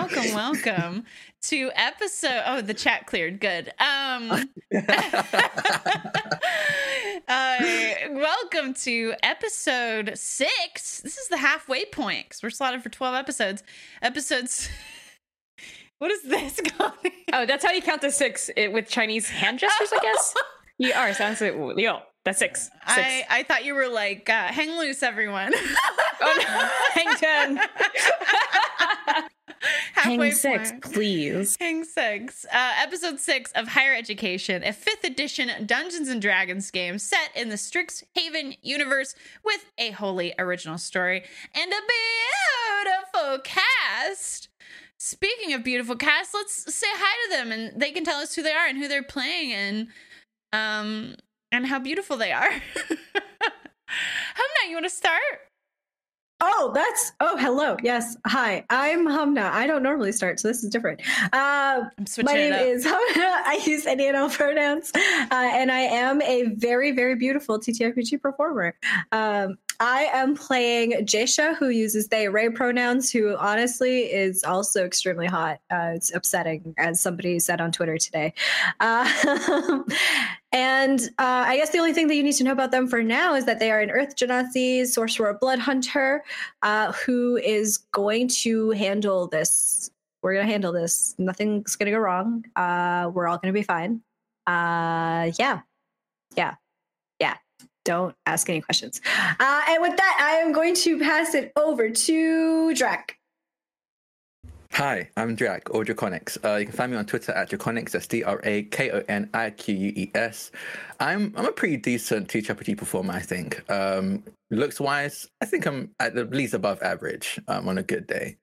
welcome, welcome to episode. Oh, the chat cleared. Good. Um, uh, welcome to episode six. This is the halfway point because we're slotted for twelve episodes. Episodes. What is this, Connie? Oh, that's how you count to six it, with Chinese hand gestures, I guess. You are sounds like yo. That's six. six. I, I thought you were like uh, hang loose, everyone. oh no, hang ten. Halfway Hang six, point. please. Hang six. Uh, episode six of Higher Education, a fifth edition Dungeons and Dragons game set in the Strixhaven universe with a wholly original story and a beautiful cast. Speaking of beautiful cast, let's say hi to them and they can tell us who they are and who they're playing and um and how beautiful they are. Humna, you want to start? Oh, that's oh hello. Yes. Hi. I'm Humna. I don't normally start, so this is different. Uh I'm switching my name is Humna. I use any and all pronouns. Uh, and I am a very, very beautiful TTRPG performer. Um I am playing Jaisha, who uses they Ray pronouns, who honestly is also extremely hot. Uh, it's upsetting, as somebody said on Twitter today. Uh, and uh, I guess the only thing that you need to know about them for now is that they are an Earth Genasi sorcerer blood hunter uh, who is going to handle this. We're going to handle this. Nothing's going to go wrong. Uh, we're all going to be fine. Uh, yeah. Yeah. Yeah. Don't ask any questions. Uh, and with that, I am going to pass it over to Drac. Hi, I'm Drac, or Drakoniques. Uh, you can find me on Twitter at Drakoniques. That's D R A K O N I Q U E S. I'm I'm a pretty decent TTRPG performer, I think. Um, looks wise, I think I'm at the least above average um, on a good day.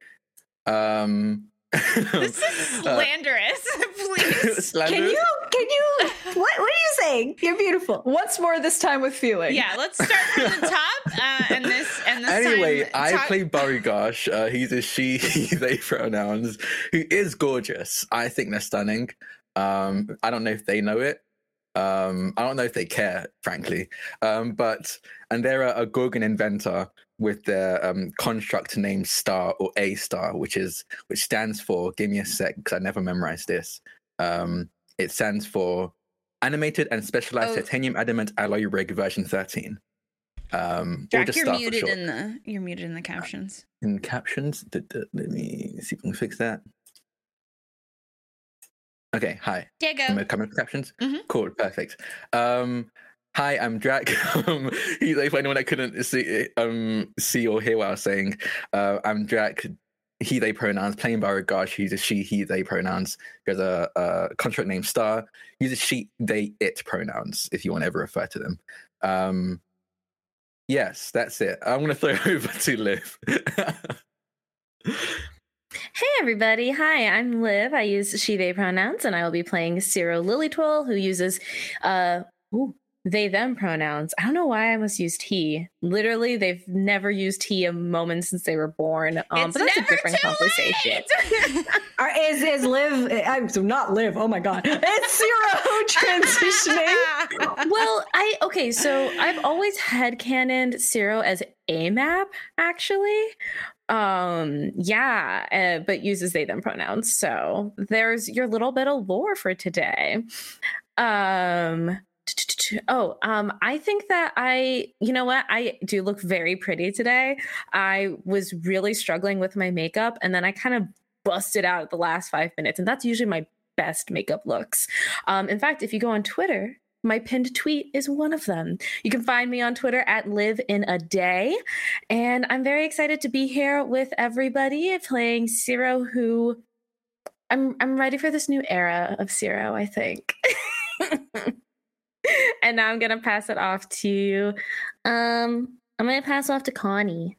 Um, This is uh, slanderous. Please. slanderous? Can you, can you, what, what are you saying? You're beautiful. Once more, this time with feeling. Yeah, let's start from the top. Uh, and this and this Anyway, time, I talk- play Barigosh. Uh, he's a she, he, they pronouns, who is gorgeous. I think they're stunning. Um, I don't know if they know it. Um, I don't know if they care, frankly. Um, but and they're a, a Gorgon inventor with their um, construct named Star or A Star, which is which stands for. Give me a sec, because I never memorized this. Um, it stands for Animated and Specialized Oh. Titanium Adamant Alloy Rig version 13. Um, Jack, just you're muted in the you're muted in the captions. in captions. Let me see if I can fix that. Okay, hi. Diego. Am I coming with captions? Mhm. Cool, perfect. Um, hi, I'm um, like, for anyone that couldn't see, um, see or hear what I was saying, uh, I'm Drac. He, they pronouns, playing by Regash, he uses she, he, they pronouns. There's a, a construct named Star, uses she, they, it pronouns, if you want to ever refer to them. Um, yes, that's it. I'm going to throw over to Liv. Hey everybody, hi, I'm Liv. I use she, they pronouns, and I will be playing Cirro Lillytwell, who uses uh ooh, they, them pronouns. I don't know why I must used he. Literally, they've never used he a moment since they were born. Um, it's but that's a different conversation. late. Are, is is live? I'm so not live. Oh my god, it's zero transitioning. well, I okay, so I've always had canon zero as a map, actually. Um, yeah, uh, but uses they them pronouns. So there's your little bit of lore for today. Um Oh, um, I think that I, you know what, I do look very pretty today. I was really struggling with my makeup, and then I kind of busted out the last five minutes, and that's usually my best makeup looks. Um, in fact, if you go on Twitter, my pinned tweet is one of them. You can find me on Twitter at live in a day. And I'm very excited to be here with everybody playing Cirro, who I'm I'm ready for this new era of Cirro, I think. and now I'm gonna pass it off to um I'm gonna pass off to Connie.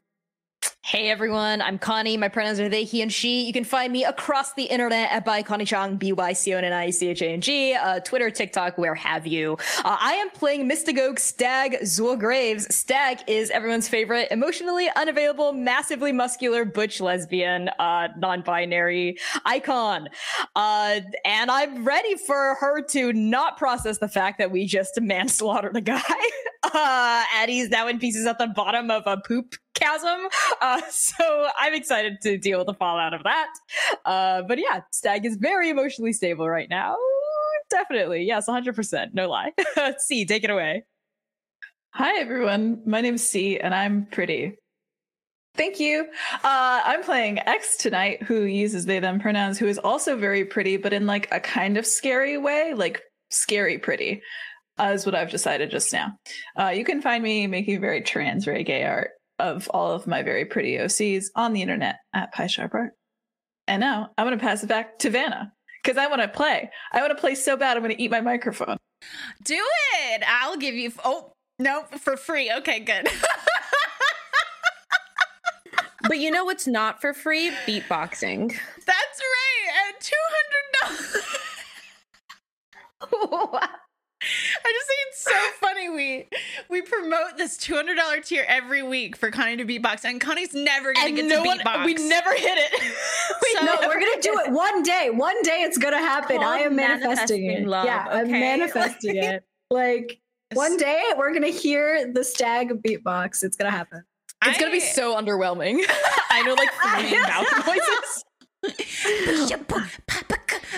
Hey everyone, I'm Connie. My pronouns are they, he, and she. You can find me across the internet at by Connie Chang, B Y C O N N I C H A N G, uh, Twitter, TikTok, where have you. Uh, I am playing Mystagogue Stag Zul Graves. Stag is everyone's favorite, emotionally unavailable, massively muscular, butch lesbian, uh, non binary icon. Uh, and I'm ready for her to not process the fact that we just manslaughtered a guy. uh, and he's now in pieces at the bottom of a poop sarcasm. Uh, so I'm excited to deal with the fallout of that. Uh, but yeah, Stag is very emotionally stable right now. Definitely. Yes, 100%. No lie. C, take it away. Hi, everyone. My name's C, and I'm pretty. Thank you. Uh, I'm playing X tonight, who uses they them pronouns, who is also very pretty, but in like a kind of scary way, like scary pretty, uh, is what I've decided just now. Uh, you can find me making very trans, very gay art of all of my very pretty OCs on the internet at PySharp Art. And now I'm going to pass it back to Vanna because I want to play. I want to play so bad, I'm going to eat my microphone. Do it. I'll give you. Oh no, for free. Okay, good. But you know what's not for free? Beatboxing. That's right. At two hundred dollars. I just think it's so funny. We we promote this two hundred dollar tier every week for Connie to beatbox, and Connie's never gonna And get no to one, beatbox. we never hit it. we so, no, we're gonna do it one day. One day it's gonna happen. I am manifesting, manifesting it. love, yeah, I'm okay? manifesting it. Like one day we're gonna hear the stag beatbox. It's gonna happen. It's gonna be so underwhelming. I know like three mouth noises.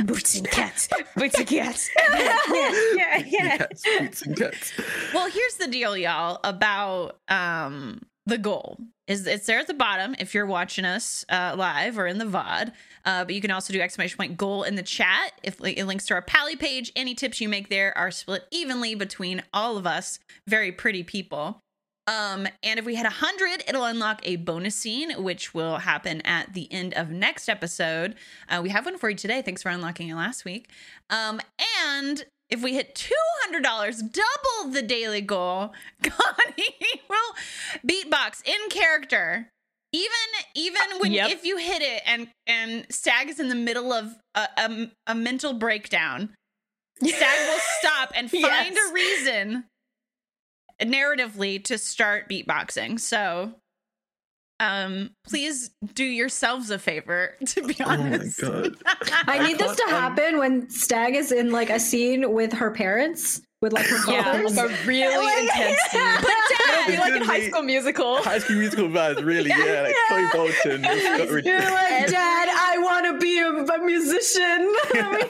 Boots and cats. Boots and cats. yeah, yeah. Cats, boots and cats. Well, here's the deal, y'all, about um the goal. Is it's there at the bottom if you're watching us uh, live or in the VOD. Uh, but you can also do exclamation point goal in the chat. If it links to our Pally page, any tips you make there are split evenly between all of us very pretty people. Um, and if we hit 100, it'll unlock a bonus scene, which will happen at the end of next episode. Uh, we have one for you today. Thanks for unlocking it last week. Um, and if we hit $200, double the daily goal, Connie will beatbox in character. Even even when Yep. if you hit it and and Stag is in the middle of a, a, a mental breakdown, Stag will stop and find Yes. a reason narratively to start beatboxing. So um please do yourselves a favor to be Oh my honest. god. I need this to happen when Stag is in like a scene with her parents, with like her Yeah, like a really Like- intense scene. But It'll be like in It's High School Musical. High School Musical vibes, really, yeah, like Chloe Bolton. It's got You're like, Dad, I want to be a, a musician.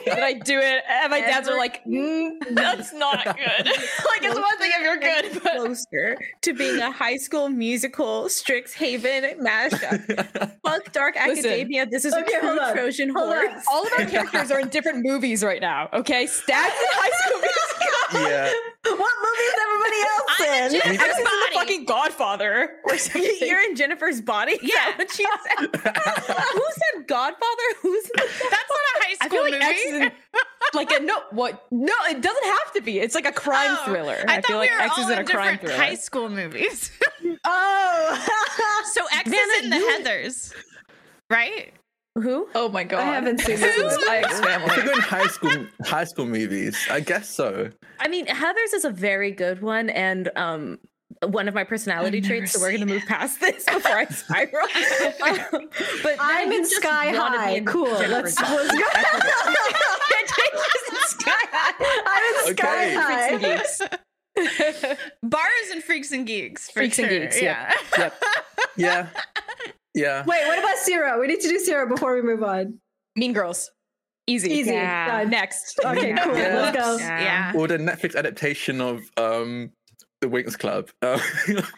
Did I do it? And my dads are like, mm, that's not good. like it's one thing if you're good, but Closer to being a high school musical Strixhaven mashup. Fuck Dark Listen. Academia. This is Okay, a true. Trojan Hold horse. all of our characters are in different movies right now. Okay, Stacks in High School Musical. Yeah. Uh, what movie is everybody else I'm in in? Jennifer's X is in the fucking Godfather. Or something. You're in Jennifer's body. Yeah. what she said. Who said Godfather? Who's in the That's not a high school I school feel like movie. X is in like a no. What? No, it doesn't have to be. It's like a crime Oh, thriller. I, I, thought feel like we were X all is in a crime different thriller. high school movies. Oh, so X Vanna, is in the you- Heathers, right? Who? Oh my god. I haven't seen This this. is my ex If family. you're high school high school movies, I guess so. I mean, Heather's is a very good one, and um, one of my personality traits. So we're gonna seen move past this before I spiral. Um, but I'm in Sky wanna High. Cool. Let's, body. let's go. Sky High. I'm in Sky Okay. High. Freaks and geeks. Bars and Freaks and Geeks. For Freaks and. Geeks, Yeah. yep. Yeah. Yeah. Wait, what about Cirro? We need to do Cirro before we move on. Mean Girls. Easy. Easy. Yeah. Next. Okay, cool. Yeah. Let's go. Yeah. yeah. Or the Netflix adaptation of um the Winx Club. Uh,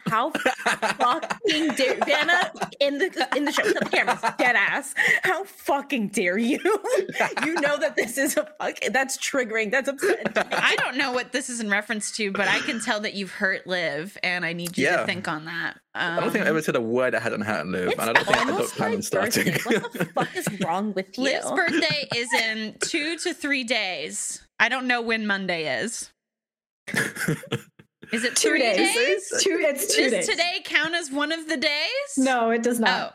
How fucking dare Vanna in the in the show the cameras dead ass. How fucking dare you? you know that this is a fuck that's triggering. That's upsetting. I don't know what this is in reference to, but I can tell that you've hurt Liv, and I need you to think on that. Um, I don't think I ever said a word that hadn't hurt Liv, It's and I don't think I don't almost plan my on starting. What the fuck is wrong with you? Liv's birthday is in two to three days. I don't know when Monday is. Is it Two three days. days? Two. It's two Does days. today count as one of the days? No, it does not.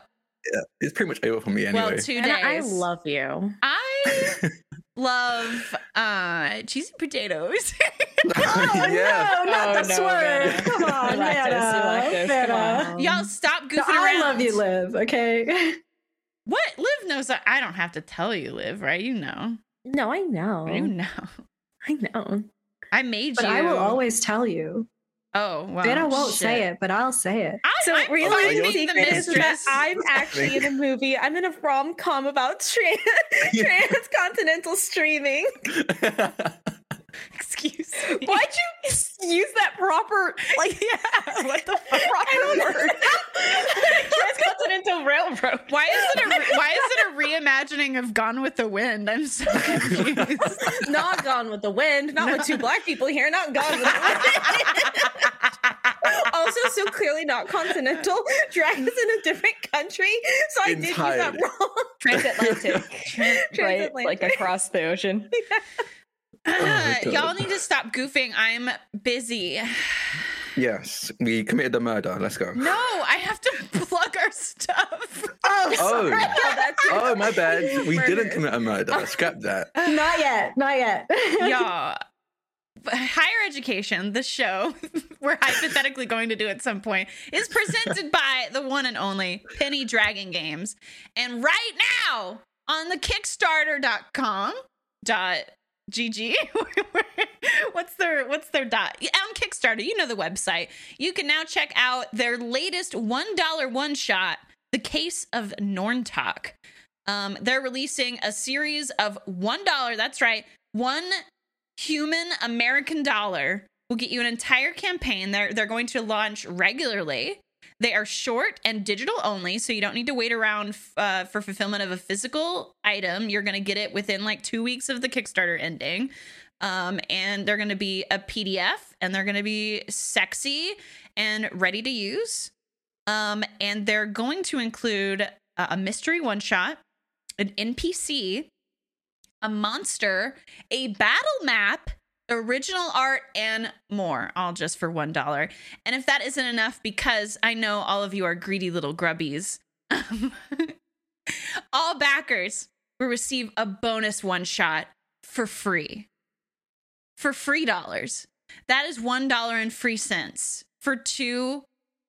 Oh, it's pretty much over for me anyway. well, two And days. I love you. I love uh cheesy potatoes. Oh yeah. no, not Oh, the no, swerve. Vanna. Come on, You like this, you Vanna. like this, come Vanna. on. Y'all stop goofing No, I around. love you, Liv. Okay. What Liv knows that I don't have to tell you, Liv, right? You know. No, I know. You know. I know. I made But you I will always tell you. Oh, wow. I won't shit. say it, but I'll say it. I, So I'm really, fine the the secret is that mistress. I'm actually in a movie. I'm in a rom com about trans transcontinental streaming. Excuse me. Why'd you use that proper, like, yeah. What the fuck? proper word? Transcontinental Railroad. Why is it a re- why is it a reimagining of Gone with the Wind? I'm so confused. not Gone with the Wind. Not with two black people here. Not Gone with the Wind. also, so clearly not continental. Drag is in a different country. So I did use that wrong. Transatlantic. right? Transatlantic. Like across the ocean. my Oh God. Y'all need to stop goofing. I'm busy. yes, we committed a murder. Let's go. No, I have to plug our stuff. Oh, Oh. sorry. Oh, that's Oh, my bad. We Murder. didn't commit a murder. Scrap that. not yet. Not yet. Y'all. Higher education, the show we're hypothetically going to do at some point, is presented by the one and only Penny Dragon Games. And right now on the Kickstarter.com dot GG. what's their what's their dot? On Kickstarter, you know the website. You can now check out their latest $1 one shot, The Case of Norntalk. Um, they're releasing a series of $1, that's right, one human American dollar will get you an entire campaign. They're they're going to launch regularly. They are short and digital only, so you don't need to wait around uh, for fulfillment of a physical item. You're going to get it within like two weeks of the Kickstarter ending. Um, and they're going to be a PDF and they're going to be sexy and ready to use. Um, and they're going to include a, a mystery one shot, an NPC, a monster, a battle map, original art, and more, all just for $1. And if that isn't enough, because I know all of you are greedy little grubbies, um, all backers will receive a bonus one shot for free. For free dollars. That is $1 and free cents for two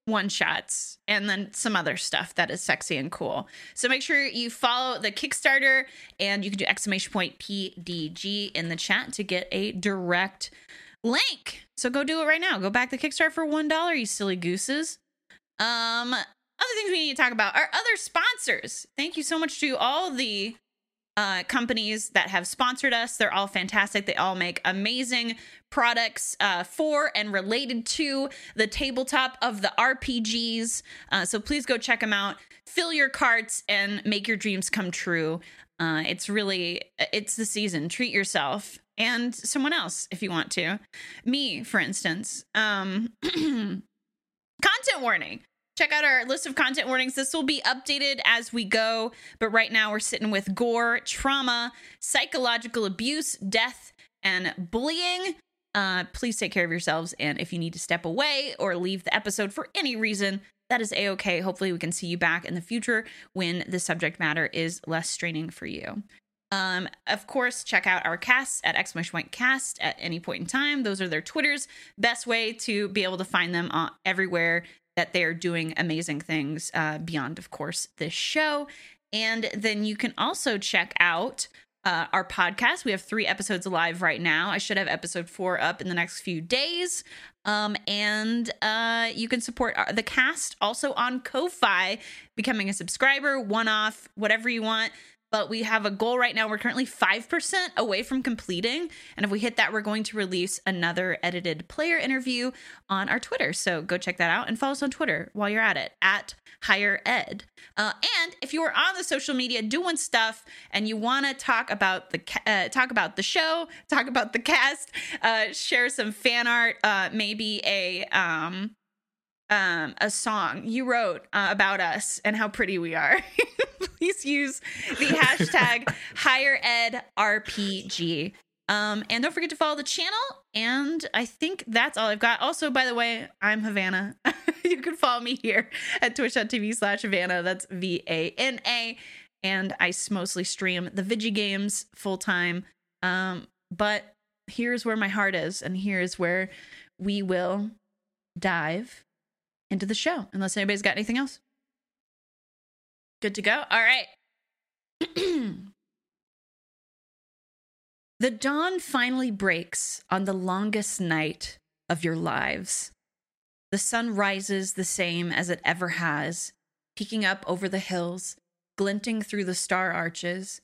one shots and then some other stuff that is sexy and cool. So make sure you follow the Kickstarter and you can do exclamation point PDG in the chat to get a direct link. So go do it right now. Go back the Kickstarter for one dollar, you silly gooses. Um, other things we need to talk about are other sponsors. Thank you so much to all the uh, companies that have sponsored us. They're all fantastic. They all make amazing products uh, for and related to the tabletop of the RPGs. Uh, so please go check them out. Fill your carts and make your dreams come true. Uh, it's really it's the season. Treat yourself and someone else if you want to. Me, for instance. Um, content warning check out our list of content warnings. This will be updated as we go, but right now we're sitting with gore, trauma, psychological abuse, death, and bullying. Uh, please take care of yourselves. And if you need to step away or leave the episode for any reason, that is a okay. Hopefully, we can see you back in the future when the subject matter is less straining for you. Um, of course, check out our casts at exclamation point cast at any point in time. Those are their Twitters. Best way to be able to find them uh, everywhere that they are doing amazing things uh, beyond, of course, this show. And then you can also check out uh, our podcast. We have three episodes live right now. I should have episode four up in the next few days. Um, and uh, you can support the cast also on Ko-Fi, becoming a subscriber, one off, whatever you want but we have a goal right now. We're currently 5% away from completing. And if we hit that, we're going to release another edited player interview on our Twitter. So go check that out and follow us on Twitter while you're at it at higher ed. Uh, and if you are on the social media doing stuff and you want to talk about the uh, talk about the show, talk about the cast, uh, share some fan art, uh, maybe a um, um, a song you wrote uh, about us and how pretty we are, please use the hashtag higher ed RPG. Um, and don't forget to follow the channel. And I think that's all I've got. Also, by the way, I'm Havana. you can follow me here at twitch.tv slash Havana. That's V A N A. And I mostly stream the Vigi games full time. Um, but here's where my heart is, and here's where we will dive into the show, unless anybody's got anything else. Good to go? All right. the dawn finally breaks on the longest night of your lives. The sun rises the same as it ever has, peeking up over the hills, glinting through the star arches,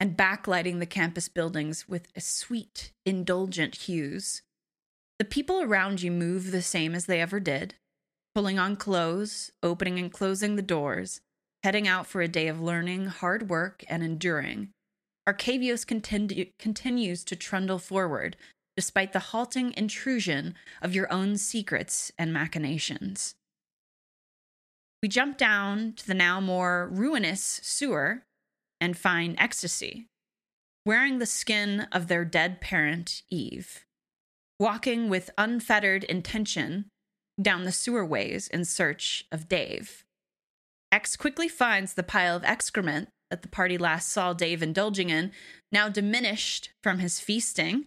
and backlighting the campus buildings with a sweet, indulgent hues. The people around you move the same as they ever did, pulling on clothes, opening and closing the doors, heading out for a day of learning, hard work, and enduring. Arcavios continu- continues to trundle forward, despite the halting intrusion of your own secrets and machinations. We jump down to the now more ruinous sewer and find ecstasy, wearing the skin of their dead parent, Eve, walking with unfettered intention down the sewerways in search of Dave. X quickly finds the pile of excrement that the party last saw Dave indulging in, now diminished from his feasting.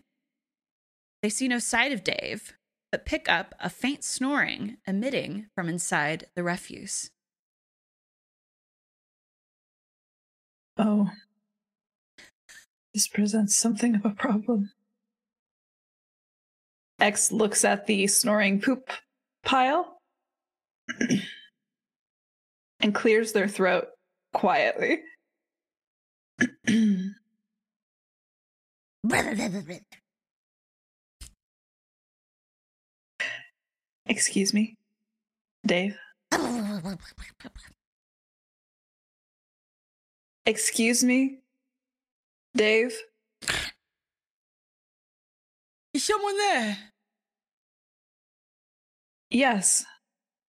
They see no sight of Dave, but pick up a faint snoring emitting from inside the refuse. Oh. This presents something of a problem. X looks at the snoring poop pile and clears their throat quietly. Excuse me, Dave. Excuse me, Dave. Is someone there? Yes.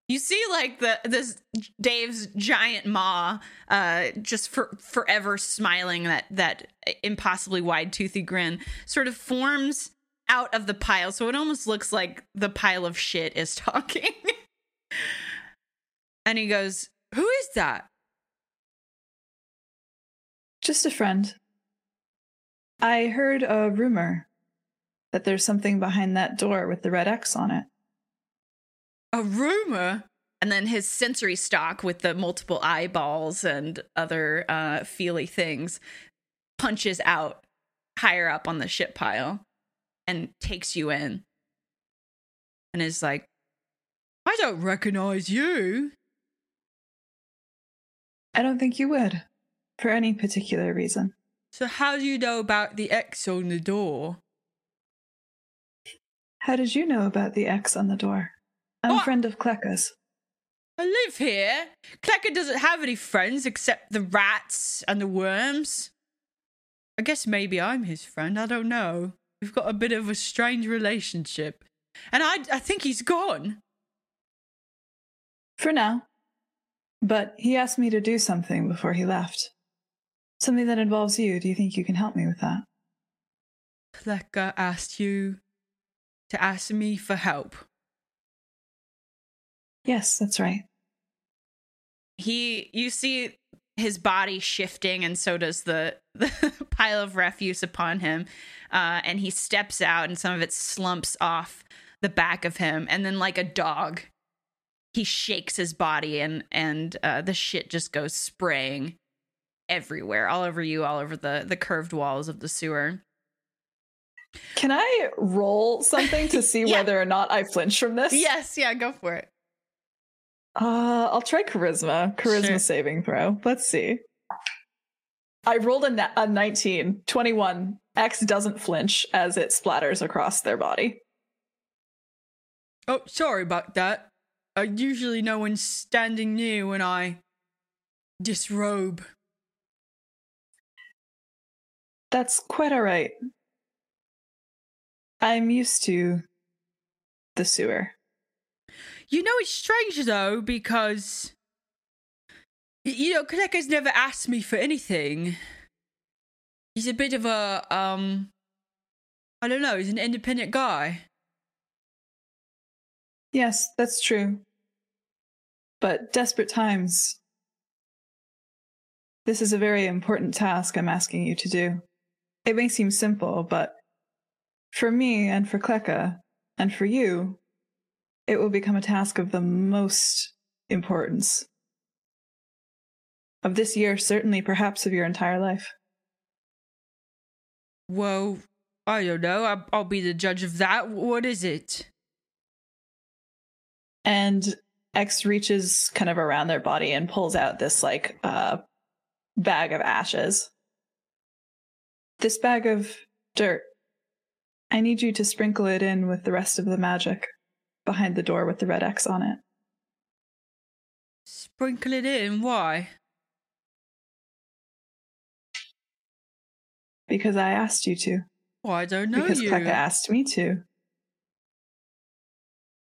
You see, like the this Dave's giant maw, uh, just for forever smiling that that impossibly wide toothy grin, sort of forms out of the pile. So it almost looks like the pile of shit is talking. and he goes, "Who is that?" Just a friend. I heard a rumor that there's something behind that door with the red X on it. A rumor. And then his sensory stock with the multiple eyeballs and other uh, feely things punches out higher up on the ship pile and takes you in and is like, I don't recognize you. I don't think you would, for any particular reason. So, how do you know about the X on the door? How did you know about the X on the door? I'm a friend of Kleka's. I live here. Klecker doesn't have any friends except the rats and the worms. I guess maybe I'm his friend. I don't know. We've got a bit of a strange relationship. And I, I think he's gone. For now. But he asked me to do something before he left. Something that involves you. Do you think you can help me with that? Klecker asked you to ask me for help. Yes, that's right. he you see his body shifting and so does the, the pile of refuse upon him uh, and he steps out and some of it slumps off the back of him and then like a dog he shakes his body and and uh, the shit just goes spraying everywhere all over you all over the the curved walls of the sewer Can I roll something to see Yeah. whether or not I flinch from this? yes yeah go for it Uh, I'll try charisma. Charisma Sure. saving throw. Let's see. I rolled a, na- a 19, 21. X doesn't flinch as it splatters across their body. oh sorry about that uh, usually no one's standing near when i disrobe That's quite all right. I'm used to the sewer. You know, it's strange though because you know Kaneko's never asked me for anything. He's a bit of a um, I don't know. He's an independent guy. Yes, that's true. But desperate times. This is a very important task I'm asking you to do. It may seem simple, but for me and for Kleka and for you, it will become a task of the most importance. Of this year, certainly, perhaps of your entire life. Well, I don't know. I'll be the judge of that. What is it? And X reaches kind of around their body and pulls out this like uh bag of ashes. This bag of dirt. I need you to sprinkle it in with the rest of the magic behind the door with the red X on it. Sprinkle it in. Why? Because I asked you to. Well, I don't know because you. Kleka asked me to.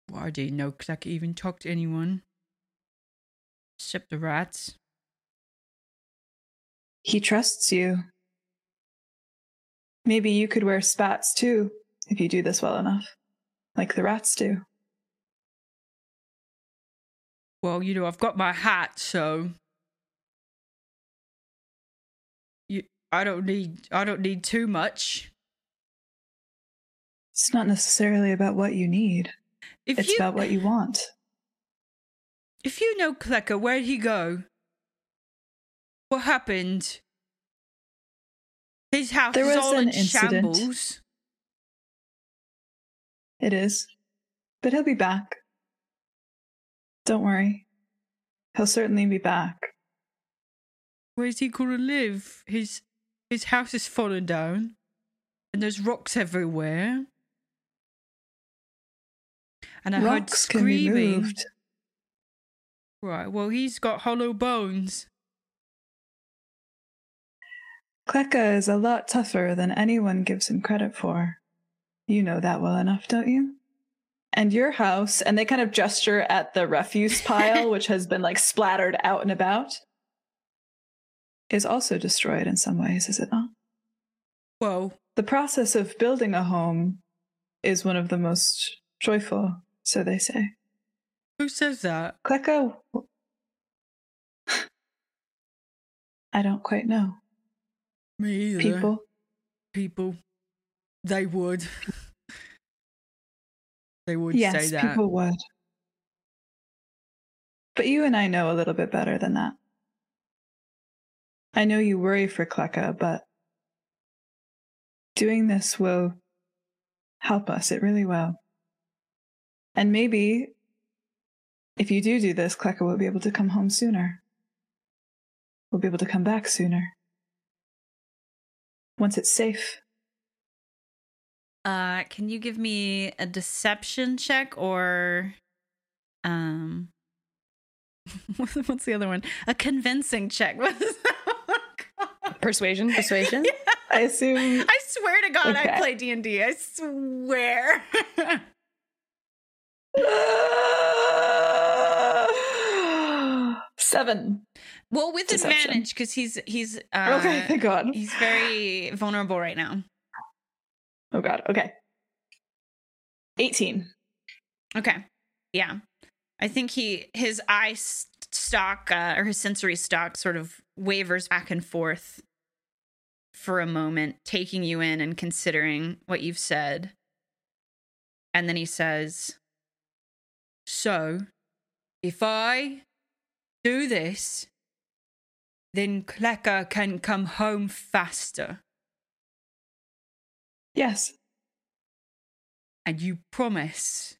Why do you know Kleck even talk to anyone? Except the rats. He trusts you. Maybe you could wear spats too, if you do this well enough, like the rats do. Well, you know, I've got my hat, so you, I don't need I don't need too much. It's not necessarily about what you need, If it's you about what you want. if you know Klecker, where'd he go? What happened? His house There is was all an in incident. shambles. It is. But he'll be back. Don't worry. He'll certainly be back. Where's he gonna live? His his house is fallen down, and there's rocks everywhere. And I heard Rocks be screaming. Right. Well, he's got hollow bones. Kleka is a lot tougher than anyone gives him credit for. You know that well enough, don't you? And your house, and they kind of gesture at the refuse pile, which has been like splattered out and about, is also destroyed in some ways, is it not? Well, The process of building a home is one of the most joyful, so they say. who says that? Kleka. I don't quite know. Me either. People. People. They would. They would say yes, that. people would. But you and I know a little bit better than that. I know you worry for Kleka, but doing this will help us. It really will. And maybe if you do do this, Kleka will be able to come home sooner. We'll be able to come back sooner. Once it's safe. Uh, can you give me a deception check or um what's the other one? A convincing check. What is that one called? Persuasion. Persuasion? I assume I swear to God, I play D and D. I swear. Seven. well, with Deception. advantage because he's he's uh, okay, thank God. he's very vulnerable right now. Oh God. Okay. 18. Okay. Yeah. I think he his eye stock uh, or his sensory stock sort of wavers back and forth for a moment, taking you in and considering what you've said. And then he says, "So, if I do this, then Kleka can come home faster. Yes. And you promise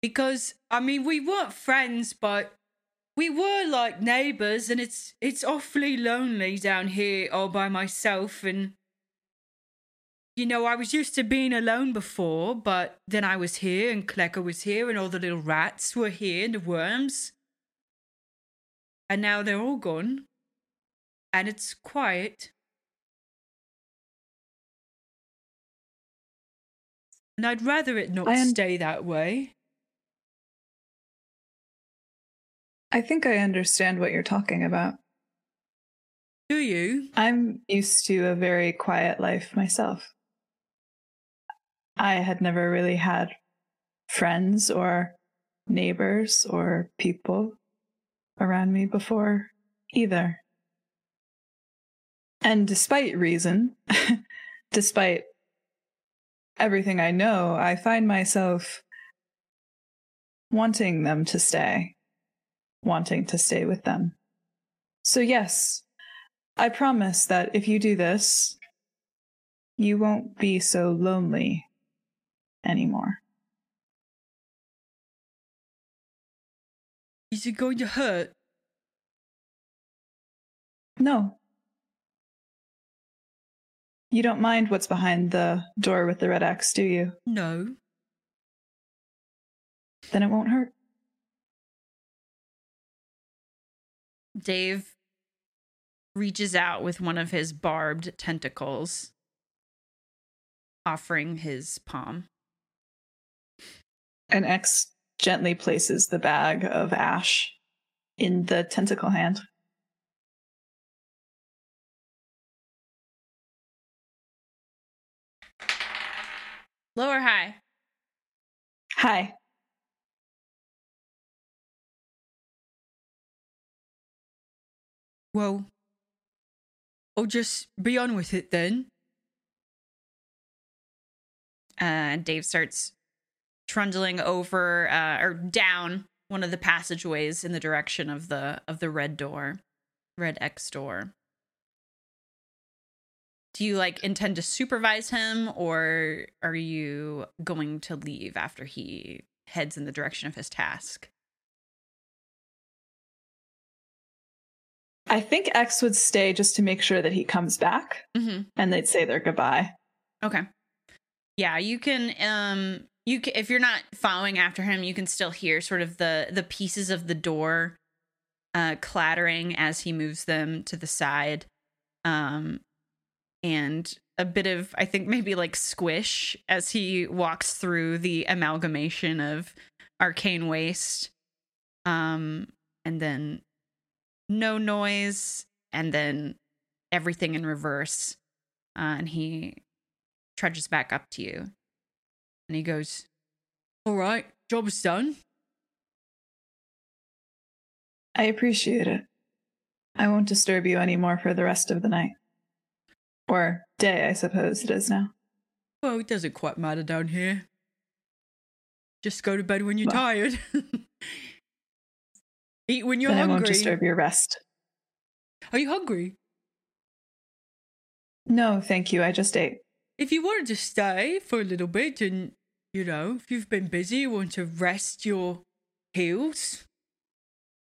because I mean we weren't friends, but we were like neighbors, and it's it's awfully lonely down here all by myself. And you know, I was used to being alone before, but then I was here, and Kleka was here, and all the little rats were here, and the worms, and now they're all gone, and it's quiet. And I'd rather it not un- stay that way. I think I understand what you're talking about. Do you? I'm used to a very quiet life myself. I had never really had friends or neighbors or people around me before either. And despite reason, despite everything I know, I find myself wanting them to stay, wanting to stay with them. So, yes, I promise that if you do this, you won't be so lonely anymore. Is it going to hurt? No. You don't mind what's behind the door with the red X, do you? No. Then it won't hurt. Dave reaches out with one of his barbed tentacles, offering his palm. And X gently places the bag of ash in the tentacle hand. Low or high? Hi. Well, I'll just be on with it then. Uh, Dave starts trundling over uh, or down one of the passageways in the direction of the of the red door, red X door. Do you like intend to supervise him, or are you going to leave after he heads in the direction of his task? I think X would stay just to make sure that he comes back Mm-hmm. and they'd say their goodbye. Okay. Yeah, you can um you can, if you're not following after him, you can still hear sort of the the pieces of the door uh clattering as he moves them to the side. Um and a bit of I think maybe like squish as he walks through the amalgamation of arcane waste. Um and then no noise and then everything in reverse. Uh, and he trudges back up to you and he goes, All right, job's done. I appreciate it. I won't disturb you anymore for the rest of the night. Or day, I suppose it is now. Well, it doesn't quite matter down here. Just go to bed when you're Well. tired. Eat when you're then I hungry. won't disturb your rest. Are you hungry? No, thank you. I just ate. If you wanted to stay for a little bit and, you know, if you've been busy, you want to rest your heels,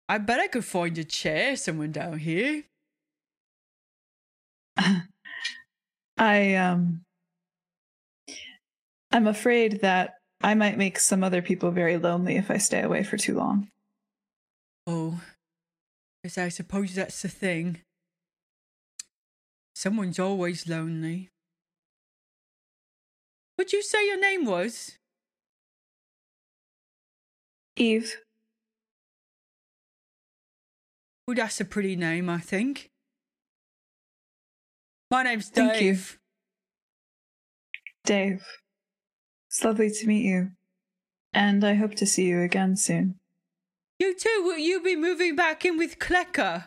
I bet I could find a chair somewhere down here. I um I'm afraid that I might make some other people very lonely if I stay away for too long. Oh, yes, I suppose that's the thing. Someone's always lonely. What'd you say your name was? Eve, Oh, that's a pretty name, I think. My name's Dave. Thank you. Dave. It's lovely to meet you. And I hope to see you again soon. You too, will you be moving back in with Klecker?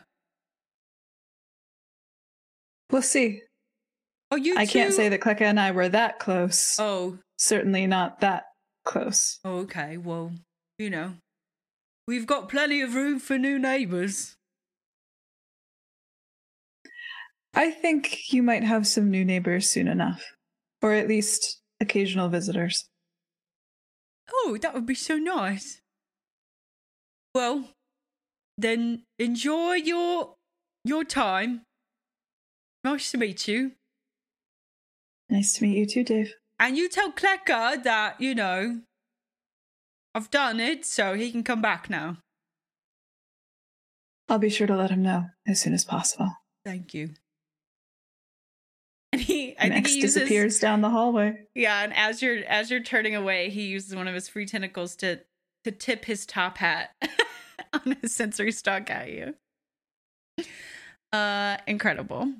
We'll see. Oh, you I can't say that Kleka and I were that close. Oh, Certainly not that close. oh, okay. Well, you know, we've got plenty of room for new neighbours. I think you might have some new neighbors soon enough. Or at least occasional visitors. Oh, that would be so nice. Well, then enjoy your your time. Nice to meet you. Nice to meet you too, Dave. And you tell Klecker that, you know, I've done it, so he can come back now. I'll be sure to let him know as soon as possible. Thank you. And he I And think he uses disappears down the hallway. Yeah, and as you're as you're turning away, he uses one of his free tentacles to to tip his top hat on his sensory stalk at you. Uh incredible.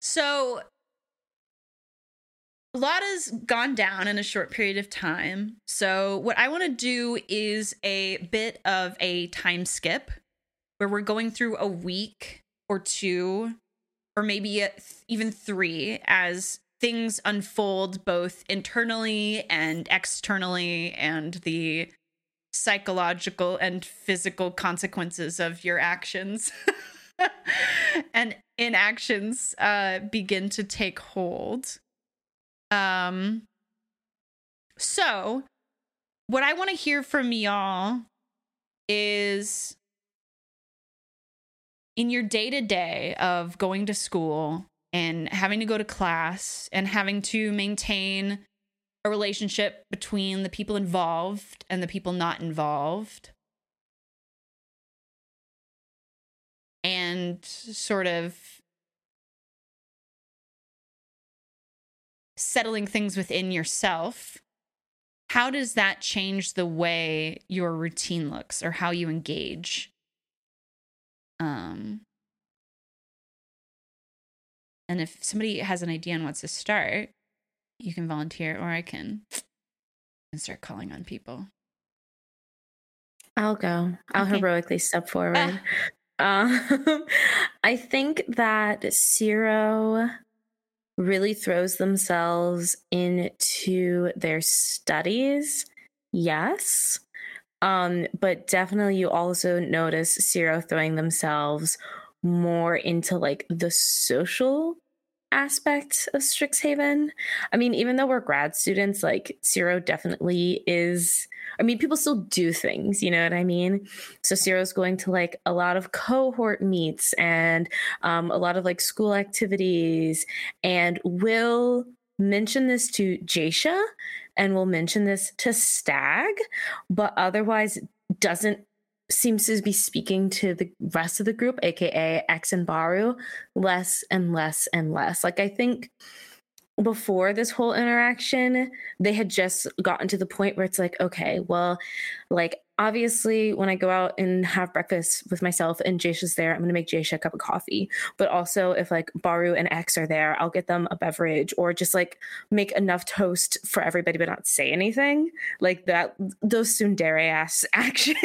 So a lot has gone down in a short period of time. So what I want to do is a bit of a time skip where we're going through a week or two or maybe even three as things unfold both internally and externally and the psychological and physical consequences of your actions. And inactions uh begin to take hold. Um so what i want to hear from y'all is in your day to day of going to school and having to go to class and having to maintain a relationship between the people involved and the people not involved. And sort of settling things within yourself. How does that change the way your routine looks or how you engage? Um, and if somebody has an idea on what's to start, you can volunteer or I can and start calling on people. I'll go. I'll Okay. heroically step forward. Um, I think that Cirro really throws themselves into their studies. Yes. Um, but definitely you also notice Cirro throwing themselves more into like the social aspect of Strixhaven. I mean, even though we're grad students, like Cirro definitely is. I mean, people still do things, you know what I mean? So Cirro's going to like a lot of cohort meets and um, a lot of like school activities, and will mention this to Jaisha and will mention this to Stag, but otherwise doesn't seems to be speaking to the rest of the group, aka X and Baru, less and less and less. Like I think before this whole interaction, they had just gotten to the point where it's like, okay, well, like obviously when I go out and have breakfast with myself and Jaisha's there, I'm gonna make Jaisha a cup of coffee. But also if like Baru and X are there, I'll get them a beverage or just like make enough toast for everybody but not say anything. Like that those tsundere ass actions.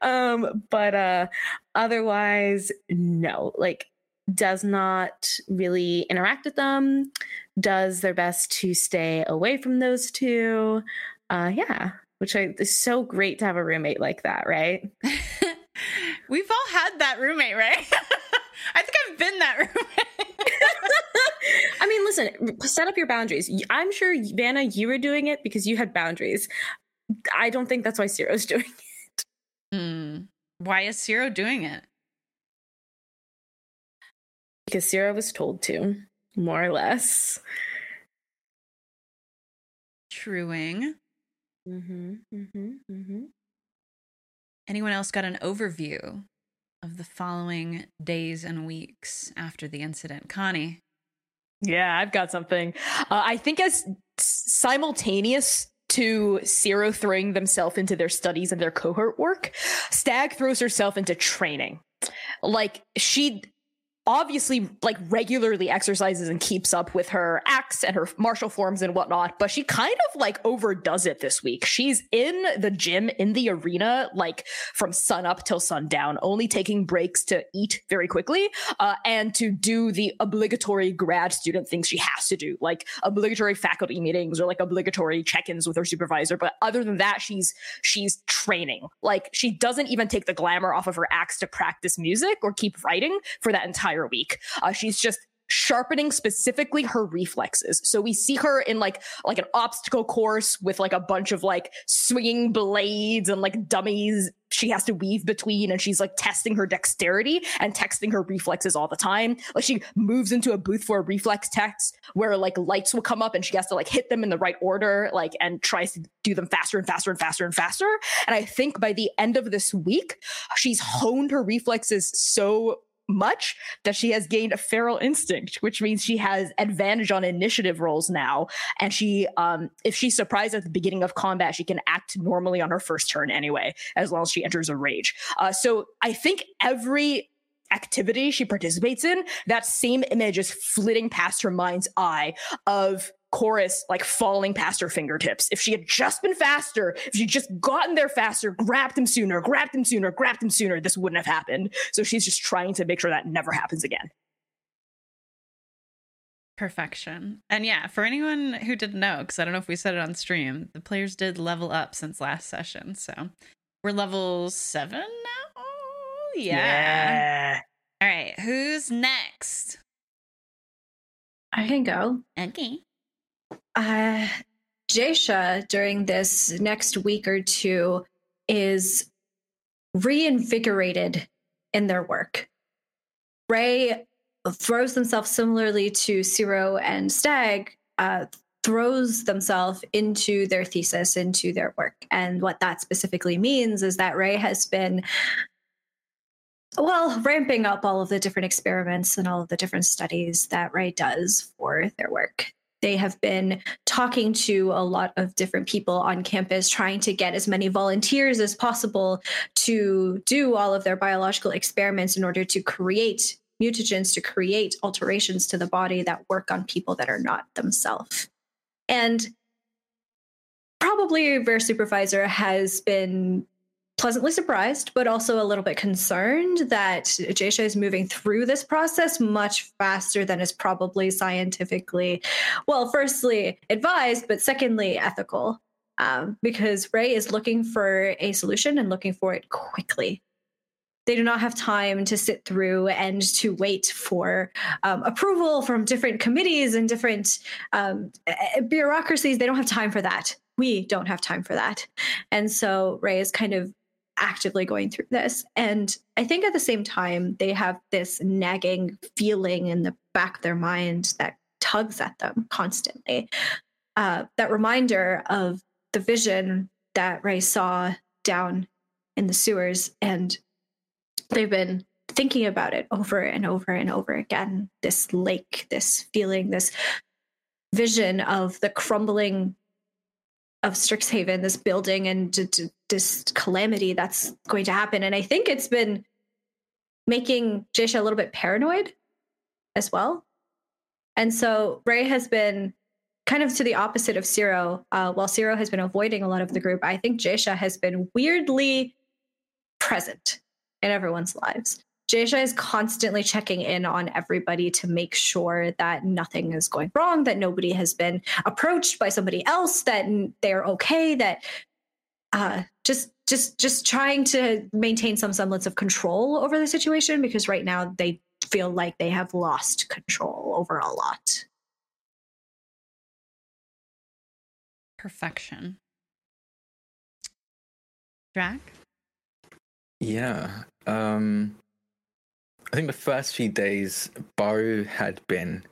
um, but uh otherwise, no, like does not really interact with them, does their best to stay away from those two. Uh, yeah, which I, is so great to have a roommate like that, right? We've all had that roommate, right? I think I've been that roommate. I mean, listen, set up your boundaries. I'm sure, Vanna, you were doing it because you had boundaries. I don't think that's why Cirro's doing it. Hmm. Why is Cirro doing it? Because Cirro was told to, more or less. Truing. Mm-hmm, mm-hmm, mm-hmm. Anyone else got an overview of the following days and weeks after the incident? Connie. Yeah, I've got something. Uh, I think as simultaneous to Cirro throwing themselves into their studies and their cohort work, Stag throws herself into training. Like she obviously like regularly exercises and keeps up with her acts and her martial forms and whatnot, but she kind of like overdoes it this week. She's in the gym in the arena like from sun up till sundown, only taking breaks to eat very quickly uh, and to do the obligatory grad student things she has to do, like obligatory faculty meetings or like obligatory check-ins with her supervisor. But other than that, she's she's training. Like she doesn't even take the glamour off of her acts to practice music or keep writing for that entire week. Uh, she's just sharpening specifically her reflexes. So we see her in like like an obstacle course with like a bunch of like swinging blades and like dummies she has to weave between and she's like testing her dexterity and texting her reflexes all the time. Like she moves into a booth for a reflex text where like lights will come up and she has to like hit them in the right order like and tries to do them faster and faster and faster and faster. And I think by the end of this week she's honed her reflexes so much that she has gained a feral instinct, which means she has advantage on initiative rolls now. And she, um, if she's surprised at the beginning of combat, she can act normally on her first turn anyway, as long as she enters a rage. Uh, so I think every activity she participates in, that same image is flitting past her mind's eye of chorus like falling past her fingertips. If she had just been faster, if she'd just gotten there faster, grabbed him sooner, grabbed him sooner, grabbed him sooner, this wouldn't have happened. So she's just trying to make sure that never happens again. Perfection. And yeah, for anyone who didn't know, because I don't know if we said it on stream, the players did level up since last session. So we're level seven now. Yeah. All right. Who's next? I can go. Okay. Uh, Jaisha, during this next week or two, is reinvigorated in their work. Ray throws themselves similarly to Cirro and Stag, uh, throws themselves into their thesis, into their work. And what that specifically means is that Ray has been, well, ramping up all of the different experiments and all of the different studies that Ray does for their work. They have been talking to a lot of different people on campus, trying to get as many volunteers as possible to do all of their biological experiments in order to create mutagens, to create alterations to the body that work on people that are not themselves. And probably Rare Supervisor has been pleasantly surprised, but also a little bit concerned that Jaisha is moving through this process much faster than is probably scientifically, well, firstly advised, but secondly ethical. Um, because Ray is looking for a solution and looking for it quickly they do not have time to sit through and to wait for um, approval from different committees and different um, bureaucracies. They don't have time for that. We don't have time for that. And so Ray is kind of actively going through this. And I think at the same time, they have this nagging feeling in the back of their mind that tugs at them constantly. Uh, that reminder of the vision that Ray saw down in the sewers and they've been thinking about it over and over and over again this lake this feeling this vision of the crumbling of strixhaven this building and d- d- this calamity that's going to happen and i think it's been making jaisha a little bit paranoid as well and so ray has been kind of to the opposite of Cirro. Uh, while Cirro has been avoiding a lot of the group, I think Jaisha has been weirdly present in everyone's lives. Jaisha is constantly checking in on everybody to make sure that nothing is going wrong, that nobody has been approached by somebody else, that they're okay, that uh, just just just trying to maintain some semblance of control over the situation because right now they feel like they have lost control over a lot. Perfection. Drac? Yeah. Um, I think the first few days, Baru had been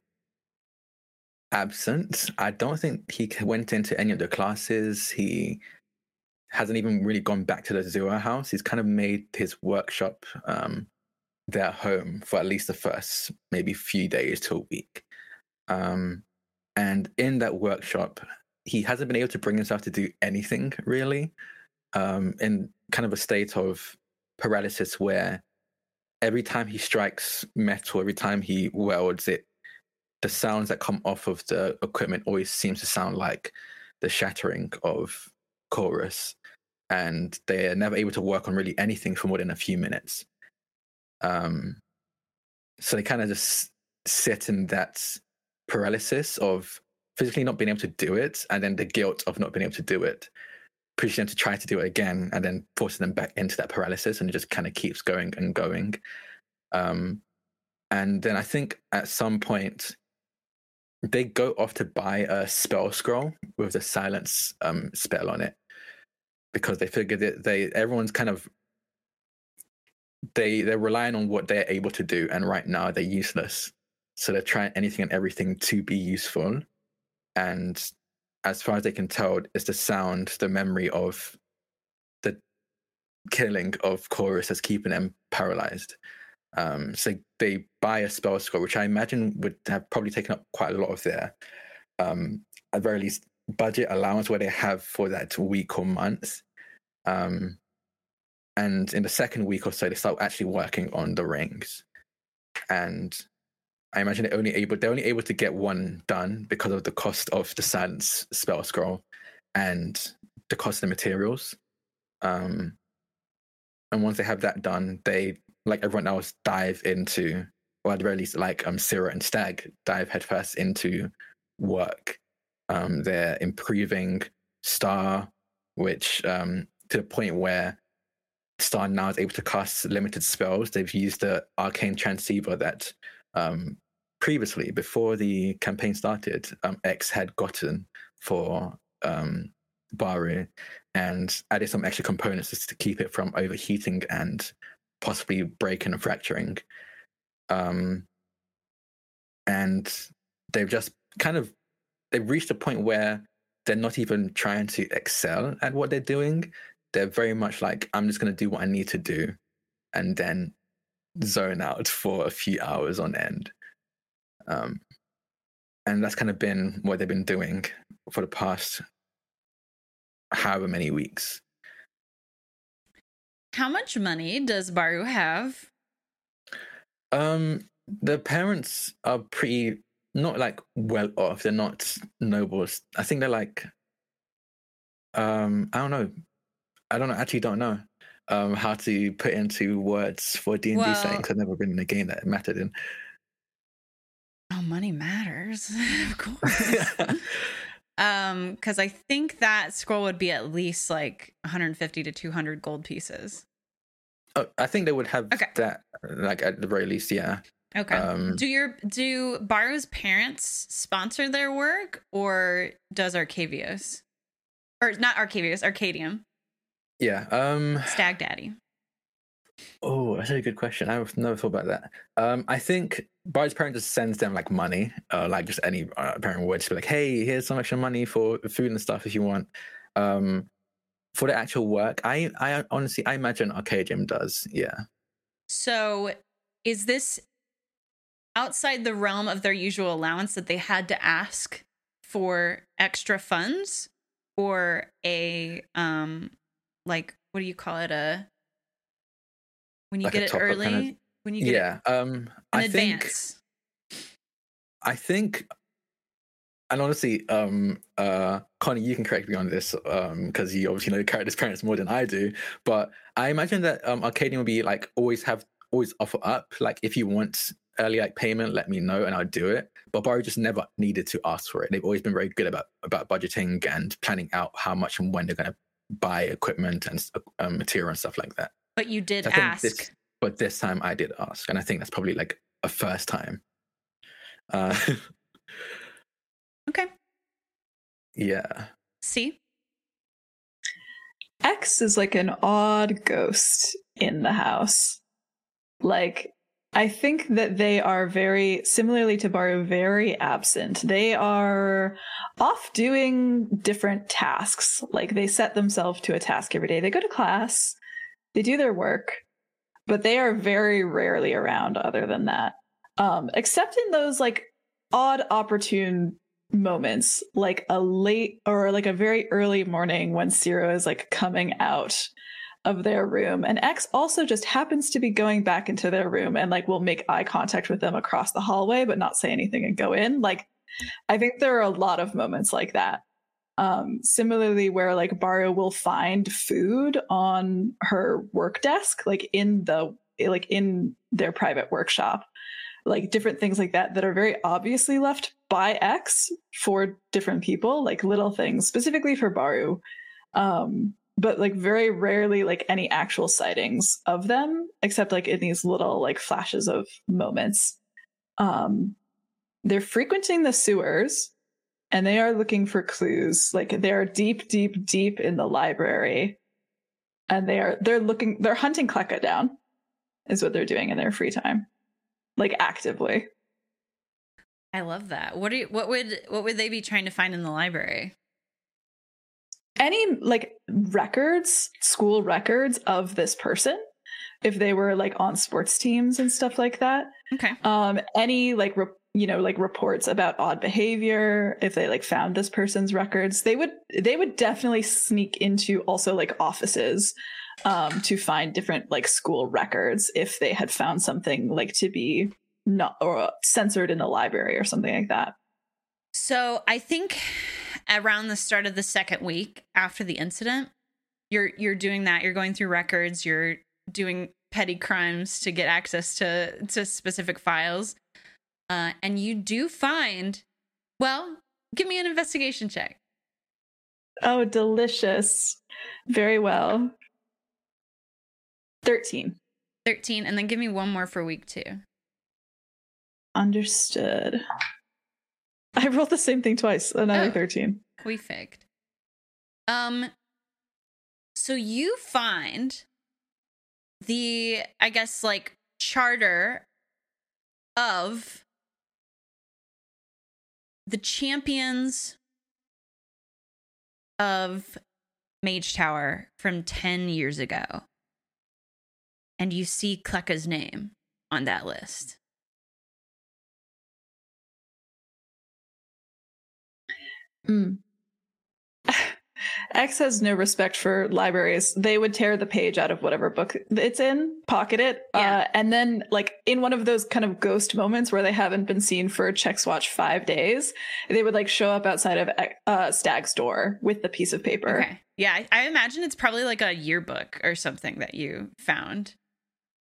absent. I don't think he went into any of the classes. He hasn't even really gone back to the Zero house. He's kind of made his workshop um, their home for at least the first maybe few days to a week. Um, and in that workshop, he hasn't been able to bring himself to do anything really. Um, in kind of a state of paralysis where every time he strikes metal, every time he welds it, the sounds that come off of the equipment always seems to sound like the shattering of chorus. And they're never able to work on really anything for more than a few minutes. Um, so they kind of just sit in that paralysis of physically not being able to do it and then the guilt of not being able to do it pushing them to try to do it again and then forcing them back into that paralysis and it just kind of keeps going and going um, and then i think at some point they go off to buy a spell scroll with the silence um, spell on it because they figure that they everyone's kind of they they're relying on what they're able to do and right now they're useless so they're trying anything and everything to be useful and as far as they can tell, is the sound, the memory of the killing of Chorus as keeping them paralyzed. Um, so they buy a spell scroll, which I imagine would have probably taken up quite a lot of their, um, at very least, budget allowance where they have for that week or month. Um, and in the second week or so, they start actually working on the rings. And I imagine they're only able they're only able to get one done because of the cost of the silence spell scroll and the cost of the materials. Um, and once they have that done, they like everyone else dive into, or at the very least, like um Cirro and Stag dive headfirst into work. Um, they're improving Star, which um to the point where Star now is able to cast limited spells. They've used the arcane transceiver that um, previously, before the campaign started, um, X had gotten for um, Baru and added some extra components just to keep it from overheating and possibly breaking and fracturing. Um, and they've just kind of they've reached a point where they're not even trying to excel at what they're doing. They're very much like, I'm just going to do what I need to do and then zone out for a few hours on end. Um, and that's kind of been what they've been doing for the past however many weeks. How much money does Baru have? Um, the parents are pretty not like well off. They're not nobles. I think they're like, um, I don't know. I don't know. Actually, don't know um how to put into words for D and D settings. I've never been in a game that it mattered in. Oh, money matters, of course. um, because I think that scroll would be at least like 150 to 200 gold pieces. Oh, I think they would have Okay. that, like at the very least, yeah. Okay. Um, do your do Baru's parents sponsor their work, or does Arcavios, or not Arcavios, Arcadium, yeah. Um. Stag Daddy? Oh, that's a good question. I've never thought about that. Um, I think Bard's parent just sends them like money, uh, like just any uh, parent would just be like, "Hey, here's some extra money for food and stuff if you want." Um, for the actual work, I, I honestly, I imagine Arcadium does. Yeah. So, is this outside the realm of their usual allowance that they had to ask for extra funds, or a um, like what do you call it? A when you Like get it early, kind of- when you get Yeah. Um, it in I think. advance. I think, and honestly, um, uh, Connie, you can correct me on this, um, because you obviously know the character's parents more than I do. But I imagine that um, Arcadium will be like always have always offer up, like if you want early like payment, let me know and I'll do it. But Baru just never needed to ask for it. They've always been very good about about budgeting and planning out how much and when they're going to buy equipment and um, material and stuff like that. But you did I think ask. this, but this time I did ask, and I think that's probably like a first time. Uh, Okay. yeah. See? X is like an odd ghost in the house. Like, I think that they are very, similarly to Baru, very absent. They are off doing different tasks. Like, they set themselves to a task every day. They go to class, they do their work, but they are very rarely around other than that. Um, except in those like odd, opportune moments, like a late or like a very early morning when Cirro is like coming out of their room. And X also just happens to be going back into their room and like will make eye contact with them across the hallway, but not say anything and go in. Like, I think there are a lot of moments like that. Um, similarly, where like Baru will find food on her work desk, like in the like in their private workshop like different things like that that are very obviously left by X for different people, like little things specifically for Baru. Um, but like very rarely like any actual sightings of them, except like in these little like flashes of moments. Um, they're frequenting the sewers and they are looking for clues. Like they are deep, deep, deep in the library. And they are they're looking they're hunting Kleka down, is what they're doing in their free time like actively. I love that. What do you, what would what would they be trying to find in the library? Any like records, school records of this person, if they were like on sports teams and stuff like that. Okay. Um, any like re- you know like reports about odd behavior, if they like found this person's records, they would they would definitely sneak into also like offices um to find different like school records if they had found something like to be not or censored in the library or something like that. So I think around the start of the second week after the incident, you're you're doing that. You're going through records. You're doing petty crimes to get access to to specific files, uh, and you do find. Well, give me an investigation check. Oh, delicious. Very well. 13. Thirteen, and then give me one more for week two. Understood. I rolled the same thing twice, another Oh. 13. We faked. Um so you find the I guess like charter of the champions of Mage Tower from 10 years ago. And you see Kleka's name on that list. Hmm. X has no respect for libraries. They would tear the page out of whatever book it's in, pocket it, Yeah. uh, and then, like in one of those kind of ghost moments where they haven't been seen for Check's Watch five days, they would like show up outside of uh, Stag's door with the piece of paper. Okay. Yeah, I, I imagine it's probably like a yearbook or something that you found.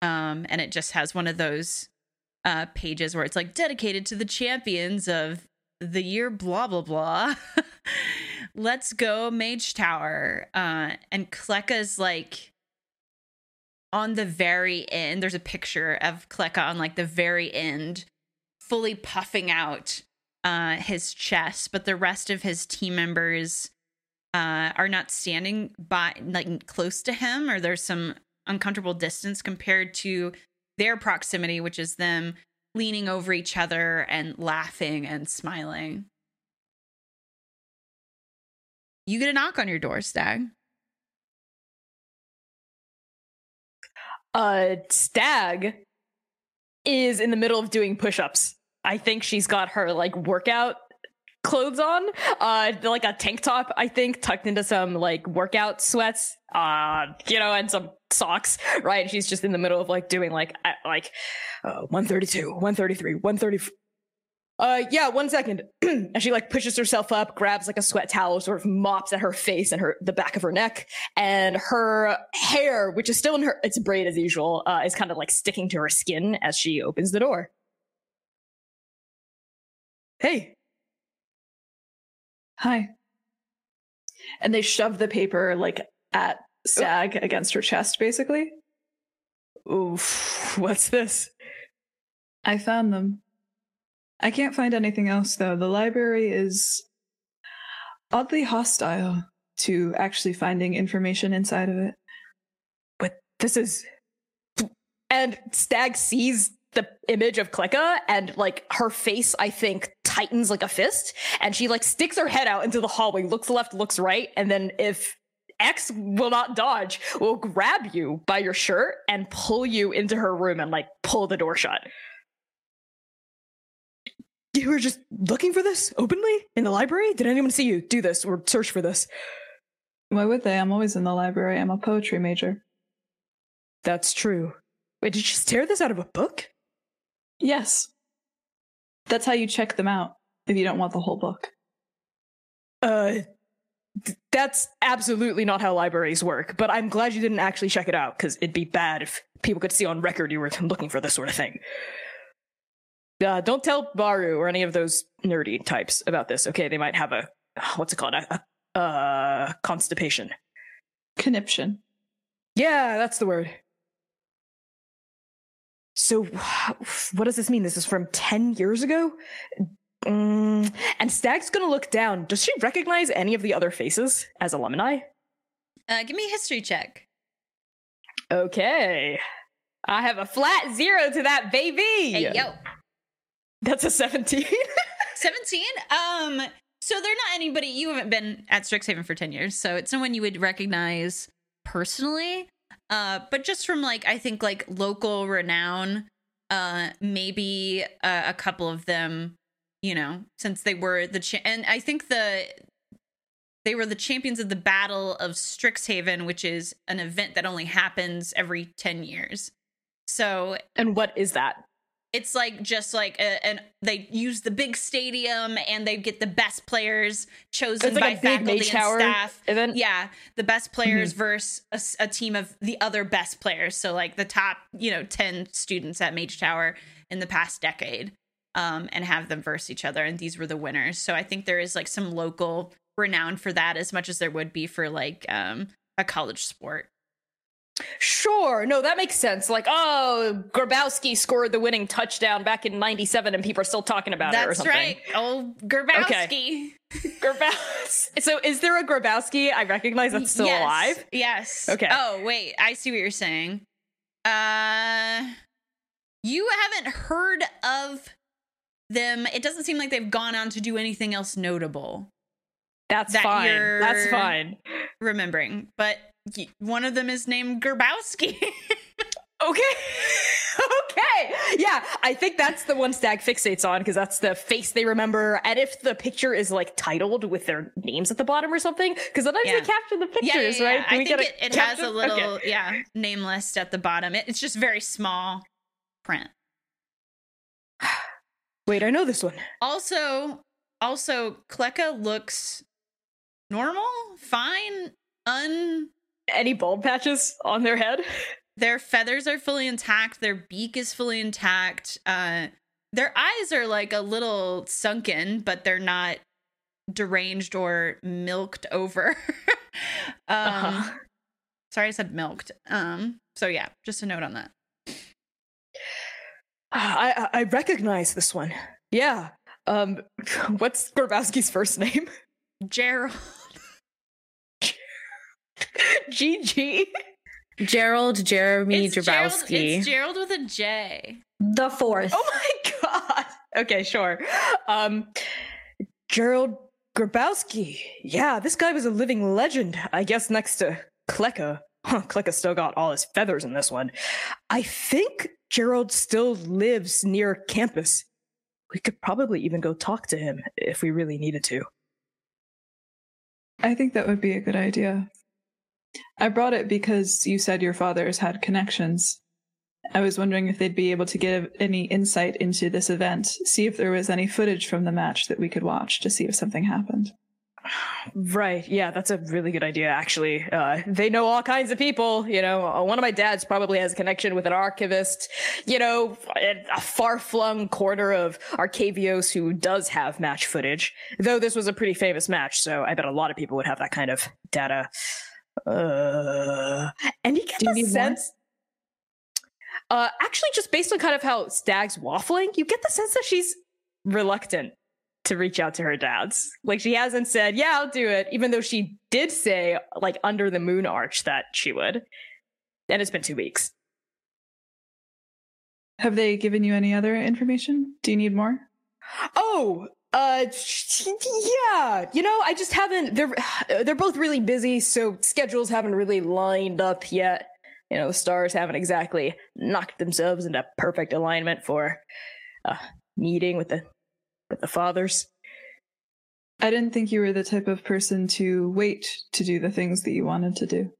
Um, and it just has one of those uh pages where it's like dedicated to the champions of the year blah blah blah. Let's go Mage Tower. Uh and Kleka's like on the very end. There's a picture of Kleka on like the very end, fully puffing out uh his chest, but the rest of his team members uh, are not standing by like close to him or there's some uncomfortable distance compared to their proximity which is them leaning over each other and laughing and smiling you get a knock on your door stag Uh, Stag is in the middle of doing push-ups. I think she's got her like workout clothes on, uh, like a tank top. I think tucked into some like workout sweats, uh, you know, and some socks. Right? She's just in the middle of like doing like uh, like uh, one thirty two, one thirty three, one thirty. Uh, yeah, one second. and she like pushes herself up, grabs like a sweat towel, sort of mops at her face and her the back of her neck, and her hair, which is still in her, it's braid as usual, uh, is kind of like sticking to her skin as she opens the door. Hey, Hi. And they shove the paper like at oh. Stag against her chest, basically. oof, what's this? I found them. I can't find anything else though. The library is oddly hostile to actually finding information inside of it. But this is. And Stag sees the image of Kleka and like her face, I think, tightens like a fist. And she like sticks her head out into the hallway, looks left, looks right. And then if X will not dodge, will grab you by your shirt and pull you into her room and like pull the door shut. You were just looking for this openly in the library? Did anyone see you do this or search for this? Why would they? I'm always in the library. I'm a poetry major. That's true. Wait, did you just tear this out of a book? Yes. That's how you check them out if you don't want the whole book. Uh, th- that's absolutely not how libraries work, but I'm glad you didn't actually check it out, because it'd be bad if people could see on record you were looking for this sort of thing. Uh, don't tell Baru or any of those nerdy types about this, okay? They might have a, what's it called? A, a, uh, constipation. Conniption. Yeah, that's the word. So, what does this mean? This is from 10 years ago? Mm, and Stag's gonna look down. Does she recognize any of the other faces as alumni? uh, give me a history check Okay. I have a flat zero to that, baby. hey yo That's a 17. 17 um so they're not anybody you haven't been at strixhaven for 10 years so it's someone you would recognize personally uh but just from like i think like local renown uh maybe uh, a couple of them you know since they were the cha- and i think the they were the champions of the battle of strixhaven which is an event that only happens every 10 years so and what is that? It's like just like a, and they use the big stadium and they get the best players chosen like by faculty and staff. event. yeah the best players versus a team of the other best players. So like the top you know 10 students at mage tower in the past decade um and have them verse each other and these were the winners. So i think there is like some local renown for that as much as there would be for like um a college sport Sure. No, that makes sense. Like, oh, Grabowski scored the winning touchdown back in 97 and people are still talking about it or That's right. Oh, Gerbowski. Grabowski. so is there a Grabowski I recognize that's still yes. alive? Yes. Okay. Oh, wait. I see what you're saying. Uh you haven't heard of them. It doesn't seem like they've gone on to do anything else notable. That's That fine. That's fine. Remembering, but one of them is named Gerbowski. Okay. okay. Yeah, I think that's the one Stag fixates on because that's the face they remember. And if the picture is like titled with their names at the bottom or something, because sometimes Yeah. they capture the yeah, yeah, pictures, yeah. right? I we think get it, it has a little Okay. yeah name list at the bottom. It, it's just very small print. Wait, I know this one. Also, also Kleka looks normal, fine, un Any bald patches on their head? their feathers are fully intact, their beak is fully intact. Uh their eyes are like a little sunken, but they're not deranged or milked over. um Uh-huh. sorry I said milked. Um so yeah, just a note on that. I, I I recognize this one. Yeah. Um, what's Grabowski's first name? Gerald. GG. Gerald Jeremy It's Gerald, it's Gerald with a J. The fourth. Oh my god. Okay, sure. Um, Gerald Grabowski. Yeah, this guy was a living legend. I guess next to Kleka. Huh, Kleka still got all his feathers in this one. I think Gerald still lives near campus. We could probably even go talk to him if we really needed to. I think that would be a good idea. I brought it because you said your fathers had connections. I was wondering if they'd be able to give any insight into this event, see if there was any footage from the match that we could watch to see if something happened. Right. Yeah, that's a really good idea, actually. Uh, they know all kinds of people. You know, uh, one of my dads probably has a connection with an archivist, you know, a far flung corner of Arcavios who does have match footage. Though this was a pretty famous match, so I bet a lot of people would have that kind of data. Uh, and you get Do the sense. Uh, actually, just based on kind of how Stag's waffling, you get the sense that she's reluctant to reach out to her dads. Like she hasn't said, "Yeah, I'll do it," even though she did say, like under the moon arch, that she would. And it's been two weeks. Have they given you any other information? Do you need more? Oh, uh, yeah. You know, I just haven't. They're they're both really busy, so schedules haven't really lined up yet. You know, the stars haven't exactly knocked themselves into perfect alignment for a meeting with the with the fathers. I didn't think you were the type of person to wait to do the things that you wanted to do.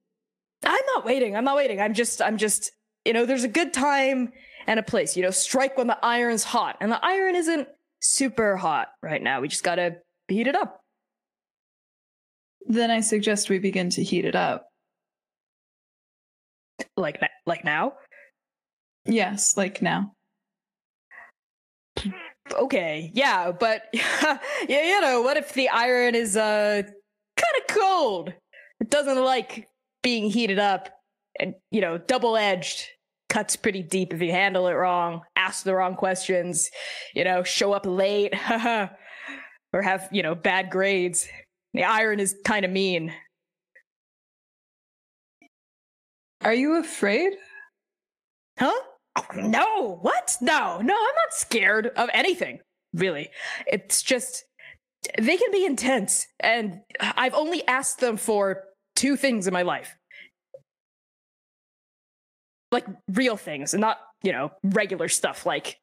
I'm not waiting. I'm not waiting. I'm just, I'm just, you know, there's a good time and a place. You know, strike when the iron's hot. And the iron isn't super hot right now. We just gotta heat it up. Then I suggest we begin to heat it up. Like, like now? Yes, like now. Okay, yeah, but yeah, you know, what if the iron is uh kind of cold? It doesn't like being heated up and, you know, double-edged. Cuts pretty deep if you handle it wrong, ask the wrong questions, you know, show up late, or have, you know, bad grades. The iron is kind of mean. Are you afraid? Huh? Oh, no, what? No, no, I'm not scared of anything, really. It's just they can be intense, and I've only asked them for two things in my life. Like real things, and not, you know, regular stuff like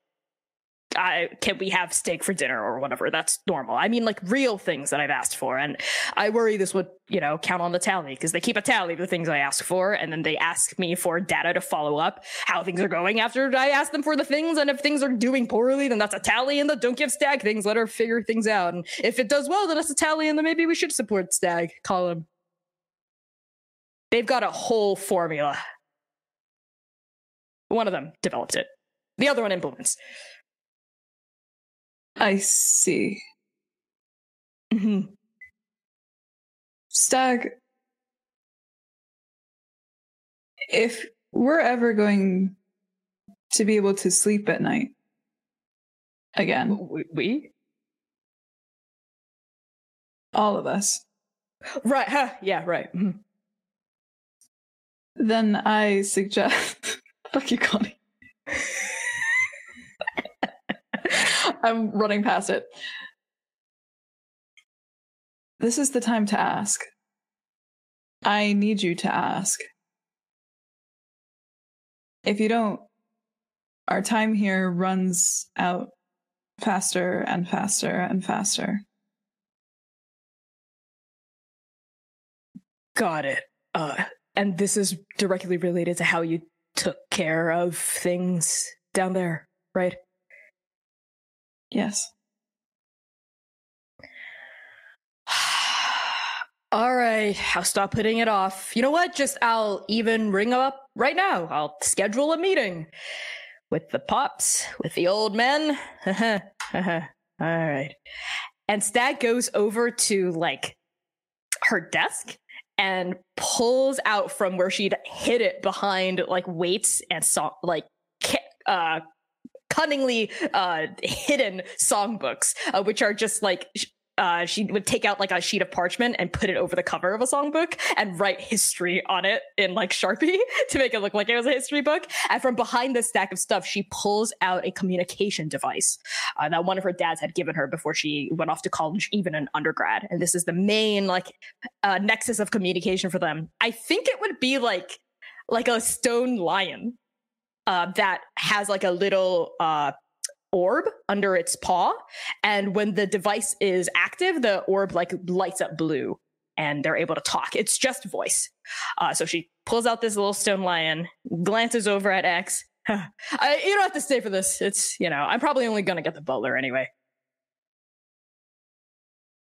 I can we have steak for dinner or whatever. That's normal. I mean like real things that I've asked for. And I worry this would, you know, count on the tally because they keep a tally of the things I ask for, and then they ask me for data to follow up how things are going after I ask them for the things. And if things are doing poorly, then that's a tally in the don't give Stag things. Let her figure things out. And if it does well, then that's a tally, and then maybe we should support Stag column. They've got a whole formula. One of them developed it. The other one implements. I see. Mhm. Stag, if we're ever going to be able to sleep at night again, We, all of us, right? Huh, yeah, right. mhm. then I suggest. Fuck you, Connie. I'm running past it. This is the time to ask. I need you to ask. If you don't, our time here runs out faster and faster and faster. Got it. Uh, and this is directly related to how you took care of things down there, right? Yes. All right, I'll stop putting it off. You know what? Just I'll even ring up right now. I'll schedule a meeting with the pops, with the old men. All right. And Stag goes over to like her desk and pulls out from where she'd hid it behind like weights and song like uh cunningly uh hidden songbooks uh, which are just like uh, she would take out like a sheet of parchment and put it over the cover of a songbook and write history on it in like Sharpie to make it look like it was a history book. And from behind this stack of stuff, she pulls out a communication device uh, that one of her dads had given her before she went off to college, even an undergrad. And this is the main like uh, nexus of communication for them. I think it would be like like a stone lion uh, that has like a little uh, orb under its paw and when the device is active the orb like lights up blue and they're able to talk it's just voice uh, so she pulls out this little stone lion glances over at x I, you don't have to stay for this it's you know i'm probably only gonna get the butler anyway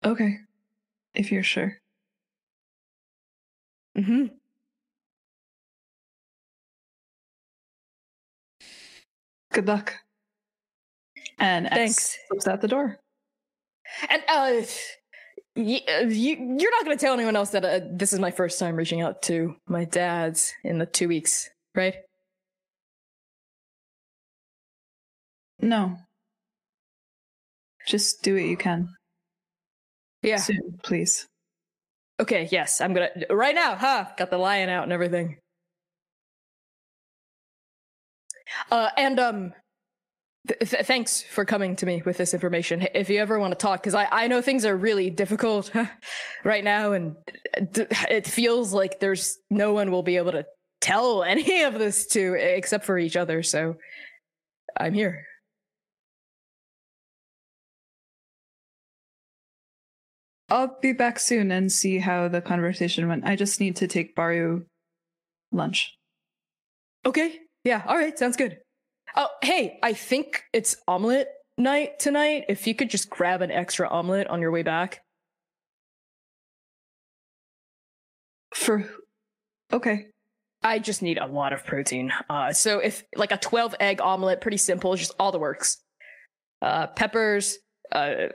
Okay. If you're sure. mm-hmm. Good luck. And X Thanks. slips out the door. and uh uh, you, you're not gonna tell anyone else that uh, this is my first time reaching out to my dad's in the two weeks right No. Just do what you can. yeah Soon, please. Okay, yes, I'm gonna right now. Huh? Got the lion out and everything. Uh, and um, th- th- thanks for coming to me with this information. If you ever want to talk, because I I know things are really difficult right now, and d- it feels like there's no one will be able to tell any of this to except for each other. So I'm here. I'll be back soon and see how the conversation went. I just need to take Baru lunch. Okay. Yeah. All right. Sounds good. Oh, hey, I think it's omelet night tonight. If you could just grab an extra omelet on your way back. For okay. I just need a lot of protein. Uh, so if like a 12 egg omelet, pretty simple, just all the works. Uh, peppers, uh,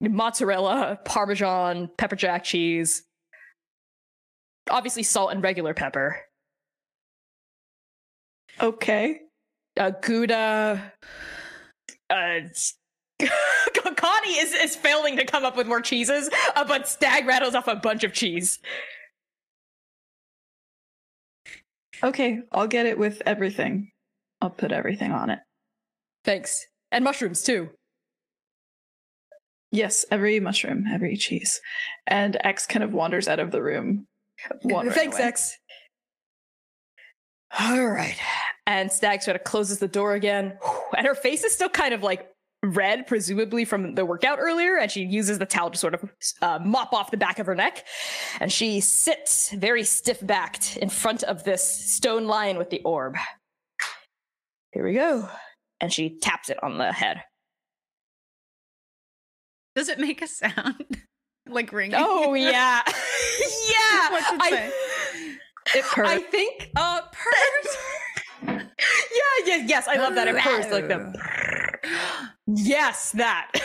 mozzarella, parmesan, pepper jack cheese. Obviously, salt and regular pepper. Okay. Uh, Gouda. Uh, Connie is, is failing to come up with more cheeses, uh, but Stag rattles off a bunch of cheese. Okay, I'll get it with everything. I'll put everything on it. Thanks. And mushrooms, too. Yes, every mushroom, every cheese. And X kind of wanders out of the room. Thanks, away. X. All right. And Stag sort of closes the door again. And her face is still kind of like red, presumably from the workout earlier. And she uses the towel to sort of uh, mop off the back of her neck. And she sits very stiff backed in front of this stone lion with the orb. Here we go. And she taps it on the head. Does it make a sound? like ringing? Oh, yeah. yeah. What's it I- say? It purrs. I think Oh, purrs. yeah, yeah, yes, I love that. It purrs like the yes, that.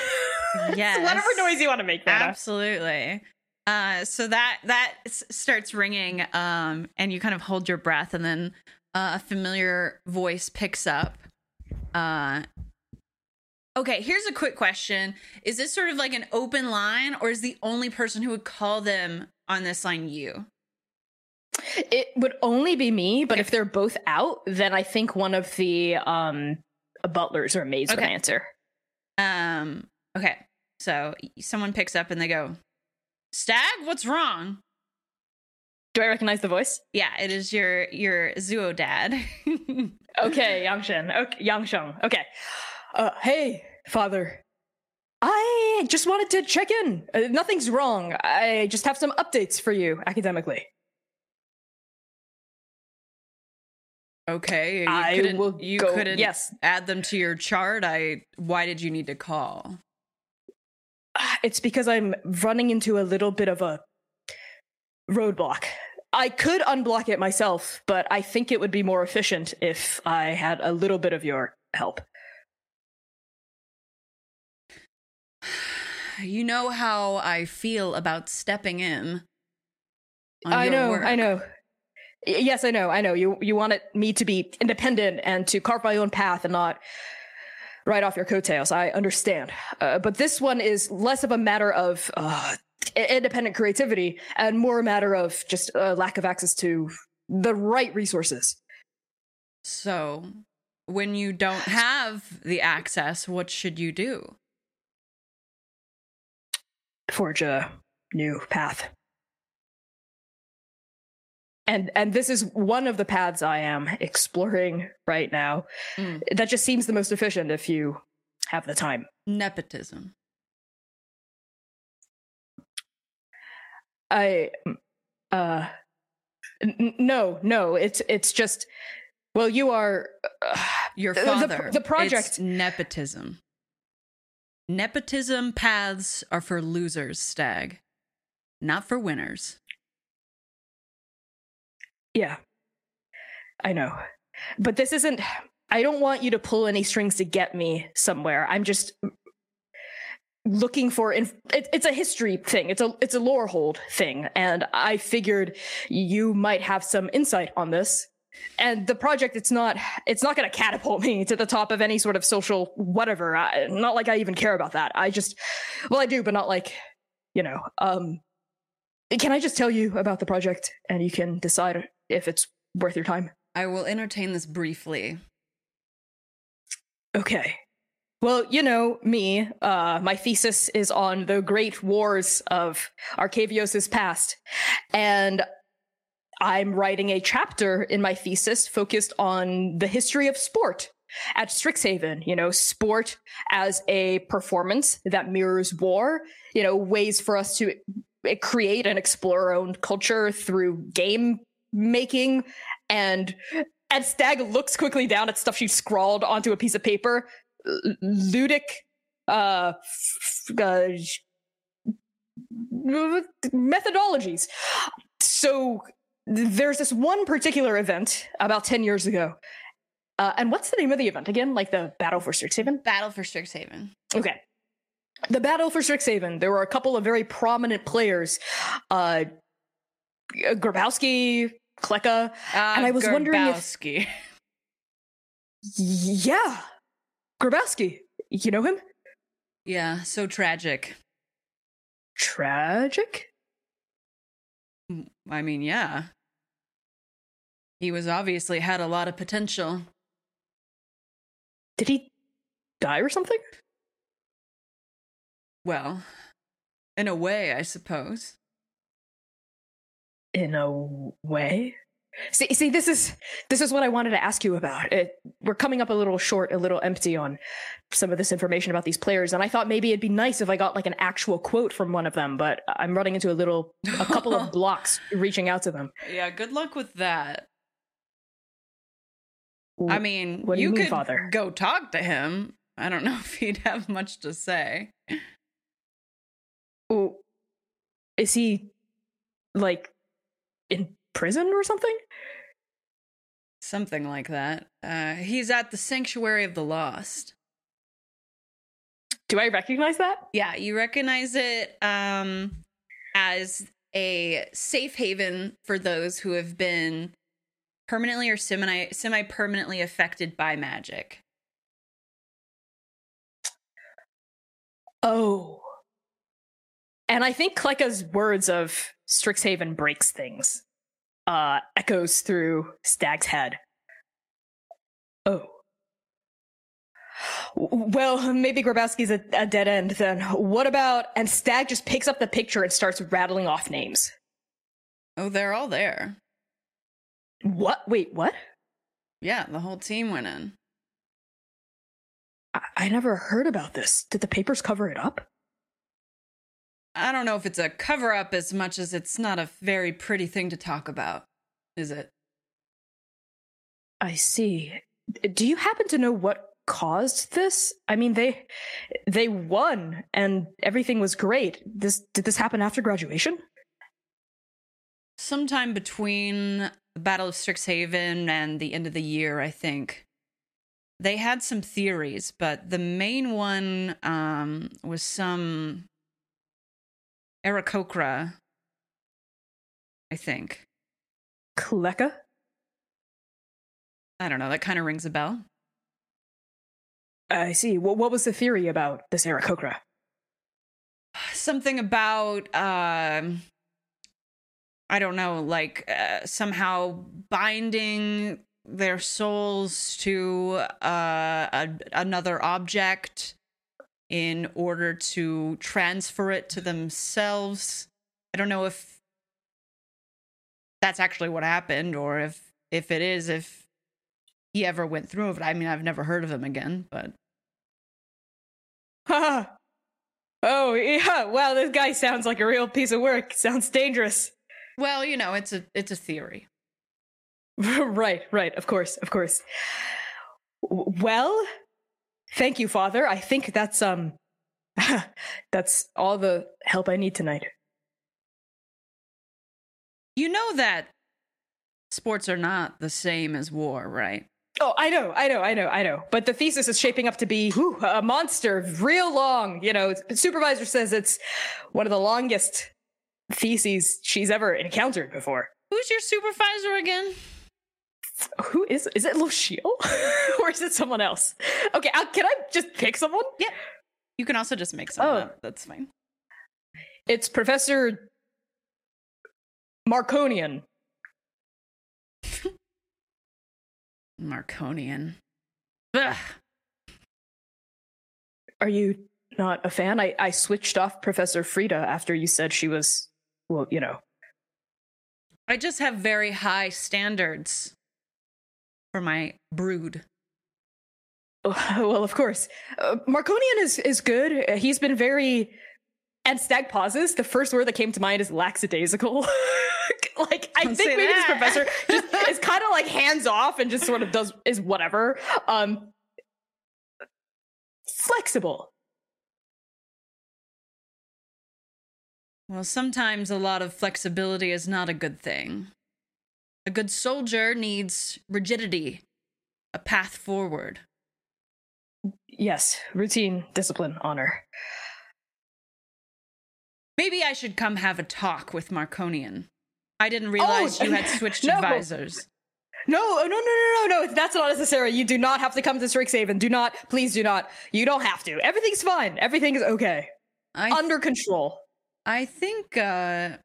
Yes. Whatever noise you want to make that. Absolutely. Uh, so that that s- starts ringing, um, and you kind of hold your breath, and then uh, a familiar voice picks up. Uh, okay, here's a quick question: Is this sort of like an open line, or is the only person who would call them on this line you? It would only be me, but if they're both out, then I think one of the um butlers or maids would Okay. answer. Um, okay, so someone picks up and they go, "Stag, what's wrong?" Do I recognize the voice? Yeah, it is your your Zuo dad. Okay, Yangshen. Okay, Yangsheng. Okay. Uh, hey, father. I just wanted to check in. Uh, nothing's wrong. I just have some updates for you academically. Okay, you I couldn't, will you go- couldn't yes. add them to your chart. I why did you need to call? Ah, it's because I'm running into a little bit of a roadblock. I could unblock it myself, but I think it would be more efficient if I had a little bit of your help. You know how I feel about stepping in. I know, work. I know. Yes, I know, I know. You you wanted me to be independent and to carve my own path and not right off your coattails. I understand, uh, but this one is less of a matter of uh, independent creativity and more a matter of just uh, lack of access to the right resources. So, when you don't have the access, what should you do? Forge a new path. And and this is one of the paths I am exploring right now. Mm. That just seems the most efficient if you have the time. Nepotism. I uh n- no, no, it's it's just well you are uh, Your The- the- father. the project- It's nepotism. Nepotism paths are for losers, Stag, not for winners. Yeah. I know. But this isn't I don't want you to pull any strings to get me somewhere. I'm just looking for inf- it, it's a history thing. It's a it's a Lorehold thing and I figured you might have some insight on this. And the project it's not it's not going to catapult me to the top of any sort of social whatever. I, not like I even care about that. I just well I do but not like you know. Um can I just tell you about the project and you can decide if it's worth your time? I will entertain this briefly. Okay. Well, you know, me, uh, my thesis is on the great wars of Arcavios' past. And I'm writing a chapter in my thesis focused on the history of sport at Strixhaven. You know, sport as a performance that mirrors war, you know, ways for us to create and explore our own culture through game making and and Stag looks quickly down at stuff she scrawled onto a piece of paper. L- Ludic uh, f- uh methodologies. So there's this one particular event about 10 years ago. Uh, and what's the name of the event again? Like the Battle for Strixhaven? Battle for Strixhaven. Okay. The battle for Strixhaven, there were a couple of very prominent players. Uh Grabowski, Kleka. Uh, And I was wondering if- Yeah. Grabowski. You know him? yeah, so tragic. Tragic? I mean, yeah. He was obviously had a lot of potential. Did he die or something? Well, in a way, I suppose. In a way. See, see, this is this is what I wanted to ask you about. It, we're coming up a little short, a little empty on some of this information about these players, and I thought maybe it'd be nice if I got like an actual quote from one of them. But I'm running into a little, a couple of blocks reaching out to them. Yeah, good luck with that. I mean, what do you mean, could Father? go talk to him. I don't know if he'd have much to say. Ooh, is he like in prison or something? Something like that. Uh, he's at the Sanctuary of the Lost. Do I recognize that? Yeah, you recognize it. Um, as a safe haven for those who have been permanently or semi semi permanently affected by magic. Oh. And I think Kleka's words of Strixhaven breaks things uh echoes through Stag's head. Oh. Well, maybe Grabowski's a, a dead end then. What about and Stag just picks up the picture and starts rattling off names. Oh, they're all there. What? Wait, what? Yeah, the whole team went in. I, I never heard about this. Did the papers cover it up? I don't know if it's a cover up as much as it's not a very pretty thing to talk about, is it? I see. Do you happen to know what caused this? I mean, they they won and everything was great. This did this happen after graduation? Sometime between the Battle of Strixhaven and the end of the year, I think. They had some theories, but the main one um, was some Aarakocra, I think. Kleka? I don't know. That kind of rings a bell. I see. What what was the theory about this Aarakocra? something about um i don't know like uh, somehow binding their souls to uh a, another object in order to transfer it to themselves i don't know if that's actually what happened or if if it is if he ever went through it i mean i've never heard of him again but oh yeah. Wow, this guy sounds like a real piece of work. Sounds dangerous. well you know it's a it's a theory right, right. Of course, of course. Well, thank you, Father. I think that's um, that's all the help I need tonight. You know that sports are not the same as war, right? Oh, I know, I know, I know, I know. But the thesis is shaping up to be whew, a monster, real long. You know, supervisor says it's one of the longest theses she's ever encountered before. Who's your supervisor again? Who is? Is it Luciel, or is it someone else? Okay, uh, can I just pick someone? Yeah, you can also just make something Oh. up. That's fine. It's Professor Marconian. Marconian. Ugh. Are you not a fan? I, I switched off Professor Frida after you said she was, well, you know. I just have very high standards for my brood. Well, of course. Uh, Marconian is, is good. Uh, He's been very. And Stag pauses. The first word that came to mind is lackadaisical. like, I Don't think maybe this professor just is kind of like hands off and just sort of does, is whatever. Um, flexible. Well, sometimes a lot of flexibility is not a good thing. A good soldier needs rigidity, a path forward. Yes, routine, discipline, honor. Maybe I should come have a talk with Marconian. I didn't realize you had switched no. advisors. No, oh, no, no, no, no, no. That's not necessary. You do not have to come to Strixhaven. Do not, please do not. You don't have to. Everything's fine. Everything is okay. I Under control. I think uh,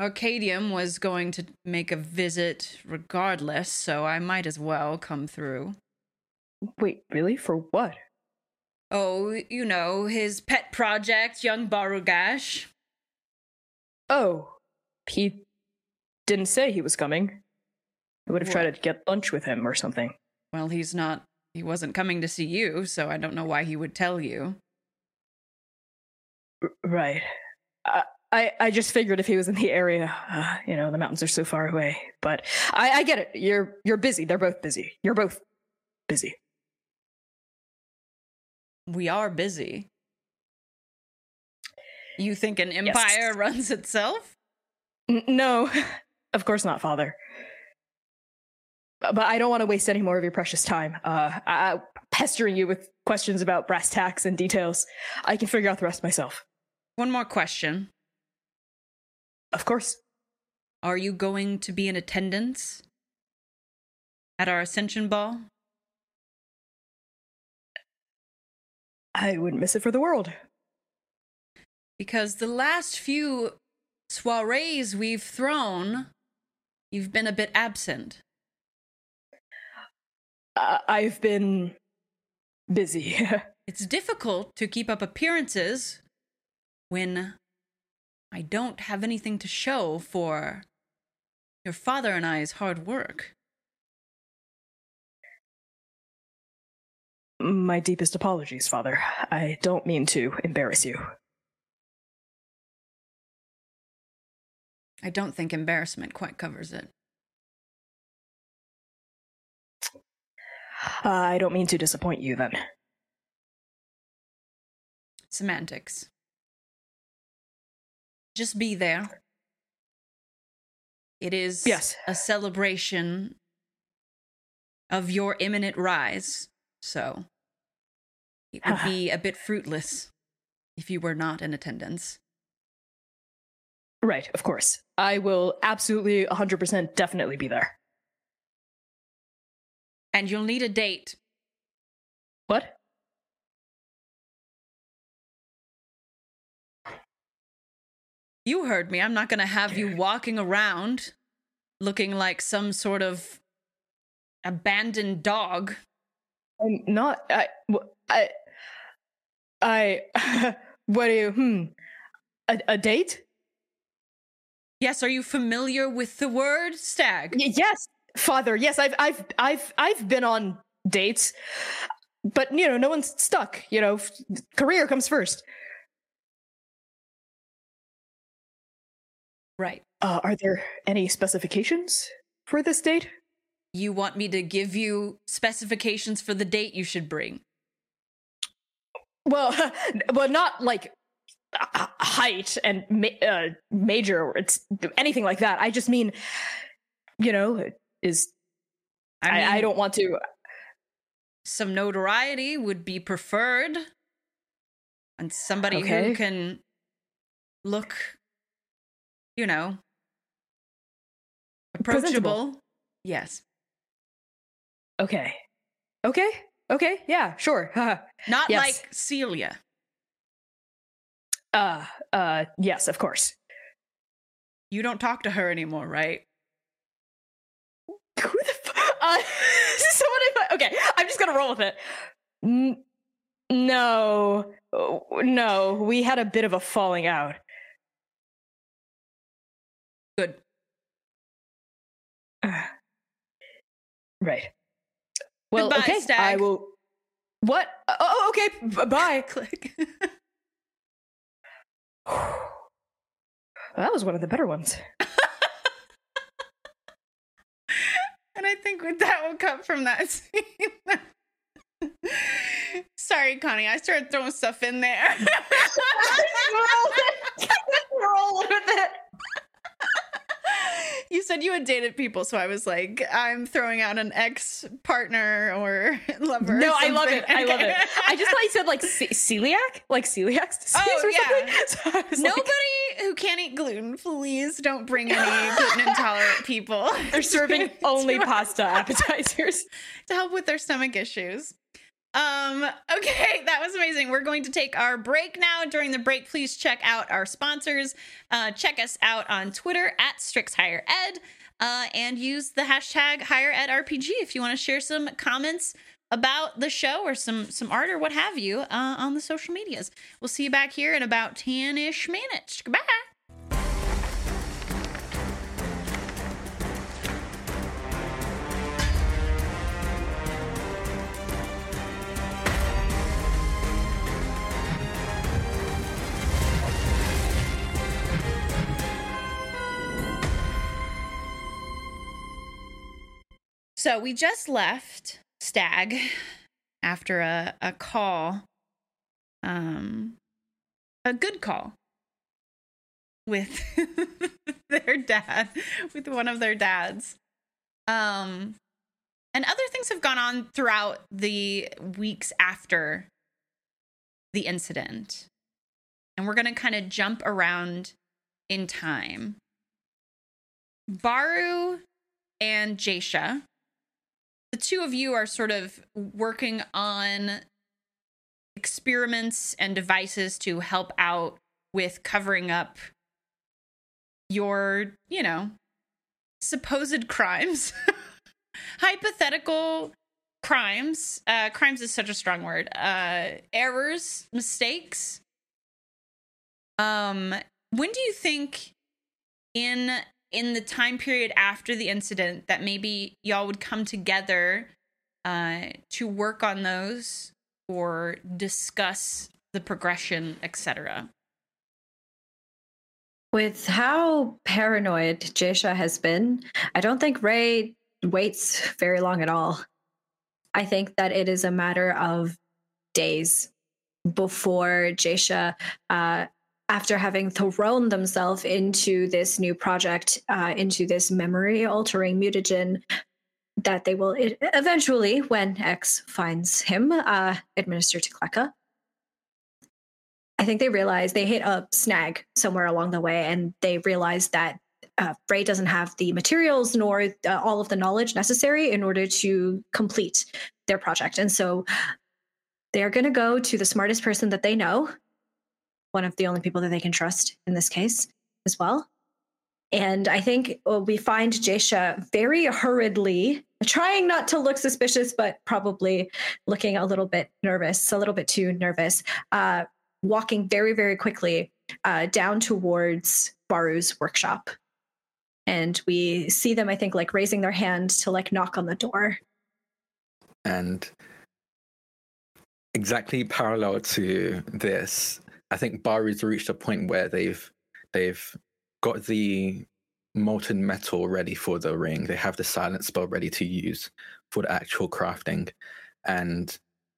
Arcadium was going to make a visit regardless, so I might as well come through. Wait, really? For what? Oh, you know, his pet project, young Barugash. Oh, he didn't say he was coming. I would have tried to get lunch with him or something. Well, he's not, he wasn't coming to see you, so I don't know why he would tell you. R- right. I, I, I just figured if he was in the area, uh, you know, the mountains are so far away. But I, I get it. You're you're busy. They're both busy. You're both busy. We are busy. You think an empire runs itself? N- no, of course not, Father. But I don't want to waste any more of your precious time. Uh, I, I- pestering you with questions about brass tacks and details. I can figure out the rest myself. One more question. Of course. Are you going to be in attendance at our Ascension Ball? I wouldn't miss it for the world. Because the last few soirees we've thrown, you've been a bit absent. Uh, I've been busy. It's difficult to keep up appearances when I don't have anything to show for your father and I's hard work. My deepest apologies, Father. I don't mean to embarrass you. I don't think embarrassment quite covers it. Uh, I don't mean to disappoint you then. Semantics. Just be there. It is Yes. a celebration of your imminent rise, so it would be a bit fruitless if you were not in attendance. Right, of course. I will absolutely 100% definitely be there. And you'll need a date. What? You heard me. I'm not going to have you walking around looking like some sort of abandoned dog. I'm not. I. I. I. what do you. Hmm. A, a date? Yes, are you familiar with the word stag? Y- yes, father. Yes, I've. I've. I've. I've been on dates, but you know, no one's stuck. You know, career comes first. Right. Uh, are there any specifications for this date? You want me to give you specifications for the date you should bring? Well, well, not like uh, height and ma- uh, major or it's anything like that. I just mean, you know, is I, mean, I, don't want to. Some notoriety would be preferred, and somebody Okay. who can look, you know, approachable. Yes, Okay, okay, okay. Yeah, sure. not Yes. like Celia. uh, uh yes, of course. You don't talk to her anymore, right? Who the? F- uh, someone. in- Okay, I'm just gonna roll with it. N- no, Oh, no. We had a bit of a falling out. Good. Right. Well, Goodbye, okay. I will. What? Oh, oh okay. B- bye. Click. That was one of the better ones. And I think with that will come from that scene. Sorry, Connie. I started throwing stuff in there. Roll with it. You said you had dated people, so I was like, I'm throwing out an ex partner or lover. or No, I love it. I love it. I just thought you said like ce- celiac, like celiac disease Oh, or yeah. something. So was like, Nobody who can't eat gluten, please don't bring any gluten intolerant people. they're serving only pasta appetizers. to help with their stomach issues. Um, okay, that was amazing. We're going to take our break now. During the break, please check out our sponsors. Uh, check us out on Twitter at Strix Higher Ed. Uh, and use the hashtag Higher Ed RPG if you want to share some comments about the show or some some art or what have you uh, on the social medias. We'll see you back here in about 10-ish minutes. Goodbye. So we just left Stag after a, a call, um, a good call with their dad, with one of their dads. Um, and other things have gone on throughout the weeks after the incident. And we're going to kind of jump around in time, Baru and Jaisha, two of you are sort of working on experiments and devices to help out with covering up your, you know, supposed crimes, hypothetical crimes. Uh, crimes is such a strong word. Uh, errors, mistakes. Um, when do you think in in the time period after the incident that maybe y'all would come together uh, to work on those or discuss the progression, etc. With how paranoid Jaisha has been, I don't think Ray waits very long at all. I think that it is a matter of days before Jaisha, uh, after having thrown themselves into this new project, uh, into this memory altering mutagen, that they will eventually, when X finds him, uh, administer to Kleka. I think they realize they hit a snag somewhere along the way, and they realize that uh, Ray doesn't have the materials nor uh, all of the knowledge necessary in order to complete their project. And so they're going to go to the smartest person that they know, one of the only people that they can trust in this case as well. And I think well, we find Jaisha very hurriedly trying not to look suspicious, but probably looking a little bit nervous, a little bit too nervous, uh, walking very, very quickly uh, down towards Baru's workshop. And we see them, I think, like raising their hand to like knock on the door. And exactly parallel to this, I think Baru's reached a point where they've they've got the molten metal ready for the ring. They have the silent spell ready to use for the actual crafting, and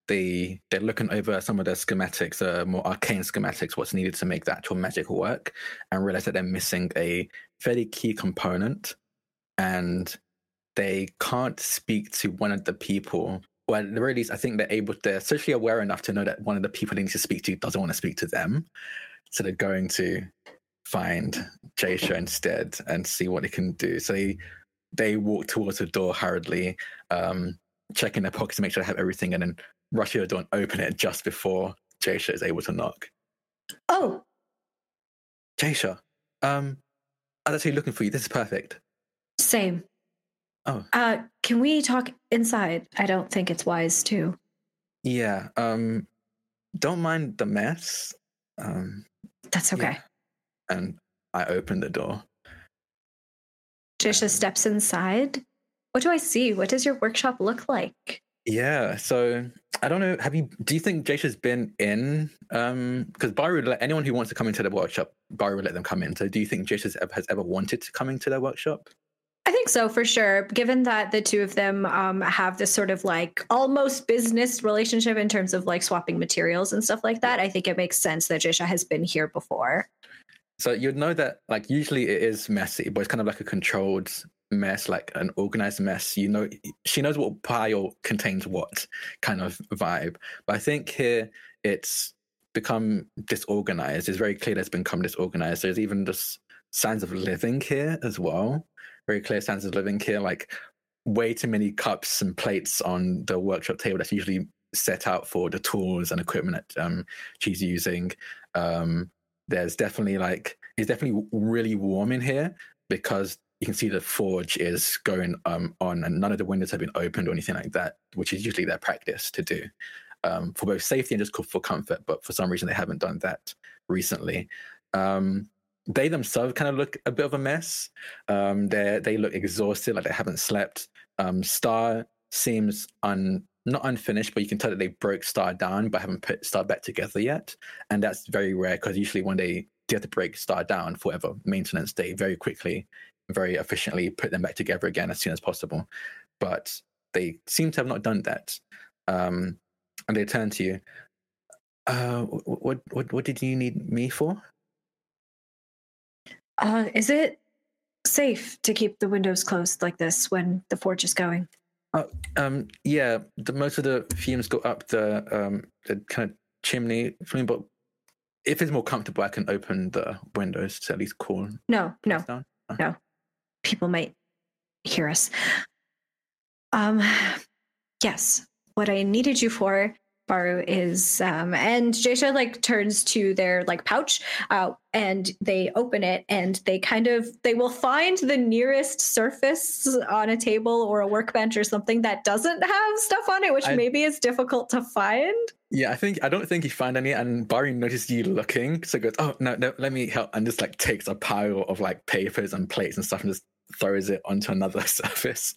they they're looking over some of the schematics, the uh, more arcane schematics, what's needed to make the actual magic work, and realize that they're missing a fairly key component, and they can't speak to one of the people. Well, at the very least, I think they're able. They're socially aware enough to know that one of the people they need to speak to doesn't want to speak to them, so they're going to find Jaisha instead and see what they can do. So they they walk towards the door hurriedly, um, checking their pockets to make sure they have everything, and then rush to the door and open it just before Jaisha is able to knock. Oh, Jasha, um, I was actually looking for you. This is perfect. same. Oh, Uh, can we talk inside? I don't think it's wise to. yeah. Um, don't mind the mess. Um, That's okay. Yeah. and I open the door. Jaisha steps inside. What do I see? What does your workshop look like? Yeah, so I don't know. Have you? Do you think Jaisha's been in? Um, because Baru would let anyone who wants to come into the workshop, would let them come in. So, do you think Jaisha's ever, has ever wanted to come into their workshop? I think so for sure. Given that the two of them um, have this sort of like almost business relationship in terms of like swapping materials and stuff like that, I think it makes sense that Jaisha has been here before. So you'd know that, like, usually it is messy, but it's kind of like a controlled mess, like an organized mess. You know, she knows what pile contains what kind of vibe. But I think here it's become disorganized. It's very clear that it's become disorganized. There's even just signs of living here as well. Very clear signs of living here, like way too many cups and plates on the workshop table that's usually set out for the tools and equipment that um, she's using. Um, there's definitely like it's definitely really warm in here because you can see the forge is going um, on and none of the windows have been opened or anything like that, which is usually their practice to do um, for both safety and just for comfort. But for some reason, they haven't done that recently. Um, they themselves kind of look a bit of a mess. Um, they they look exhausted, like they haven't slept. Um, Star seems un not unfinished, but you can tell that they broke Star down but haven't put Star back together yet, and that's very rare because usually when they do have to break Star down for whatever maintenance, they very quickly, very efficiently put them back together again as soon as possible. But they seem to have not done that, um, and they turn to you. Uh, what what what did you need me for? Uh, is it safe to keep the windows closed like this when the forge is going? Um, yeah, the, most of the fumes go up the um the kind of chimney flame, but if it's more comfortable, I can open the windows to at least cool No, no, down. people might hear us. Um, yes, what I needed you for, Baru, is um, and Jaisha like turns to their like pouch, uh, and they open it, and they kind of they will find the nearest surface on a table or a workbench or something that doesn't have stuff on it, which I- maybe is difficult to find. Yeah, I think I don't think he found any, and Barry noticed you looking, so goes, "Oh no, no, let me help," and just like takes a pile of like papers and plates and stuff, and just throws it onto another surface.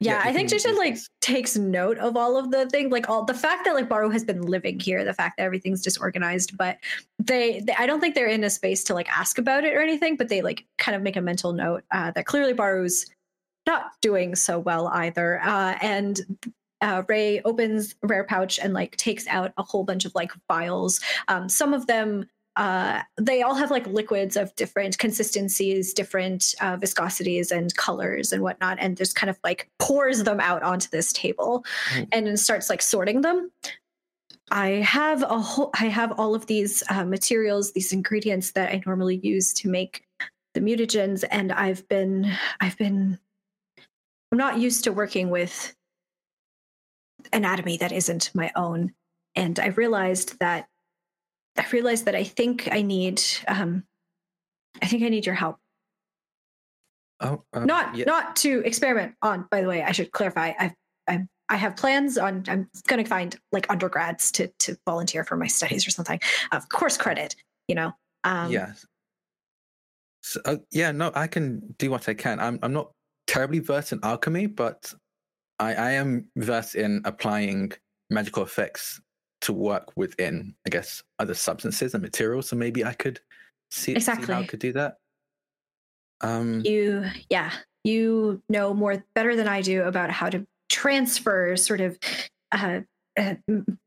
Yeah, I think can like takes note of all of the things, like all the fact that like Baru has been living here, the fact that everything's disorganized, but they, they I don't think they're in a space to like ask about it or anything, but they like kind of make a mental note uh, that clearly Baru's not doing so well either. Uh, and uh, Ray opens rare pouch and like takes out a whole bunch of like vials. Um, some of them uh, they all have like liquids of different consistencies, different uh, viscosities and colors and whatnot, and just kind of like pours them out onto this table, Mm. and starts like sorting them. I have a whole, I have all of these uh, materials, these ingredients that I normally use to make the mutagens, and I've been, I've been, I'm not used to working with anatomy that isn't my own, and I realized that I realized that I think I need um I think I need your help. Oh, um, not yeah. not to experiment on, by the way, I should clarify. I've I'm I have plans on I'm gonna find like undergrads to to volunteer for my studies or something. Of course credit, you know. Um yeah. So, uh, yeah, no, I can do what I can. I'm I'm not terribly versed in alchemy, but I I am versed in applying magical effects to work within, I guess, other substances and materials. So maybe I could see, see how I could do that. Um, you yeah, you know more better than I do about how to transfer sort of uh, uh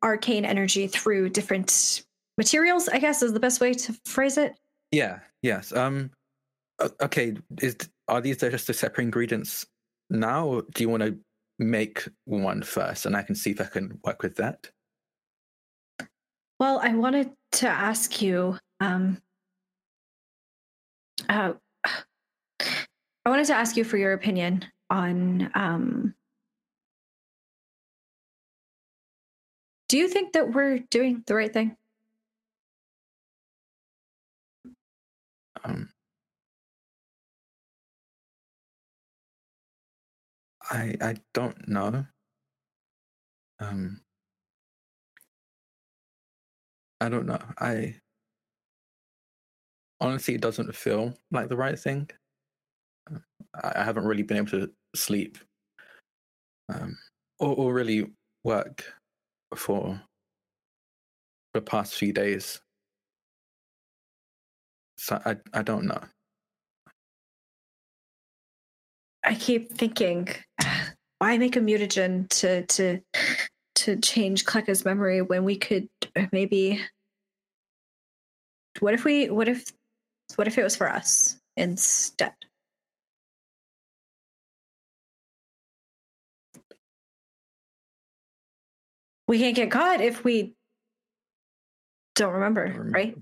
arcane energy through different materials, I guess is the best way to phrase it. yeah, yes. Um, okay, is are these just the separate ingredients now? Or do you want to make one first, and I can see if I can work with that? Well, I wanted to ask you. Um, uh, I wanted to ask you for your opinion on. Um, do you think that we're doing the right thing? Um, I I don't know. Um, I don't know. I honestly, it doesn't feel like the right thing. Uh, I, haven't really been able to sleep, um, or, or really work for the past few days. So I I don't know. I keep thinking, why make a mutagen to to to change Kleka's memory when we could uh, maybe? What if we? What if? What if it was for us instead? We can't get caught if we don't remember, Don't right?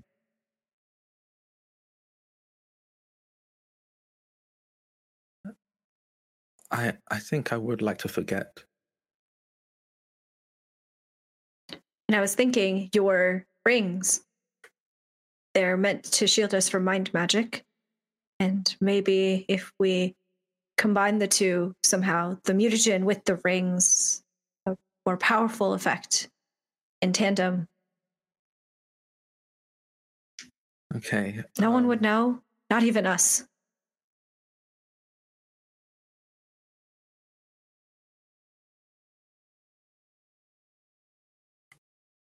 I I think I would like to forget. And I was thinking, your rings, they're meant to shield us from mind magic. And maybe if we combine the two somehow, the mutagen with the rings, a more powerful effect in tandem. Okay. No one um, would know, not even us.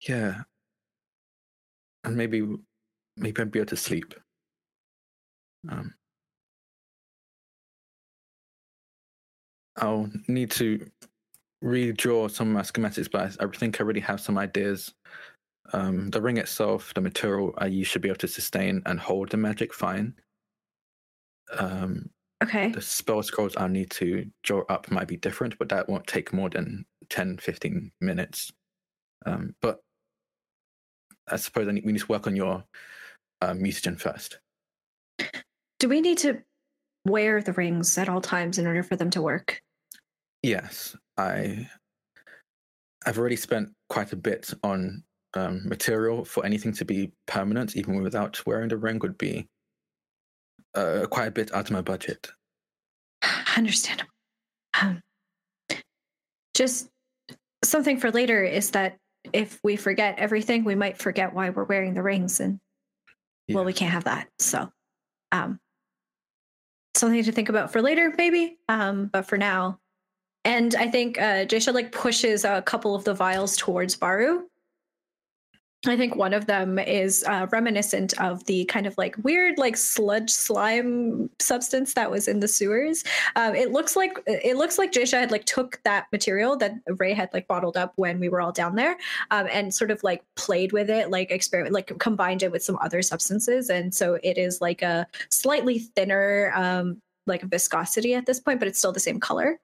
Yeah. And maybe maybe I'd be able to sleep. Um I'll need to redraw some of my schematics, but I, I think I already have some ideas. Um, the ring itself, the material I use should be able to sustain and hold the magic fine. Um, Okay. the spell scrolls I'll need to draw up might be different, but that won't take more than 10, 15 minutes. Um, but I suppose I need, we need to work on your uh, mutagen first. Do we need to wear the rings at all times in order for them to work? Yes, I. I've already spent quite a bit on um, material for anything to be permanent, even without wearing the ring, would be uh, quite a bit out of my budget. Understandable. Um, just something for later is that if we forget everything, we might forget why we're wearing the rings, and well, we can't have that. So, um, something to think about for later, maybe. Um, but for now, and I think uh, Jaisha like pushes a couple of the vials towards Baru. I think one of them is uh, reminiscent of the kind of like weird, like sludge slime substance that was in the sewers. Um, it looks like it looks like Jaisha had like took that material that Ray had like bottled up when we were all down there, um, and sort of like played with it, like experiment, like combined it with some other substances, and so it is like a slightly thinner, um, like viscosity at this point, but it's still the same color.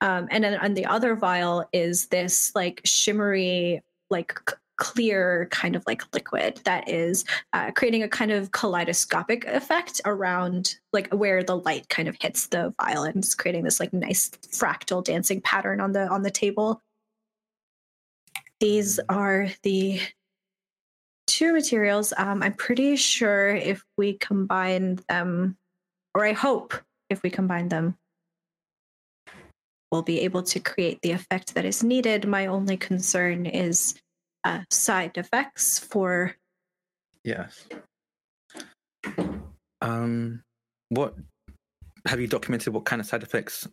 Um, and then on the other vial is this like shimmery, like clear kind of like liquid that is uh, creating a kind of kaleidoscopic effect around like where the light kind of hits the vial and it's creating this like nice fractal dancing pattern on the on the table. These are the two materials. Um, i'm pretty sure if we combine them or i hope if we combine them we'll be able to create the effect that is needed. My only concern is uh, side effects for Yes. Um, what have you documented? What kind of side effects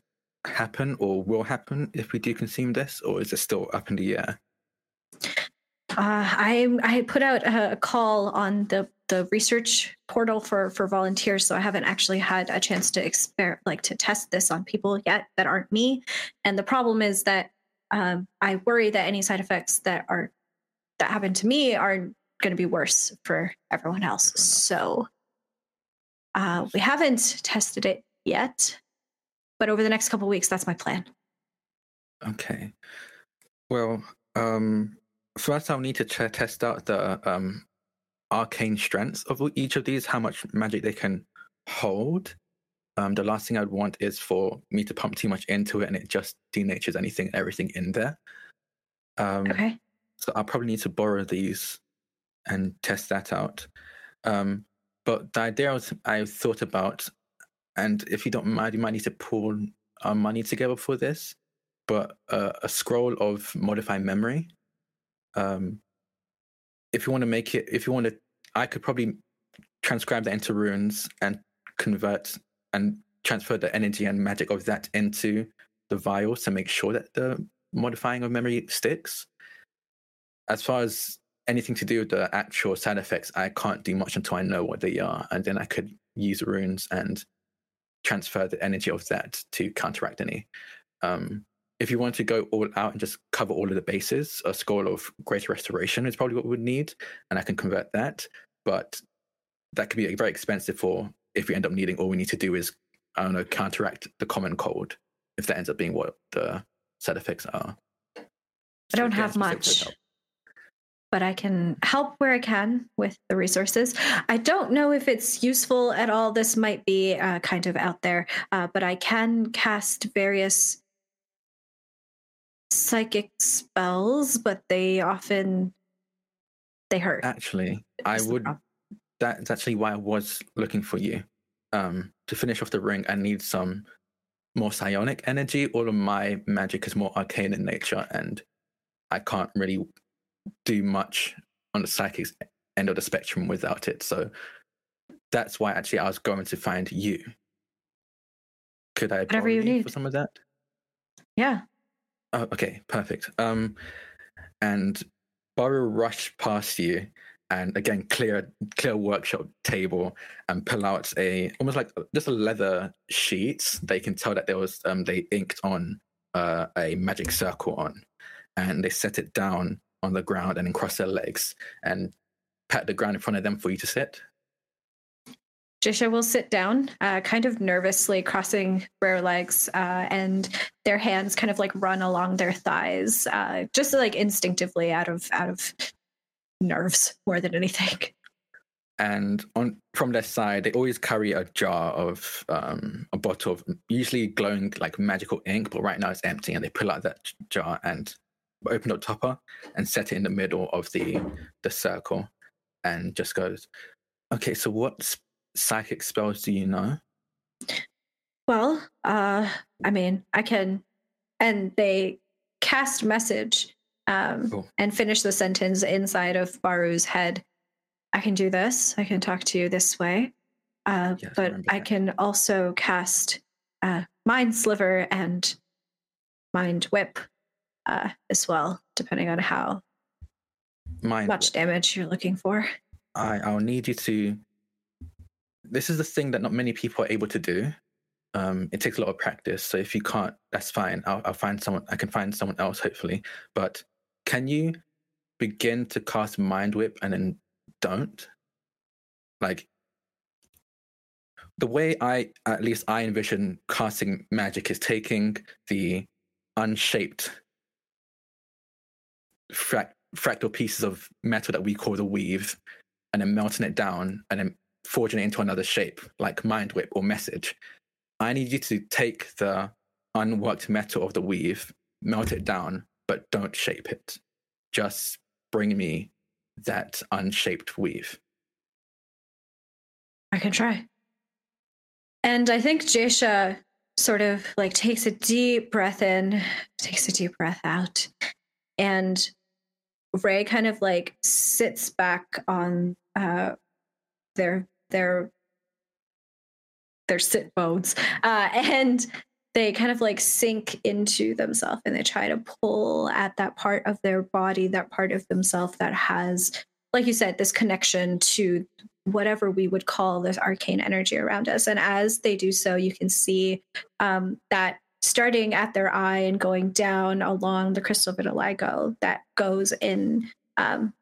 happen or will happen if we do consume this, or is it still up in the air? Uh, I I put out a call on the the research portal for for volunteers, so I haven't actually had a chance to exper like to test this on people yet that aren't me. And the problem is that um, I worry that any side effects that are that happened to me are going to be worse for everyone else. So uh, we haven't tested it yet, but over the next couple weeks, that's my plan. Okay. Well, um, first I'll need to ch- test out the um arcane strengths of each of these, how much magic they can hold. Um, the last thing I'd want is for me to pump too much into it and it just denatures anything, everything in there. Um, Okay. So I'll probably need to borrow these and test that out. Um, but the idea I, thought about, and if you don't mind, you might need to pull our money together for this. But uh, a scroll of modifying memory. Um, if you want to make it, if you want to, I could probably transcribe that into runes and convert and transfer the energy and magic of that into the vials to make sure that the modifying of memory sticks as far as anything to do with the actual side effects, I can't do much until I know what they are, and then I could use runes and transfer the energy of that to counteract any. Um, if you want to go all out and just cover all of the bases, a scroll of greater restoration is probably what we would need, and I can convert that. But that could be very expensive for if we end up needing. All we need to do is I don't know counteract the common cold if that ends up being what the side effects are. I don't have much. But I can help where I can with the resources. I don't know if it's useful at all. This might be uh, kind of out there, uh, but I can cast various psychic spells, but they often they hurt. Actually, I would. That's actually why I was looking for you. Um, to finish off the ring, I need some more psionic energy. All of my magic is more arcane in nature, and I can't really do much on the psychic end of the spectrum without it. So that's why actually I was going to find you. Could I Whatever you for some of that? Yeah. Oh, okay, perfect. Um, and Baru rush past you, and again clear clear workshop table and pull out a almost like just a leather sheet. They can tell that there was um they inked on uh, a magic circle on, and they set it down on the ground and then cross their legs and pat the ground in front of them for you to sit. Jaisha will sit down, uh, kind of nervously crossing their legs, uh, and their hands kind of like run along their thighs, uh, just like instinctively out of out of nerves more than anything. and on from their side they always carry a jar of um a bottle of usually glowing like magical ink but right now it's empty and they pull out that jar and open up topper and set it in the middle of the the circle and just goes okay so what psychic spells do you know Well, uh, I mean, I can, and they cast message um, Cool. and finish the sentence inside of Baru's head. I can do this. I can talk to you this way, uh, Yes, but remember I can also cast uh, Mind Sliver and Mind Whip uh, as well, depending on how Mind much damage you're looking for. I, I'll need you to. This is the thing that not many people are able to do. Um, it takes a lot of practice. So if you can't, that's fine. I'll, I'll find someone. I can find someone else, hopefully. But can you begin to cast Mind Whip and then don't? Like the way I, at least I envision casting magic is taking the unshaped frac- fractal pieces of metal that we call the weave and then melting it down and then forging it into another shape like mind whip or message. I need you to take the unworked metal of the weave melt it down but don't shape it. Just bring me that unshaped weave. I can try. And I think Jaisha sort of like takes a deep breath in, takes a deep breath out, and Ray kind of like sits back on uh, their their their sit bones, uh, and they kind of like sink into themselves, and they try to pull at that part of their body, that part of themselves that has, like you said, this connection to whatever we would call this arcane energy around us. And as they do so, you can see um, that starting at their eye and going down along the crystal vitiligo that goes in um,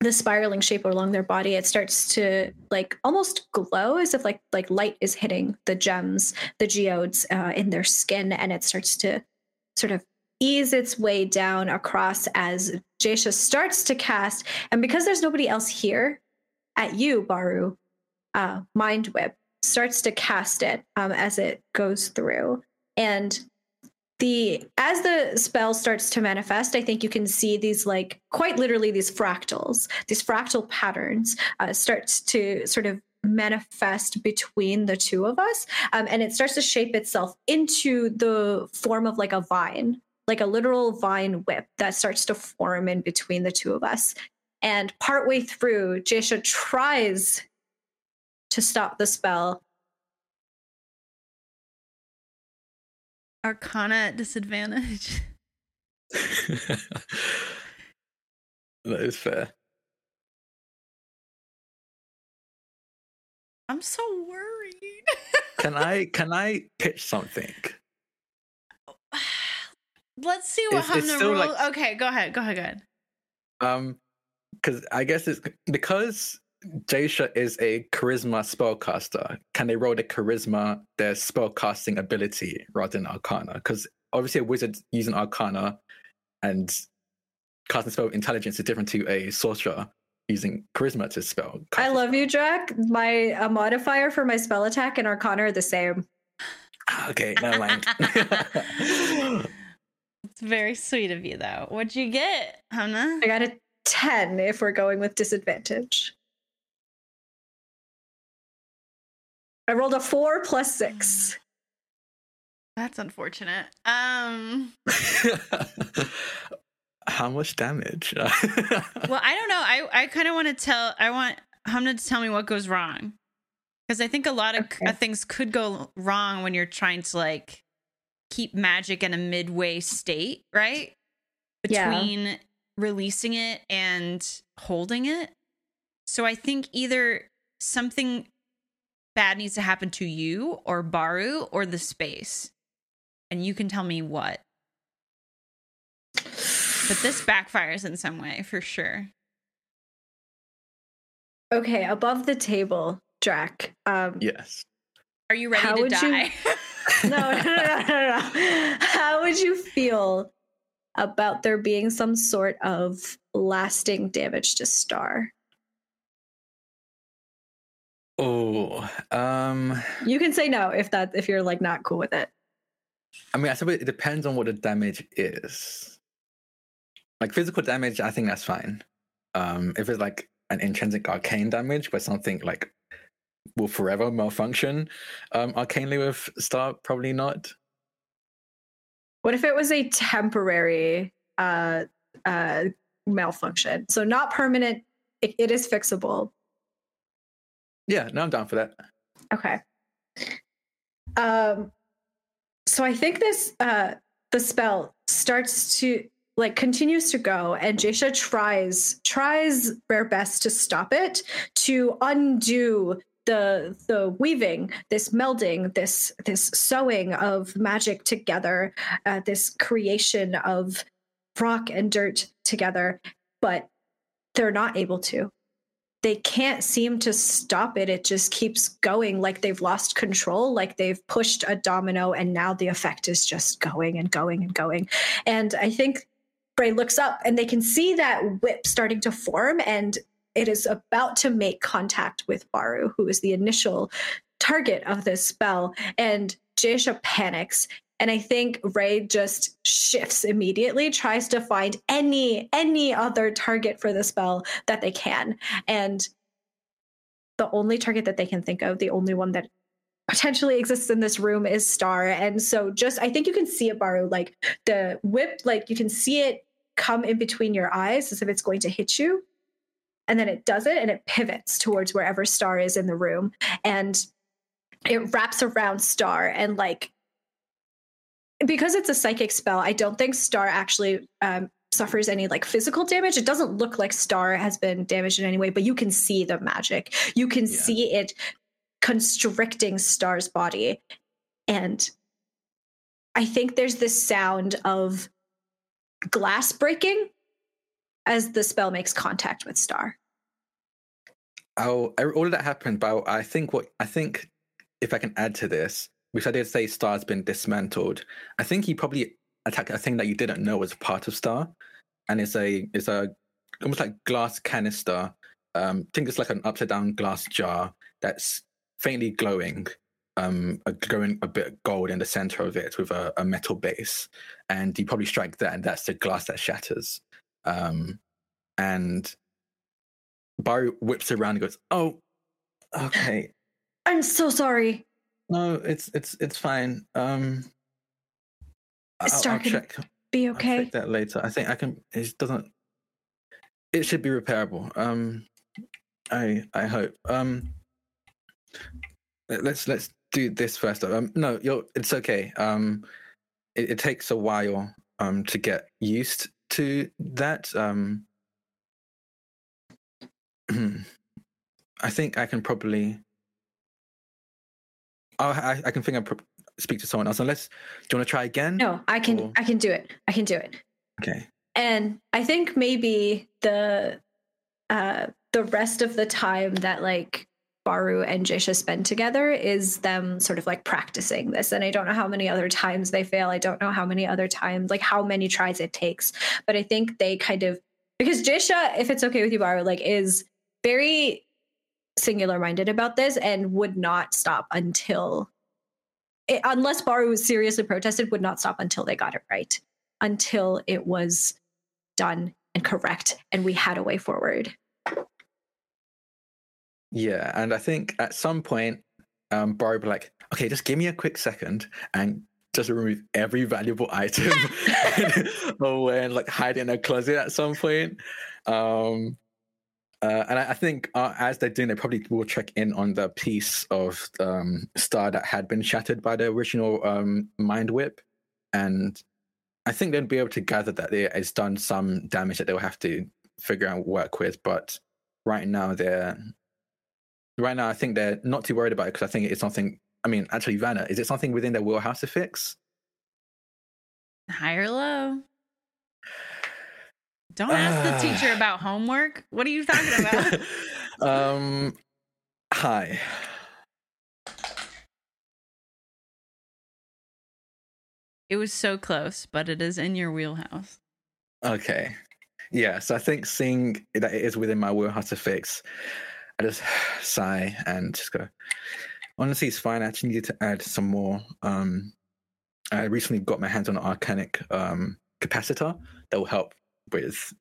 the spiraling shape along their body, it starts to like almost glow as if like like light is hitting the gems, the geodes uh, in their skin, and it starts to sort of ease its way down across as Jaisha starts to cast. And because there's nobody else here, at you, Baru, uh, Mind Whip starts to cast it um, as it goes through, and the as the spell starts to manifest, I think you can see these like quite literally these fractals, these fractal patterns uh, starts to sort of manifest between the two of us, um, and it starts to shape itself into the form of like a vine, like a literal vine whip that starts to form in between the two of us. And partway through, Jaisha tries to stop the spell. Arcana at disadvantage. that is fair I'm so worried. can i can i pitch something Let's see what It's- it's Hamna still like- okay, go ahead. Go ahead. Go ahead. Um, because I guess it's because Jaisha is a charisma spellcaster. Can they roll the charisma, their spellcasting ability, rather than Arcana? Because obviously, a wizard using Arcana and casting spell intelligence is different to a sorcerer using charisma to spell. I love spell. you, Jack. My uh, modifier for my spell attack and Arcana are the same. Ah, Okay, never mind. It's very sweet of you, though. What'd you get, Hamna? I got a 10 if we're going with disadvantage. I rolled a four plus six. That's unfortunate. Um. How much damage? Well, I don't know. I I kind of want to tell. I want Hamna to tell me what goes wrong, because I think a lot of Okay. uh, things could go wrong when you're trying to like keep magic in a midway state, right? Yeah. Between releasing it and holding it. So I think either something bad needs to happen to you or Baru or the space. And you can tell me what. But this backfires in some way for sure. Okay, above the table, Drac. Um, yes. Are you ready How to would you- no, no, no, no, no, no. How would you feel about there being some sort of lasting damage to Star? Oh, um, You can say no if that if you're like not cool with it. I mean, I suppose it depends on what the damage is. Like physical damage, I think that's fine. Um, if it's like an intrinsic arcane damage, where something like will forever malfunction, um, arcanely with Star, probably not. What if it was a temporary uh uh malfunction? So not permanent, it, it is fixable. Yeah, no, I'm down for that. Okay. Um so I think this uh the spell starts to like continues to go and Jaisha tries tries their best to stop it to undo the the weaving this melding this this sewing of magic together uh, this creation of rock and dirt together but they're not able to they can't seem to stop it it just keeps going like they've lost control like they've pushed a domino and now the effect is just going and going and going and i think Bray looks up and they can see that whip starting to form and it is about to make contact with Baru, who is the initial target of this spell. And Jaisha panics. And I think Ray just shifts immediately, tries to find any any other target for the spell that they can. And the only target that they can think of, the only one that potentially exists in this room is Star. And so just I think you can see it, Baru, like the whip, like you can see it come in between your eyes as if it's going to hit you and then it does it and it pivots towards wherever star is in the room and it wraps around star and like because it's a psychic spell i don't think star actually um, suffers any like physical damage it doesn't look like star has been damaged in any way but you can see the magic you can Yeah. see it constricting star's body and i think there's this sound of glass breaking as the spell makes contact with Star. I- all of that happened, but I think what I think if I can add to this, which I did say Star's been dismantled. I think he probably attacked a thing that you didn't know was part of Star, and it's a it's a almost like glass canister. Um, I think it's like an upside down glass jar that's faintly glowing, um, a glowing a bit of gold in the center of it with a, a metal base, and you probably strike that, and that's the glass that shatters. Um, and Barry whips around and goes, "Oh, okay, I'm so sorry. No, it's it's it's fine. Um, I'll, I'll check. Be I'll okay. check that later. I think I can. It doesn't. It should be repairable. Um, I I hope. Um, let- let's let's do this first. Um, no, you're. It's okay. Um, it, it takes a while. Um, to get used to that. Um, I think I can probably. I, I can think I pro- speak to someone else. Unless, do you want to try again? No, I can Or- I can do it. I can do it. Okay. And I think maybe the uh the rest of the time that like Baru and Jaisha spend together is them sort of like practicing this. And I don't know how many other times they fail. I don't know how many other times, like how many tries it takes. But I think they kind of because Jaisha, if it's okay with you, Baru, like is very singular minded about this and would not stop until it, unless Baru was seriously protested, would not stop until they got it right, until it was done and correct, and we had a way forward. Yeah, and I think at some point, um, would be like, "Okay, just give me a quick second and just remove every valuable item away and like hide it in a closet at some point." Um, uh, and I, I think uh, as they're doing, they probably will check in on the piece of um, star that had been shattered by the original um, mind whip, and I think they'd be able to gather that it has done some damage that they'll have to figure out work with. But right now, they're right now, I think they're not too worried about it because I think it's something. I mean, actually, Vanna, is it something within their wheelhouse to fix? High or low? Don't ask the teacher about homework. What are you talking about? um, hi. it was so close, but it is in your wheelhouse. Okay. Yeah, so I think seeing that it is within my wheelhouse to fix, I just sigh and just go, honestly, it's fine. I actually need to add some more. Um, I recently got my hands on an arcanic um, capacitor that will help with,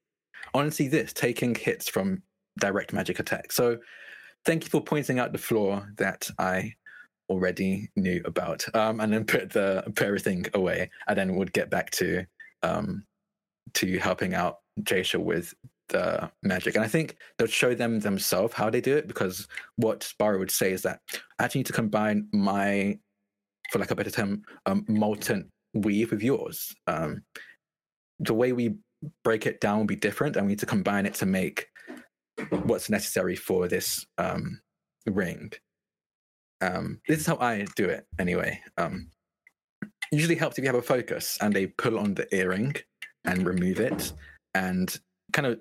honestly, this taking hits from direct magic attack. So thank you for pointing out the flaw that I already knew about um, and then put the put everything away and then would get back to um, to helping out Jaisha with the magic. And I think they'll show them themselves how they do it because what Baru would say is that I actually need to combine my, for like a better term, um, molten weave with yours. Um, the way we break it down will be different and we need to combine it to make what's necessary for this um, ring. Um, this is how I do it anyway. Um, usually helps if you have a focus and they pull on the earring and remove it and kind of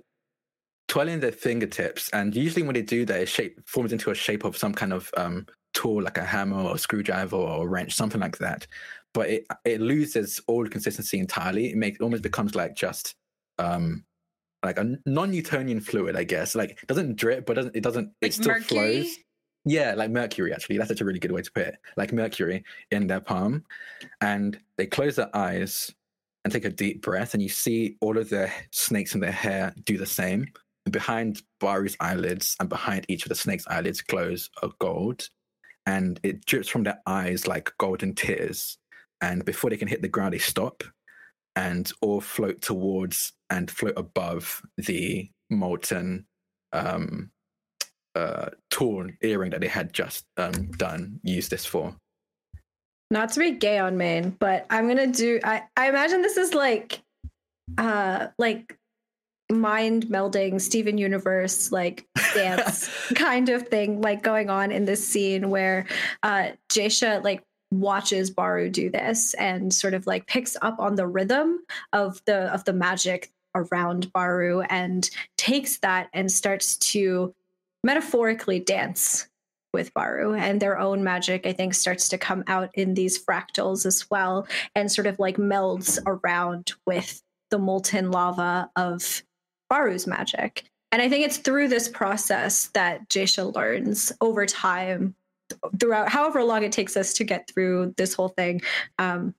twirling their fingertips. And usually when they do that, it shape forms into a shape of some kind of um, tool like a hammer or a screwdriver or a wrench, something like that. But it it loses all consistency entirely. It makes almost becomes like just um, like a non-Newtonian fluid, I guess. Like it doesn't drip, but doesn't it doesn't Like it still mercury? flows. Yeah, like mercury. Actually, that's such a really good way to put it. Like mercury in their palm, and they close their eyes and take a deep breath, and you see all of the snakes in their hair do the same. And behind Baru's eyelids and behind each of the snake's eyelids glows a gold, and it drips from their eyes like golden tears. And before they can hit the ground, they stop and all float towards and float above the molten um, uh, torn earring that they had just um, done Use this for. Not to be gay on main, but I'm gonna do. I I imagine this is like, uh, like mind melding Steven Universe like dance kind of thing, like going on in this scene where uh Jaisha like watches Baru do this and sort of like picks up on the rhythm of the of the magic around Baru and takes that and starts to metaphorically dance with Baru and their own magic, I think, starts to come out in these fractals as well and sort of like melds around with the molten lava of Baru's magic. And I think it's through this process that Jaisha learns over time, throughout however long it takes us to get through this whole thing, um,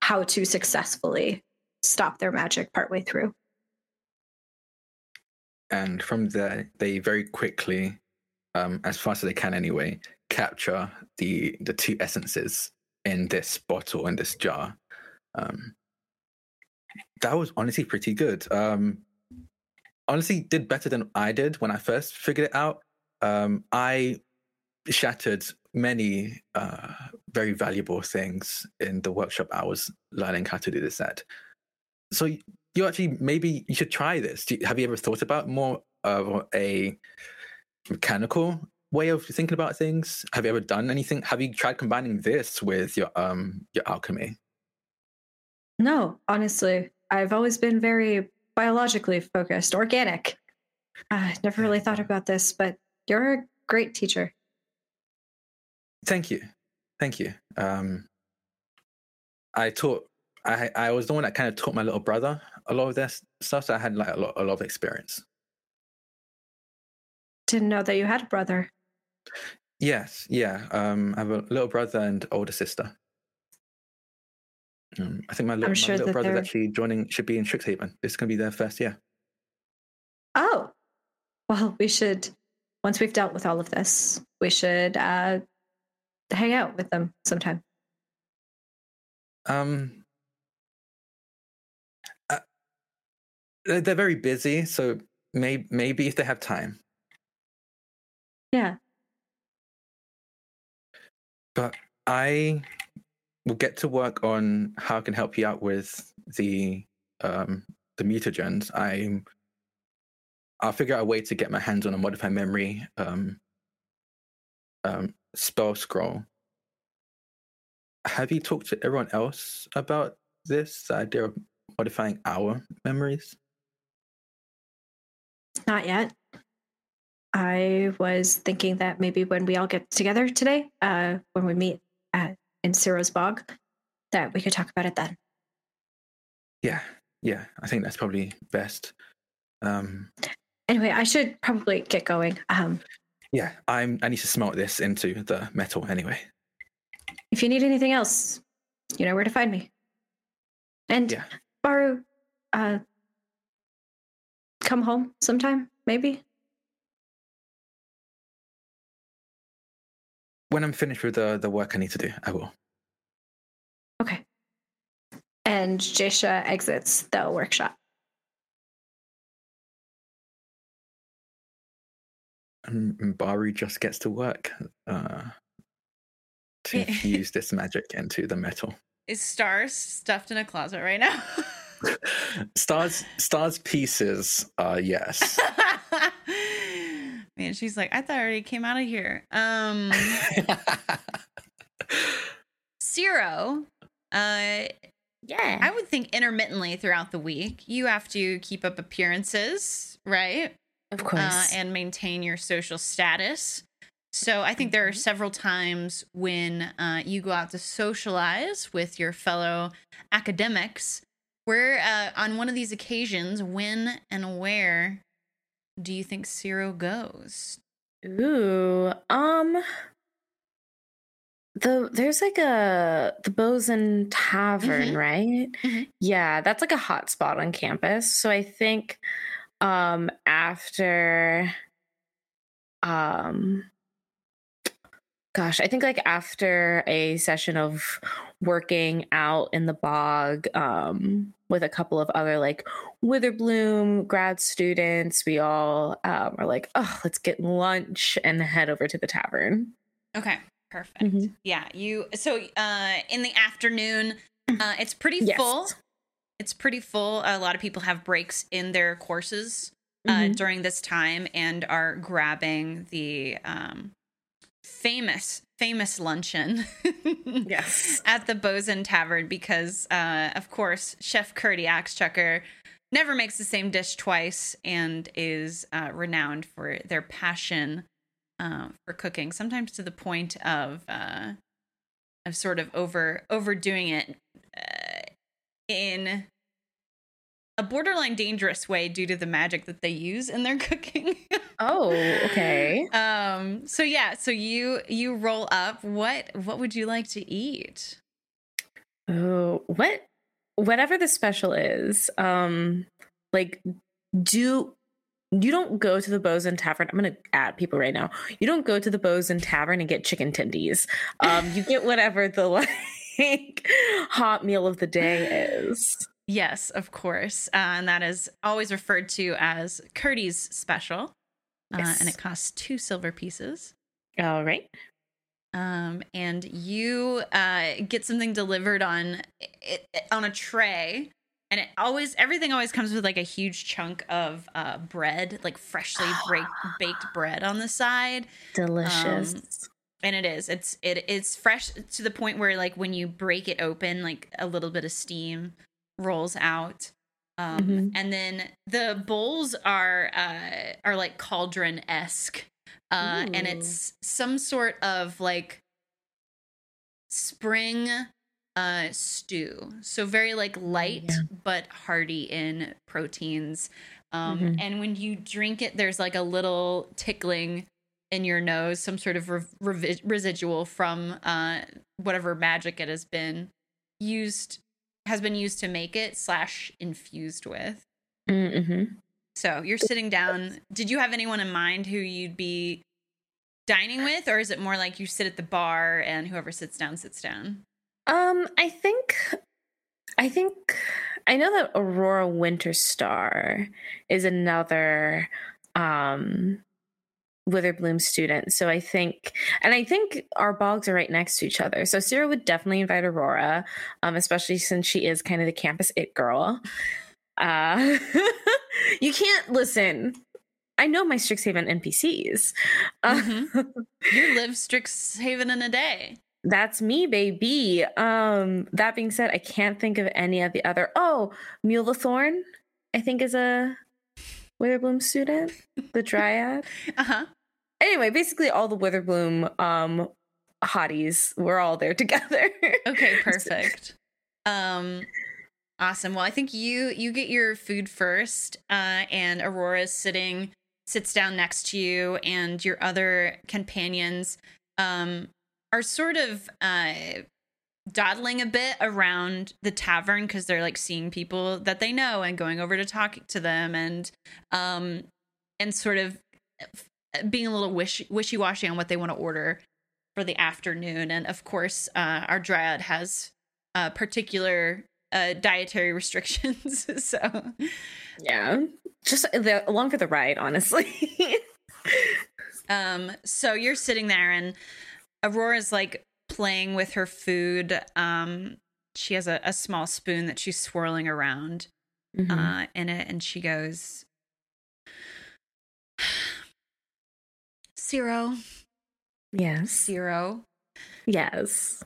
how to successfully stop their magic partway through. And from there, they very quickly, um, as fast as they can anyway, capture the the two essences in this bottle in this jar. Um, that was honestly pretty good. Um, honestly, did better than I did when I first figured it out. Um, I shattered many uh, very valuable things in the workshop I was learning how to do this at. So you actually maybe you should try this. Do you, have you ever thought about more of a mechanical way of thinking about things? Have you ever done anything? Have you tried combining this with your um your alchemy? No, honestly, I've always been very biologically focused, organic. I never really thought about this, but you're a great teacher. Thank you, thank you. Um, I taught. I I was the one that kind of taught my little brother a lot of this stuff, so I had like a lot a lot of experience. Didn't know that you had a brother. Yes, yeah. Um, I have a little brother and older sister. Um, I think my little, my sure little that brother's they're- actually joining. Should be in Strixhaven. This is going to be their first year. Oh, well, we should, once we've dealt with all of this, we should uh, hang out with them sometime. Um, they're, very busy, so maybe maybe if they have time. Yeah. But I will get to work on how I can help you out with the um the mutagens. I'm I'll figure out a way to get my hands on a modified memory um um spell scroll. Have you talked to everyone else about this idea of modifying our memories? Not yet. I was thinking that maybe when we all get together today, uh, when we meet at, in Cirro's Bog, that we could talk about it then. Yeah, yeah, I think that's probably best. Um, Anyway, I should probably get going. Um, yeah, I'm. I need to smelt this into the metal anyway. if you need anything else, you know where to find me. And Yeah. Baru, uh, come home sometime, maybe. When I'm finished with the the work I need to do, I will. Okay. And Jaisha exits the workshop. And, and Baru just gets to work uh, to Yeah. fuse this magic into the metal. Is Stars stuffed in a closet right now? Stars stars pieces, uh, yes. Man, she's like, I thought I already came out of here. Um, Cirro, uh, Yeah. I would think intermittently throughout the week, you have to keep up appearances, right? of course. uh, and maintain your social status. So I think there are several times when uh, you go out to socialize with your fellow academics. Where uh, on one of these occasions, when and where do you think Cirro goes? Ooh, um, the there's like a the Bow's End Tavern, Mhm. right? Mhm. Yeah, that's like a hot spot on campus. So I think, um, after, um, gosh, I think like after a session of working out in the bog, um, with a couple of other like Witherbloom grad students, we all um, are like, oh, let's get lunch and head over to the tavern. Okay, perfect. Mhm. Yeah, you. So uh, in the afternoon, uh, it's pretty Yes. full. It's pretty full. A lot of people have breaks in their courses uh, Mhm. during this time and are grabbing the um, famous famous luncheon Yes. at the Bow's End Tavern because, uh, of course, Chef Curdy Axchucker never makes the same dish twice and is uh, renowned for their passion uh, for cooking. Sometimes to the point of uh, of sort of over overdoing it uh, in a borderline dangerous way due to the magic that they use in their cooking. Oh, okay. um so yeah so you you roll up what what would you like to eat Oh, what? Whatever the special is, um, like, do you don't go to the Bow's End Tavern? I'm gonna add people right now. You don't go to the Bow's End Tavern and get chicken tendies. Um, you get whatever the like hot meal of the day is. Yes of course uh, and that is always referred to as curdy's special uh, and it costs two silver pieces All right. um, and you uh, get something delivered on it, on a tray and it always everything always comes with like a huge chunk of uh, bread like freshly break, baked bread on the side Delicious. and it is it's it it's fresh to the point where like when you break it open like a little bit of steam rolls out um Mhm. and then the bowls are uh are like cauldron-esque uh and it's some sort of like spring uh stew so very like light yeah. but hearty in proteins um Mhm. and when you drink it there's like a little tickling in your nose some sort of re- revi- residual from uh whatever magic it has been used has been used to make it slash infused with. Mm-hmm. so you're sitting down. Did you have anyone in mind who you'd be dining with or is it more like you sit at the bar and whoever sits down sits down? Um, I think, I think, I know that Aurora Winterstar is another um Witherbloom student. So I think, and I think our bogs are right next to each other. So Cirro would definitely invite Aurora, um, especially since she is kind of the campus it girl. Uh, you can't listen. I know my Strixhaven NPCs. Uh, you live strixhaven in a day That's me, baby. Um, that being said, I can't think of any of the other. Oh, Mulethorn, I think is a Witherbloom student, the Dryad. uh-huh anyway, basically all the Witherbloom um hotties, we're all there together. okay perfect um Awesome. Well, I think you you get your food first, uh, and Aurora's sitting sits down next to you, and your other companions um, are sort of uh, dawdling a bit around the tavern because they're like seeing people that they know and going over to talk to them, and um, and sort of being a little wish wishy washy on what they want to order for the afternoon. And of course, uh, our dryad has uh, particular uh, dietary restrictions. so Yeah. Just the, along for the ride, honestly. Um, so you're sitting there and Aurora's like playing with her food. Um, she has a, a small spoon that she's swirling around Mhm. uh, in it, and she goes, Cirro, yes. Cirro, Yes.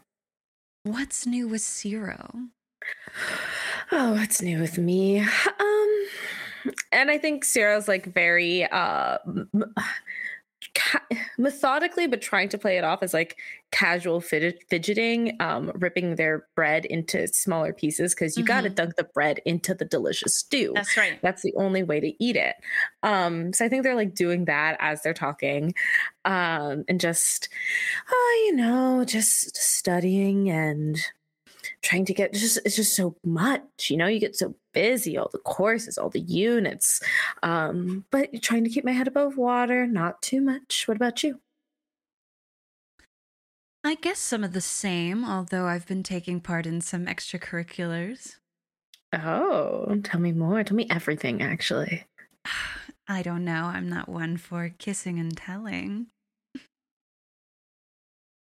what's new with Cirro? Oh, what's new with me? Um, and I think Cirro's like very uh ca- methodically, but trying to play it off as like casual fidget- fidgeting, um, ripping their bread into smaller pieces because you got to dunk the bread into the delicious stew. That's right. That's the only way to eat it. Um, so I think they're like doing that as they're talking, um, and just, oh, you know, just studying and trying to get just it's just so much you know you get so busy all the courses all the units um but trying to keep my head above water not too much what about you I guess some of the same, although I've been taking part in some extracurriculars. oh tell me more tell me everything actually I don't know. I'm not one for kissing and telling.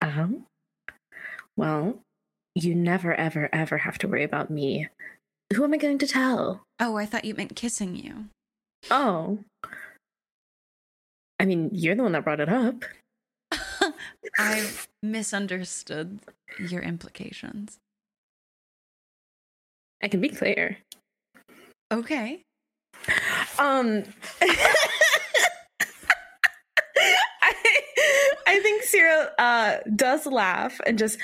um well you never ever ever have to worry about me who am i going to tell Oh, I thought you meant kissing you. oh i mean you're the one that brought it up I've misunderstood your implications. i can be clear Okay. Um, I, I think Cirro uh, does laugh and just.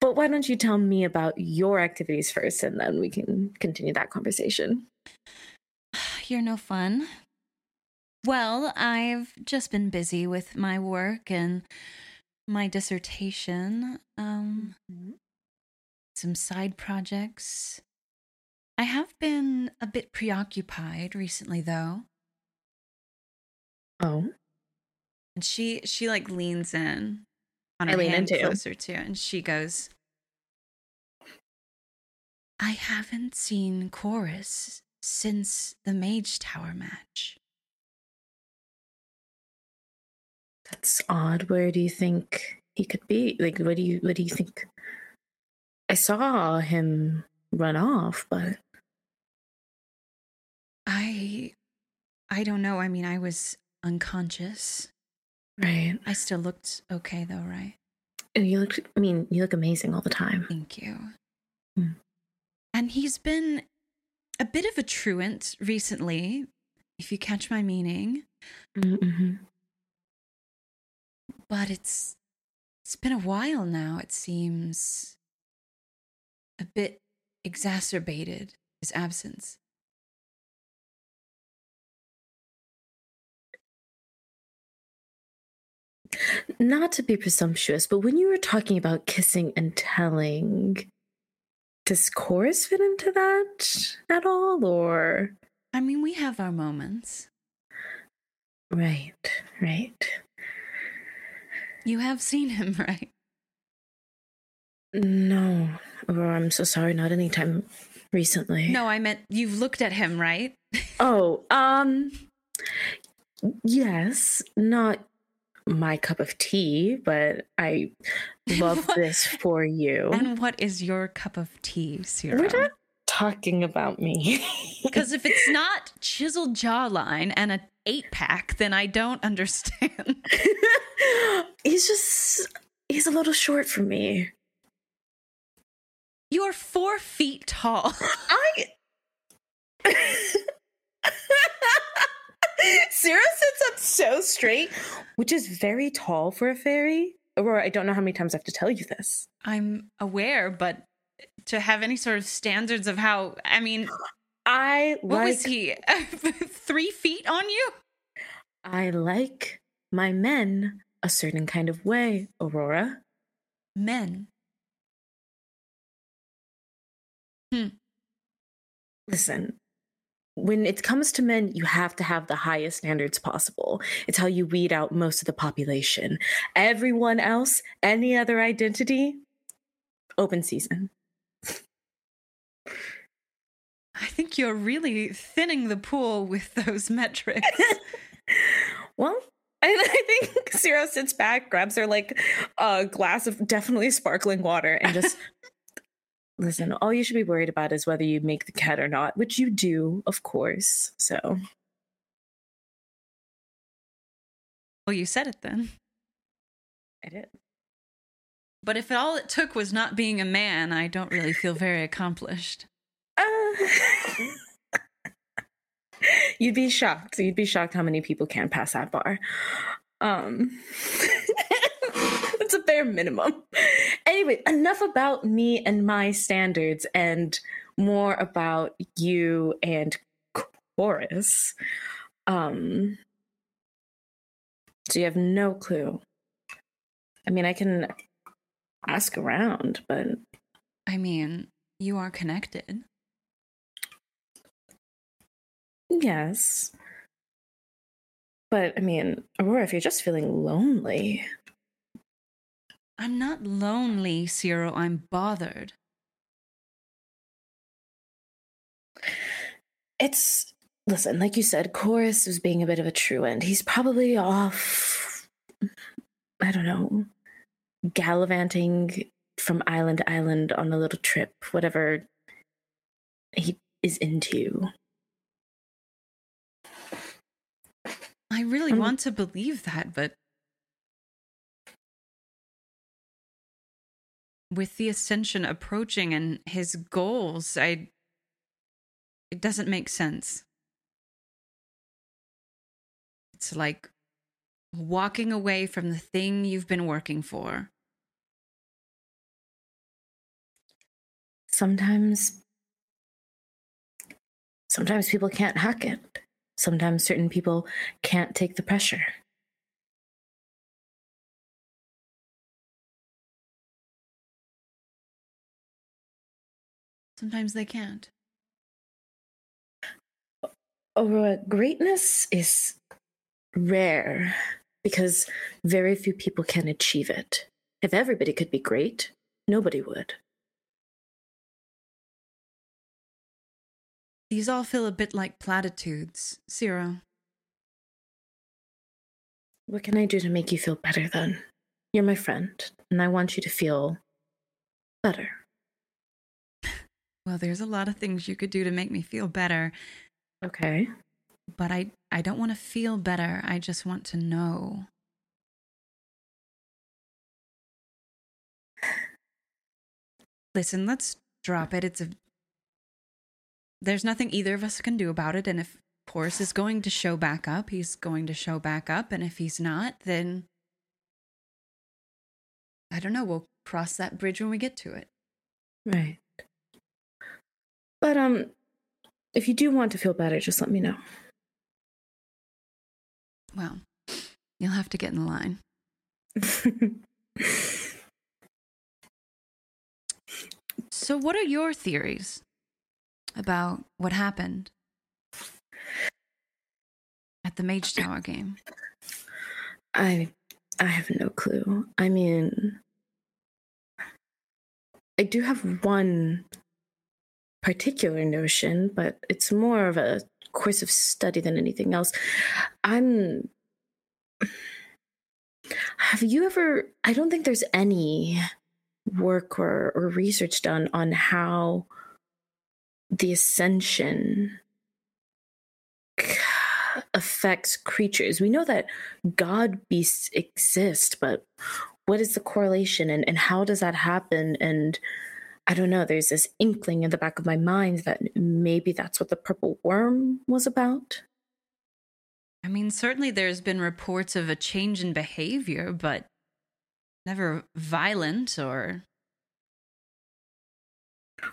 But why don't you tell me about your activities first, and then we can continue that conversation. You're no fun. Well, I've just been busy with my work and my dissertation, um, some side projects. I have been a bit preoccupied recently though. Oh, And she she like leans in on I her lean in hand too. closer to and she goes I haven't seen Chorus since the Mage Tower match. that's odd. Where do you think he could be? Like, what do you what do you think? I saw him run off, but I I don't know. I mean, I was unconscious. Right. I still looked okay though, right? And you look. I mean, you look amazing all the time. Thank you. Hmm. And he's been a bit of a truant recently, if you catch my meaning. Mm-hmm. But it's it's been a while now, it seems a bit exacerbated his absence. Not to be presumptuous, but when you were talking about kissing and telling, does chorus fit into that at all? Or I mean, we have our moments. right, right. You have seen him, right? No, or I'm so sorry. Not anytime recently. No, I meant you've looked at him, right? Oh, um, yes, not my cup of tea, but I love this for you. And what is your cup of tea, Cirro? We're not talking about me. Because if it's not chiseled jawline and a eight pack, then I don't understand. he's just he's a little short for me. You're four feet tall. I Cirro sits up so straight, which is very tall for a fairy. Aurora, I don't know how many times I have to tell you this. I'm aware, but to have any sort of standards of how. I mean, I what was he? Three feet on you? I like my men a certain kind of way, Aurora. Men. Hmm. Listen, when it comes to men, you have to have the highest standards possible. It's how you weed out most of the population. Everyone else, any other identity, open season. I think you're really thinning the pool with those metrics. Well, I, I think Cirro sits back, grabs her like a glass of definitely sparkling water, and just listen. All you should be worried about is whether you make the cut or not, which you do, of course. So well, you said it then. I did. But if all it took was not being a man, I don't really feel very accomplished. Uh, you'd be shocked. You'd be shocked how many people can't pass that bar. Um, it's a bare minimum. Anyway, enough about me and my standards, and more about you and Chorus. Um, so you have no clue. I mean, I can ask around, but I mean, you are connected. Yes. But I mean, Aurora, if you're just feeling lonely, I'm not lonely, Cirro. I'm bothered. it's listen, like you said, Chorus was being a bit of a truant. He's probably off I don't know, gallivanting from island to island on a little trip, whatever he is into. I really Um, want to believe that, but with the ascension approaching and his goals, I it doesn't make sense. It's like walking away from the thing you've been working for. Sometimes sometimes people can't hack it. Sometimes certain people can't take the pressure. Sometimes they can't. Aurora, greatness is rare because very few people can achieve it. If everybody could be great, nobody would. These all feel a bit like platitudes, Cirro. What can I do to make you feel better then? You're my friend, and I want you to feel better. Well, there's a lot of things you could do to make me feel better, Okay. but I I don't want to feel better. I just want to know. Listen, let's drop it. It's a There's nothing either of us can do about it and if Porus is going to show back up, he's going to show back up and if he's not, then I don't know, we'll cross that bridge when we get to it. Right. But um if you do want to feel better, just let me know. Well, you'll have to get in line. So, what are your theories about what happened at the Mage Tower game? I I have no clue. I mean I do have one particular notion, but it's more of a course of study than anything else. I'm Have you ever I don't think there's any work or, or research done on how the ascension affects creatures. We know that god beasts exist, but what is the correlation and, and how does that happen? And I don't know, there's this inkling in the back of my mind that maybe that's what the purple worm was about. I mean, certainly there's been reports of a change in behavior, but never violent or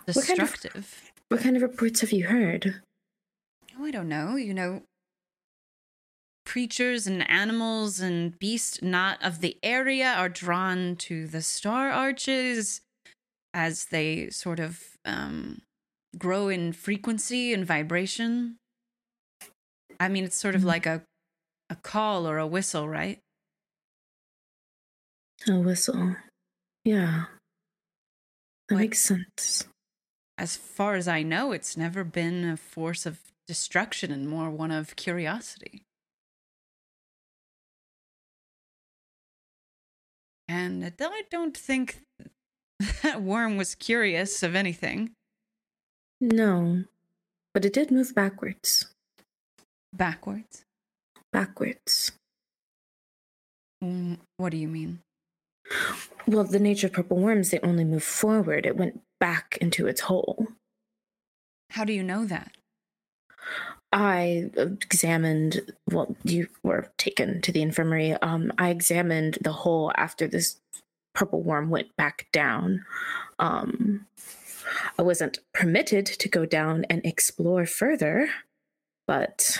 What kind of- destructive. What kind of reports have you heard? Oh, I don't know. You know, creatures and animals and beasts not of the area are drawn to the star arches as they sort of um, grow in frequency and vibration. I mean, it's sort of Mhm. like a a call or a whistle, right? A whistle. Yeah. That What- makes sense. As far as I know, it's never been a force of destruction and more one of curiosity. And I don't think worm was curious of anything. No. But it did move backwards. Backwards. Backwards. Mm, What do you mean? Well, the nature of purple worms, they only move forward. It went back into its hole. How do you know that? I examined, well, you were taken to the infirmary. Um, I examined the hole after this purple worm went back down. Um, I wasn't permitted to go down and explore further, but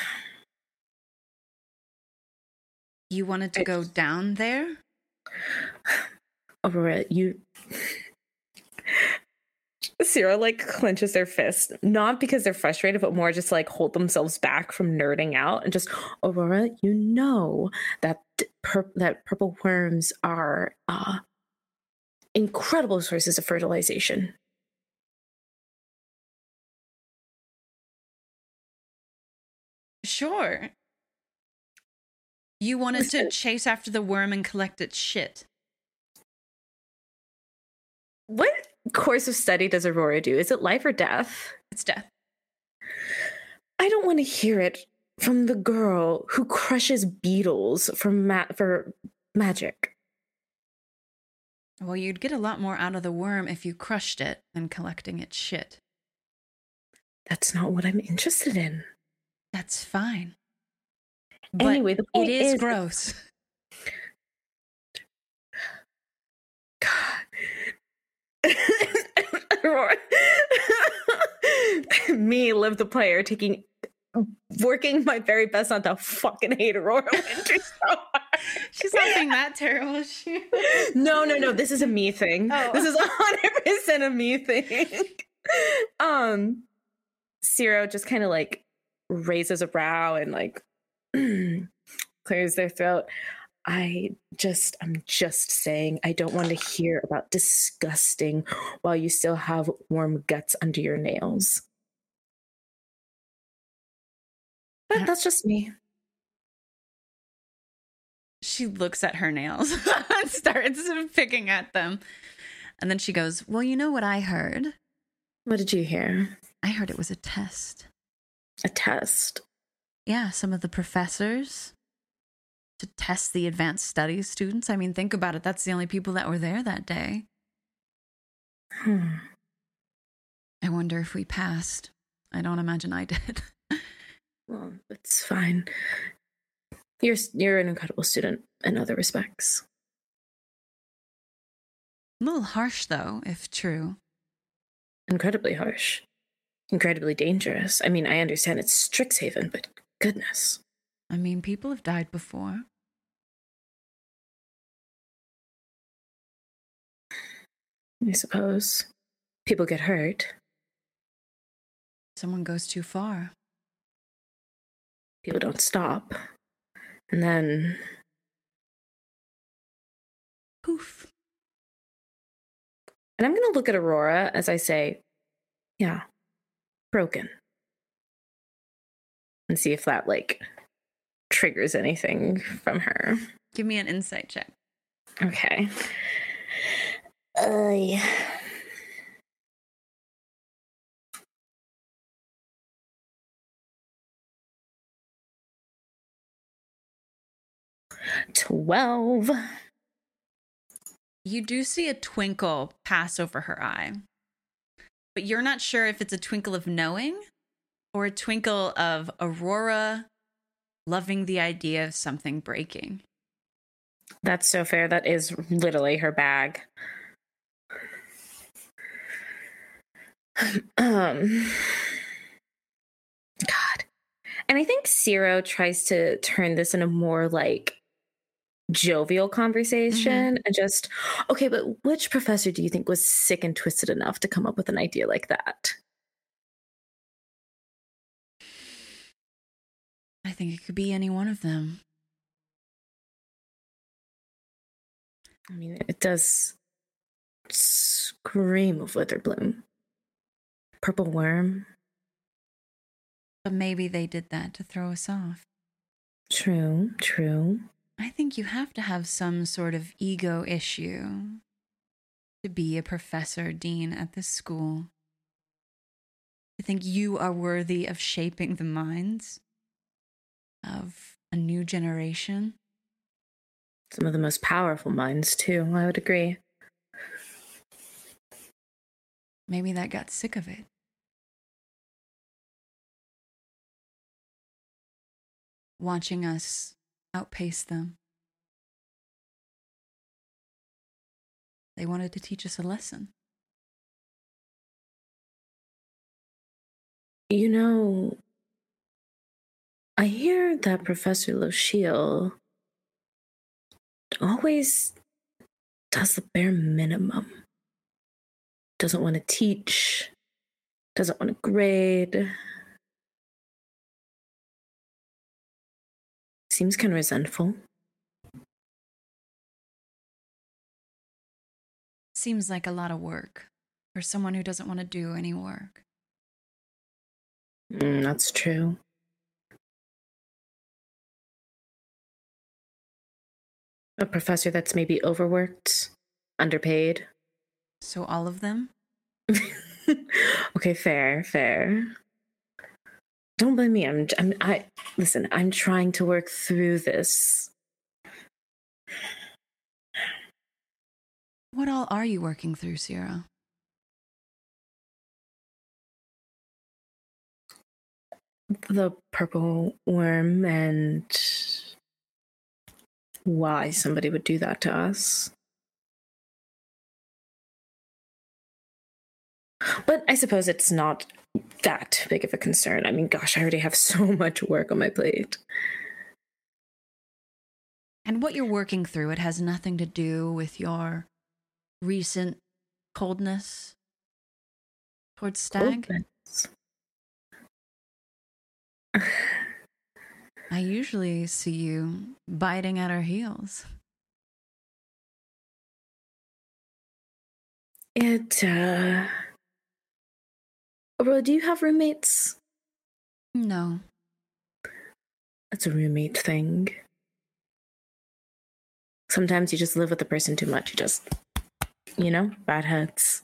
You wanted to go down there? Aurora, you. Cirro like clenches their fist, not because they're frustrated, but more just like hold themselves back from nerding out and just Aurora, you know that pur- that purple worms are uh, incredible sources of fertilization. Sure. You wanted to chase after the worm and collect its shit. What course of study does Aurora do? Is it life or death? It's death. I don't want to hear it from the girl who crushes beetles for ma- for magic. Well, you'd get a lot more out of the worm if you crushed it than collecting its shit. That's not what I'm interested in. That's fine. But anyway, the point is, is, gross. Aurora. Me, live the player, taking working my very best not to fucking hate Aurora Winter so hard. She's not being that terrible, is she? No, no, no. This is a me thing. Oh. This is a hundred percent a me thing. um, Cirro just kind of like raises a brow and like clears their throat. I just, I'm just saying, I don't want to hear about disgusting while you still have warm guts under your nails. But that's just me. She looks at her nails and starts picking at them. And then she goes, Well, you know what I heard? What did you hear? I heard it was a test. A test. Yeah, some of the professors to test the advanced studies students. I mean, think about it. That's the only people that were there that day. Hmm. I wonder if we passed. I don't imagine I did. Well, it's fine. You're you're an incredible student in other respects. A little harsh, though, if true. Incredibly harsh. Incredibly dangerous. I mean, I understand it's Strixhaven, but goodness. I mean, people have died before. I suppose. People get hurt. Someone goes too far. People don't stop. And then Poof. and I'm gonna look at Aurora as I say, yeah, broken. And see if that like triggers anything from her. Give me an insight check. Okay. Uh, yeah. Twelve. You do see a twinkle pass over her eye, but you're not sure if it's a twinkle of knowing or a twinkle of Aurora loving the idea of something breaking. That's so fair. That is literally her bag. Um God. And I think Cirro tries to turn this in a more like jovial conversation mm-hmm. and just okay, but which professor do you think was sick and twisted enough to come up with an idea like that? I think it could be any one of them. I mean, it does scream of Witherbloom. Purple worm. But maybe they did that to throw us off. True, true. I think you have to have some sort of ego issue to be a professor dean at this school. I think you are worthy of shaping the minds of a new generation. Some of the most powerful minds, too, I would agree. Maybe that got sick of it. Watching us outpace them. They wanted to teach us a lesson. You know, I hear that Professor Lochiel always does the bare minimum. Doesn't want to teach, doesn't want to grade. Seems kind of resentful. Seems like a lot of work for someone who doesn't want to do any work. Mm, that's true. A professor that's maybe overworked, underpaid. So, all of them? okay, fair, fair. Don't blame me. I'm, I'm, I listen. I'm trying to work through this. What all are you working through, Cirro? The purple worm and why somebody would do that to us. But I suppose it's not that big of a concern. I mean, gosh, I already have so much work on my plate. And what you're working through, it has nothing to do with your recent coldness towards Stag. Coldness. I usually see you biting at our heels. It, uh. Well, do you have roommates? No. That's a roommate thing. Sometimes you just live with the person too much. You just, you know, bad heads.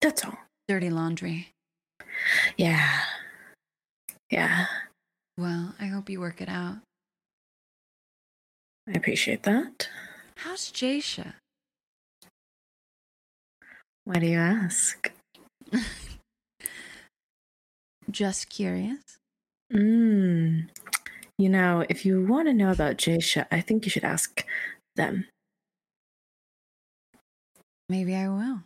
That's all. Dirty laundry. Yeah. Yeah. Well, I hope you work it out. I appreciate that. How's Jaisha? Why do you ask? Just curious. Mm. You know, if you want to know about Jaisha, I think you should ask them. Maybe I will.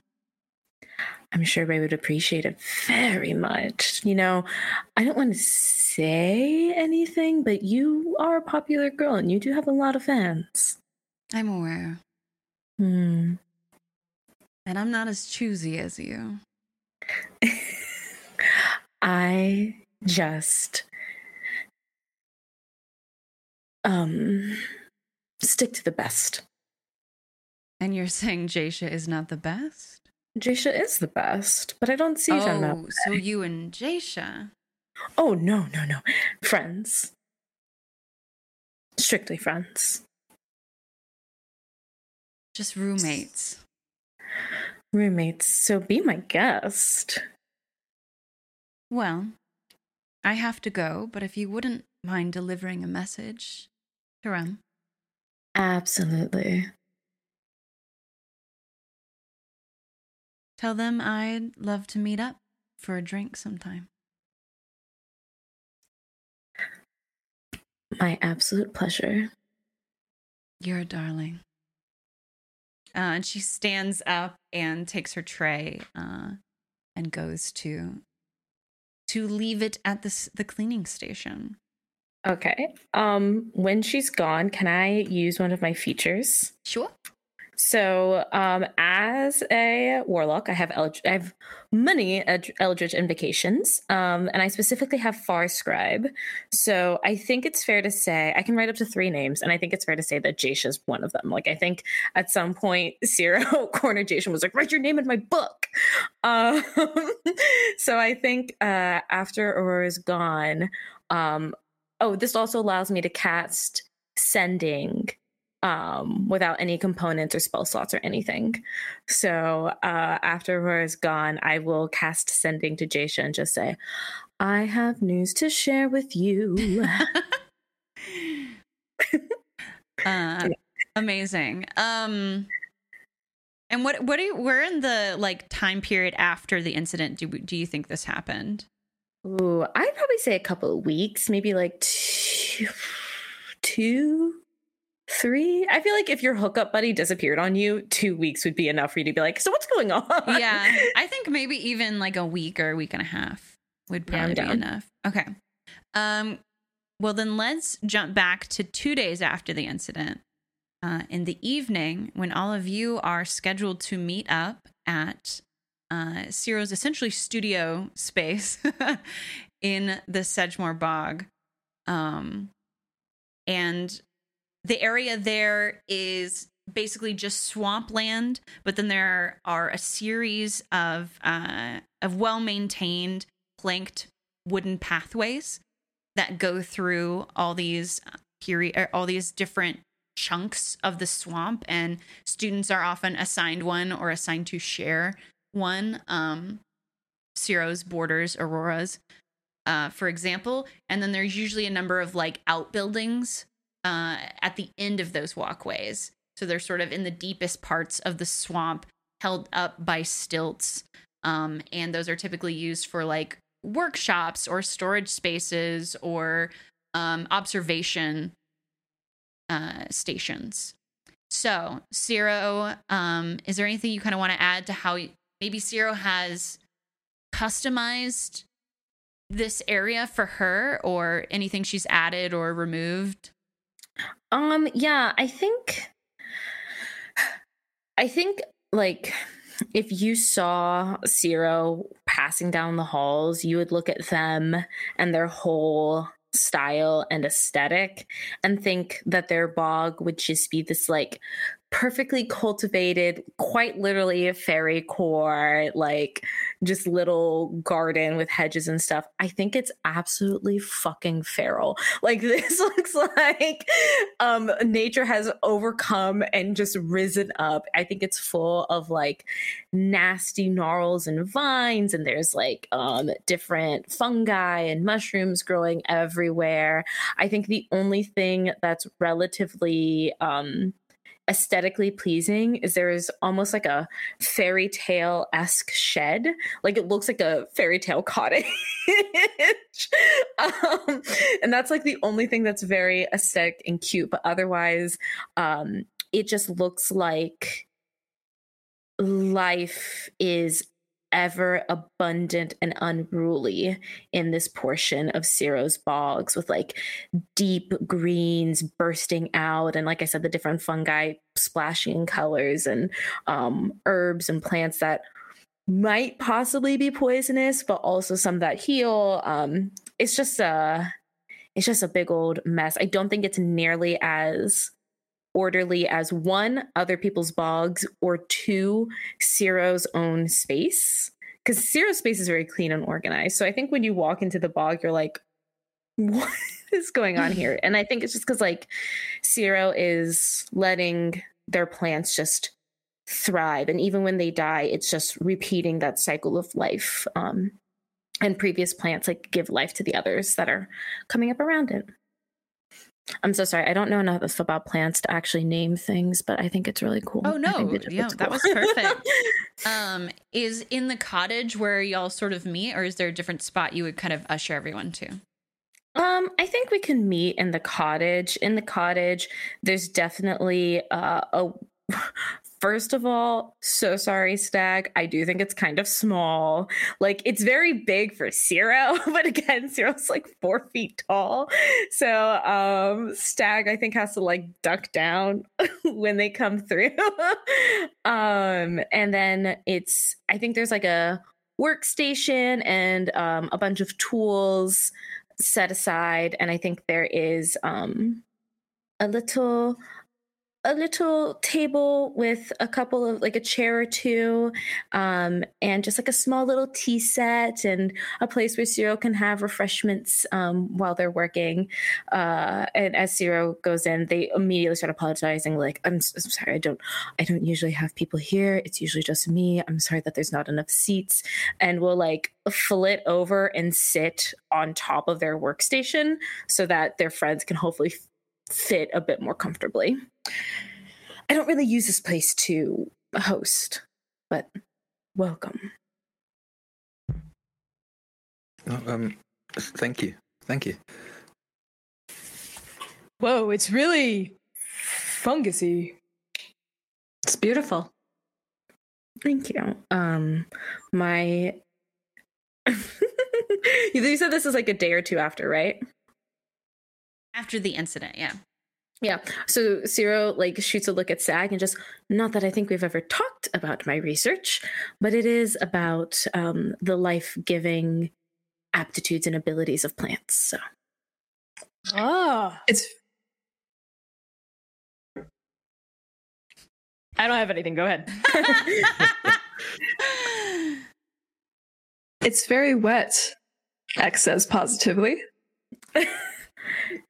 I'm sure Ray would appreciate it very much. You know, I don't want to say anything, but you are a popular girl and you do have a lot of fans. I'm aware. Hmm. And I'm not as choosy as you. I just um stick to the best. And you're saying Jaisha is not the best? Jaisha is the best, but I don't see them that Oh, so you and Jaisha. Oh no, no, no. Friends. Strictly friends. Just roommates. Roommates. So be my guest. Well, I have to go, but if you wouldn't mind delivering a message to Rem. Absolutely. Tell them I'd love to meet up for a drink sometime. My absolute pleasure. You're a darling. Uh, and she stands up and takes her tray uh, and goes to to leave it at the the cleaning station. Okay. Um, when she's gone, can I use one of my features? Sure. So, um, as a warlock, I have Eld- I have many Eld- Eldritch invocations, um, and I specifically have Far Scribe. So, I think it's fair to say I can write up to three names, and I think it's fair to say that Jaisha is one of them. Like, I think at some point, Cirro Corner Jaisha was like, "Write your name in my book." Um, so, I think uh, after Aurora's gone, um, oh, this also allows me to cast Sending um, without any components or spell slots or anything. So uh, after Aurora's gone, I will cast Sending to Jaisha and just say, I have news to share with you. uh, amazing. Um, and what what do you, where in the like time period after the incident do do you think this happened? Ooh, I'd probably say a couple of weeks, maybe like two, two, three. I feel like if your hookup buddy disappeared on you, two weeks would be enough for you to be like, so what's going on? yeah, I think maybe even like a week or a week and a half would Yeah, probably be enough. Okay. Um, well, then let's jump back to two days after the incident. Uh, in the evening, when all of you are scheduled to meet up at uh, Cirro's essentially studio space in the Sedgemoor Bog. Um, and the area there is basically just swampland, but then there are a series of uh, of well maintained planked wooden pathways that go through all these period or all these different chunks of the swamp and students are often assigned one or assigned to share one um Cirro's borders aurora's uh for example. And then there's usually a number of like outbuildings uh at the end of those walkways. So they're sort of in the deepest parts of the swamp held up by stilts um and those are typically used for like workshops or storage spaces or um observation uh stations. So Cirro um is there anything you kind of want to add to how y- maybe Cirro has customized this area for her or anything she's added or removed Um, yeah, I think I think like if you saw Cirro passing down the halls, you would look at them and their whole style and aesthetic and think that their bog would just be this like perfectly cultivated, quite literally a fairy core, like just little garden with hedges and stuff. I think it's absolutely fucking feral. Like this looks like um nature has overcome and just risen up. I think it's full of like nasty gnarls and vines and there's like um different fungi and mushrooms growing everywhere. I think the only thing that's relatively um aesthetically pleasing is there is almost like a fairy tale esque shed. Like it looks like a fairy tale cottage. um, and that's like the only thing that's very aesthetic and cute. But otherwise, um, it just looks like life is ever abundant and unruly in this portion of Cirro's bogs with like deep greens bursting out and like I said the different fungi splashing in colors and um herbs and plants that might possibly be poisonous but also some that heal um it's just a it's just a big old mess. I don't think it's nearly as orderly as one other people's bogs or two Cirro's own space because Cirro's space is very clean and organized. So I think when you walk into the bog, you're like, what is going on here? And I think it's just because like Cirro is letting their plants just thrive, and even when they die, it's just repeating that cycle of life. Um, and previous plants like give life to the others that are coming up around it. I'm so sorry. I don't know enough about plants to actually name things, but I think it's really cool. Oh no, think yeah, looks that was perfect. um, is in the cottage where y'all sort of meet, or is there a different spot you would kind of usher everyone to? Um, I think we can meet in the cottage. In the cottage, there's definitely uh, a First of all, so sorry, Stag. I do think it's kind of small. Like it's very big for Cirro, but again, Cirro's like four feet tall. So um Stag, I think, has to like duck down when they come through. um, and then it's I think there's like a workstation and um a bunch of tools set aside, and I think there is um a little a little table with a couple of like a chair or two um, and just like a small little tea set and a place where Cirro can have refreshments um, while they're working. Uh, and as Cirro goes in, they immediately start apologizing like, I'm, I'm sorry, I don't, I don't usually have people here. It's usually just me. I'm sorry that there's not enough seats. And we'll like flit over and sit on top of their workstation so that their friends can hopefully fit a bit more comfortably. I don't really use this place to host, but welcome. Oh, um, thank you, thank you. Whoa, it's really fungusy. It's beautiful. Thank you. Um, my. you said this is like a day or two after, right? After the incident, yeah. Yeah. So Cirro like shoots a look at Stag and just not that I think we've ever talked about my research, but it is about um, the life giving aptitudes and abilities of plants. So Ah, It's I don't have anything. Go ahead. it's very wet. X says positively.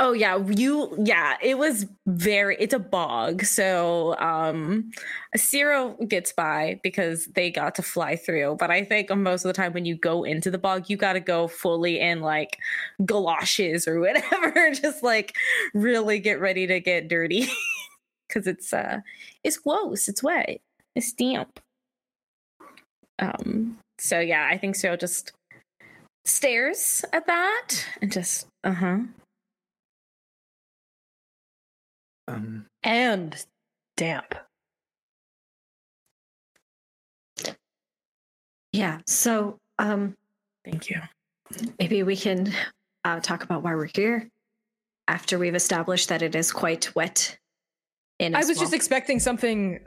Oh yeah, you yeah, it was very it's a bog. So um Cirro gets by because they got to fly through, but I think most of the time when you go into the bog, you got to go fully in like galoshes or whatever, just like really get ready to get dirty cuz it's uh it's gross, it's wet, it's damp. Um so yeah, I think Cirro just stares at that and just uh-huh Um, And damp. Yeah. So um, Thank you. maybe we can uh, talk about why we're here after we've established that it is quite wet. In I as was just expecting something,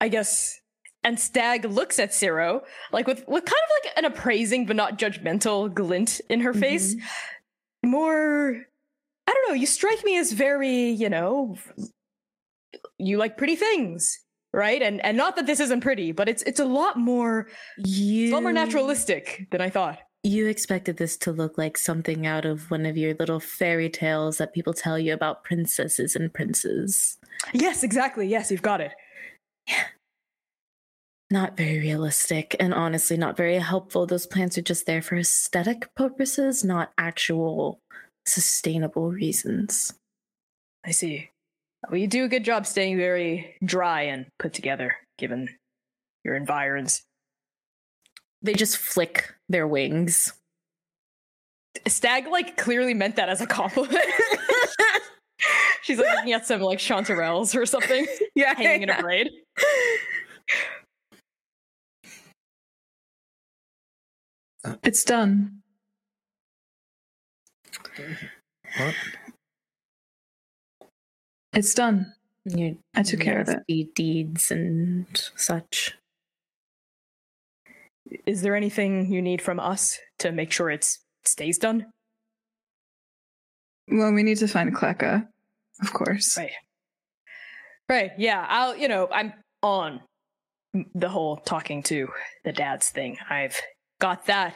I guess. And Stag looks at Cirro, like with, with kind of like an appraising but not judgmental glint in her face. More, I don't know, you strike me as very, you know, you like pretty things, right? And and not that this isn't pretty, but it's it's a lot more You it's a lot more naturalistic than I thought. You expected this to look like something out of one of your little fairy tales that people tell you about princesses and princes. Yes, exactly. Yes, you've got it. Yeah. Not very realistic and honestly not very helpful. Those plants are just there for aesthetic purposes, not actual sustainable reasons. I see. Well, you do a good job staying very dry and put together, given your environs. They just flick their wings. Stag like clearly meant that as a compliment. She's like looking at some like chanterelles or something Yeah, hanging in a braid. It's done. What? It's done. Your I took care of it. nasty deeds and such. Is there anything you need from us to make sure it stays done? Well, we need to find Kleka, of course. Right. Right. Yeah. I'll, you know, I'm on the whole talking to the dads thing. I've got that,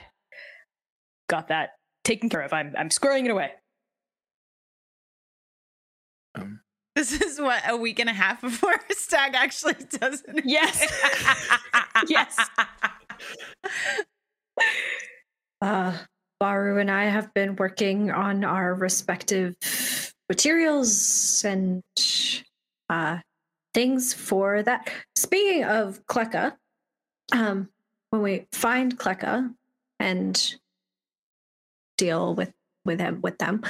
got that taken care of. I'm, I'm squaring it away. Um, This is what a week and a half before Stag actually does it. Yes. Yes. Uh, Baru and I have been working on our respective materials and uh, things for that. Speaking of Kleka, um, when we find Kleka and deal with with him with them,